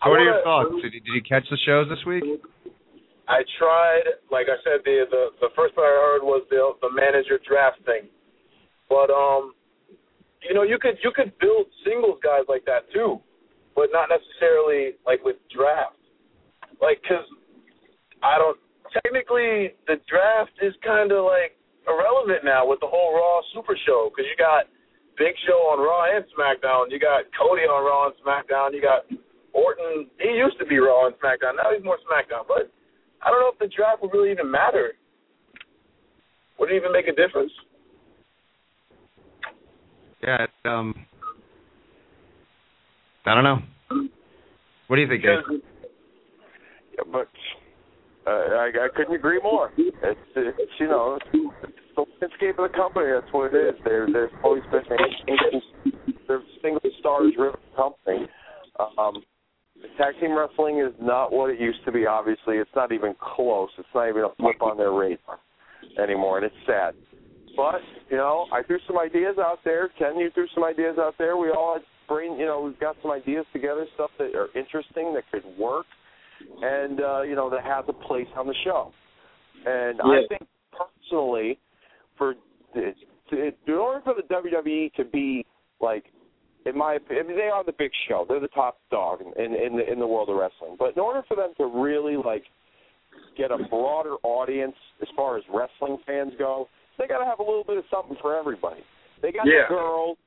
I What are your wanna- thoughts? Did you, did you catch the shows this week? I tried, like I said, the the the first part I heard was the the manager draft thing, but um, you know, you could you could build singles guys like that too, but not necessarily like with draft, like because I don't technically the draft is kind of like irrelevant now with the whole Raw Super Show because you got Big Show on Raw and SmackDown, you got Cody on Raw and SmackDown, you got Orton. He used to be Raw and SmackDown, now he's more SmackDown, but I don't know if the draft would really even matter. Would it even make a difference? Yeah, um, I don't know. What do you think, Dave? Yeah, but uh, I, I couldn't agree more. It's, it's you know, it's the landscape of the company. That's what it is. They're they've always been a they're a single star driven company. Um, tag team wrestling is not what it used to be. Obviously, it's not even close. It's not even a flip on their radar anymore, and it's sad. But you know, I threw some ideas out there. Ken, you threw some ideas out there. We all had brain. You know, we've got some ideas together, stuff that are interesting that could work, and uh, you know that has a place on the show. And I think personally, for in order for the WWE to be like, in my opinion, I mean, they are the big show. They're the top dog in in the, in the world of wrestling. But in order for them to really like get a broader audience as far as wrestling fans go, they got to have a little bit of something for everybody. They got Yeah. the girls,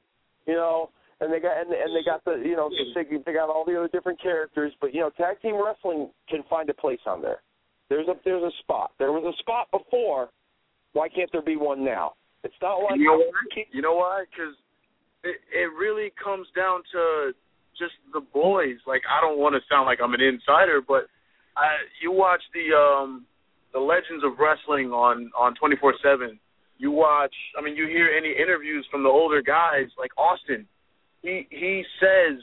you know, and they got and, and they got the you know they, they got all the other different characters. But you know, tag team wrestling can find a place on there. There's a there's a spot. There was a spot before. Why can't there be one now? It's not like You know why? You know why? Because it it really comes down to just the boys. Like I don't want to sound like I'm an insider, but I you watch the um the Legends of Wrestling on on 24/7. You watch. I mean, you hear any interviews from the older guys like Austin. He he says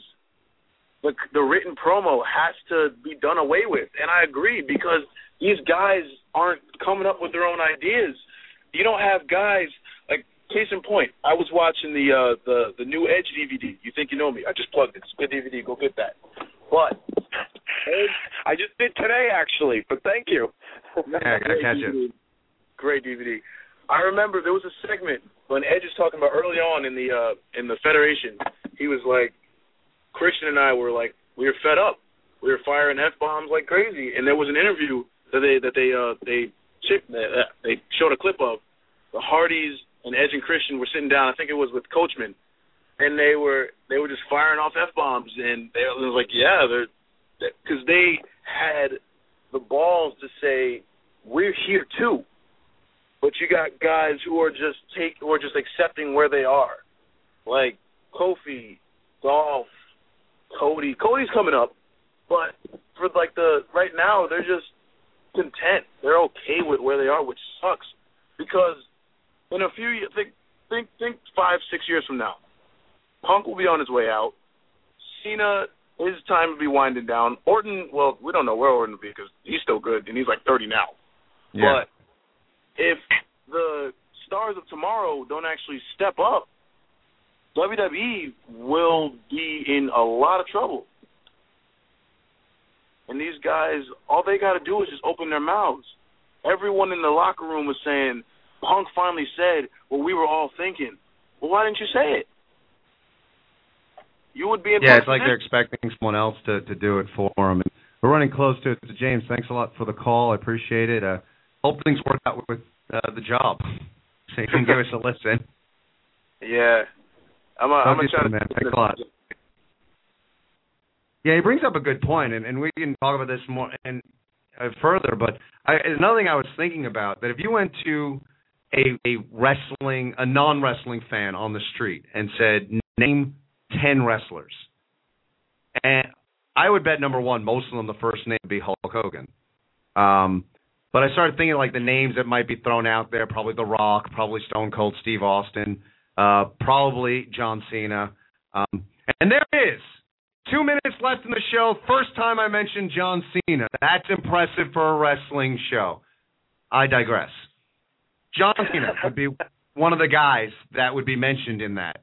the the written promo has to be done away with, and I agree because these guys aren't coming up with their own ideas. You don't have guys case in point. I was watching the uh the the new Edge DVD. You think you know me? I just plugged it. It's a good DVD. Go get that. But Edge, [LAUGHS] I just did today actually, but thank you. Yeah, I gotta catch it. Great DVD. I remember there was a segment when Edge was talking about early on in the uh in the Federation. He was like, Christian and I were like, we were fed up. We were firing f bombs like crazy, and there was an interview that they that they uh they they showed a clip of the Hardys and Edge and Christian were sitting down. I think it was with Coachman, and they were they were just firing off f bombs, and they it was like, yeah, they're because they had the balls to say we're here too, but you got guys who are just take are just accepting where they are, like Kofi, Dolph, Cody. Cody's coming up, but for like the right now, they're just content. They're okay with where they are, which sucks because in a few years, think think think five six years from now, Punk will be on his way out. Cena, his time will be winding down. Orton, well, we don't know where Orton will be because he's still good and he's like 30 now. Yeah. But if the stars of tomorrow don't actually step up, WWE will be in a lot of trouble. And these guys, all they got to do is just open their mouths. Everyone in the locker room was saying, Punk finally said what we were all thinking. Well, why didn't you say it? You would be in Yeah, it's like they're expecting someone else to to do it for them. And we're running close to it. So James, thanks a lot for the call. I appreciate it. Uh, hope things work out with uh, the job. So you can give us a listen. [LAUGHS] Yeah. I'm a, I'm gonna try to man. Thanks a lot. Yeah, he brings up a good point, and, and we can talk about this more and uh, further. But I, another thing I was thinking about that if you went to a, a wrestling, a non-wrestling fan on the street and said, "Name ten wrestlers," and I would bet number one, most of them, the first name would be Hulk Hogan. Um, but I started thinking like the names that might be thrown out there, probably The Rock, probably Stone Cold Steve Austin, uh, probably John Cena. Um, and there it is. Two minutes left in the show. First time I mentioned John Cena. That's impressive for a wrestling show. I digress. John Cena would be one of the guys that would be mentioned in that.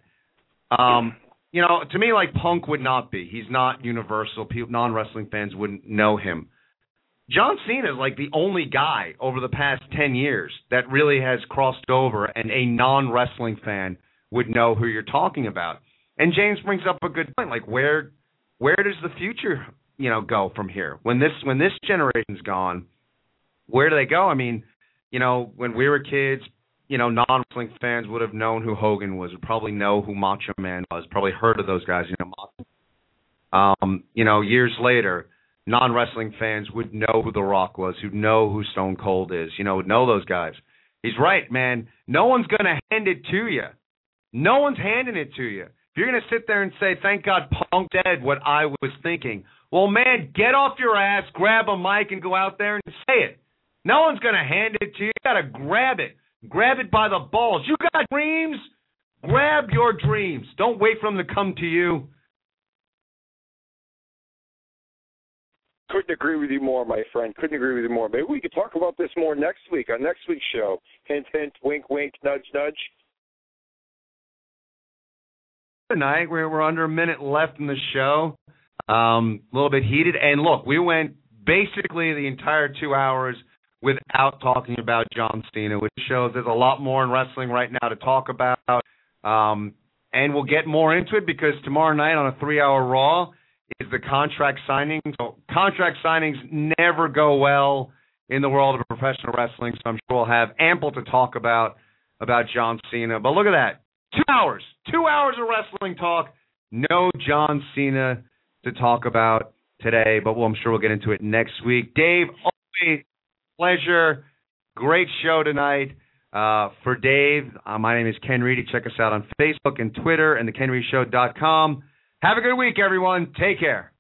Um, you know, to me, like Punk would not be. He's not universal. People, non-wrestling fans wouldn't know him. John Cena is like the only guy over the past 10 years that really has crossed over and a non-wrestling fan would know who you're talking about. And James brings up a good point like where where does the future, you know, go from here? When this when this generation's gone, where do they go? I mean, you know, when we were kids, you know, non-wrestling fans would have known who Hogan was, would probably know who Macho Man was, probably heard of those guys, you know, Macho. um, you know, years later, non-wrestling fans would know who The Rock was, who'd know who Stone Cold is, you know, would know those guys. He's right, man. No one's to hand it to you. No one's handing it to you. If you're to sit there and say, thank God Punk dead, what I was thinking, well, man, get off your ass, grab a mic, and go out there and say it. No one's going to hand it to you. You got to grab it. Grab it by the balls. You got dreams? Grab your dreams. Don't wait for them to come to you. Couldn't agree with you more, my friend. Couldn't agree with you more. Maybe we could talk about this more next week on next week's show. Hint, hint, wink, wink, nudge, nudge. tonight. We're we're under a minute left in the show. Um, a little bit heated. And look, we went basically the entire two hours without talking about John Cena, which shows there's a lot more in wrestling right now to talk about. Um, and we'll get more into it because tomorrow night on a three-hour Raw is the contract signing. So contract signings never go well in the world of professional wrestling. So I'm sure we'll have ample to talk about about John Cena. But look at that. Two hours. Two hours of wrestling talk. No John Cena to talk about today, but well, I'm sure we'll get into it next week. Dave, always pleasure. Great show tonight. Uh, for Dave, uh, my name is Ken Reedy. Check us out on Facebook and Twitter and thekenreedyshow.com. Have a good week, everyone. Take care.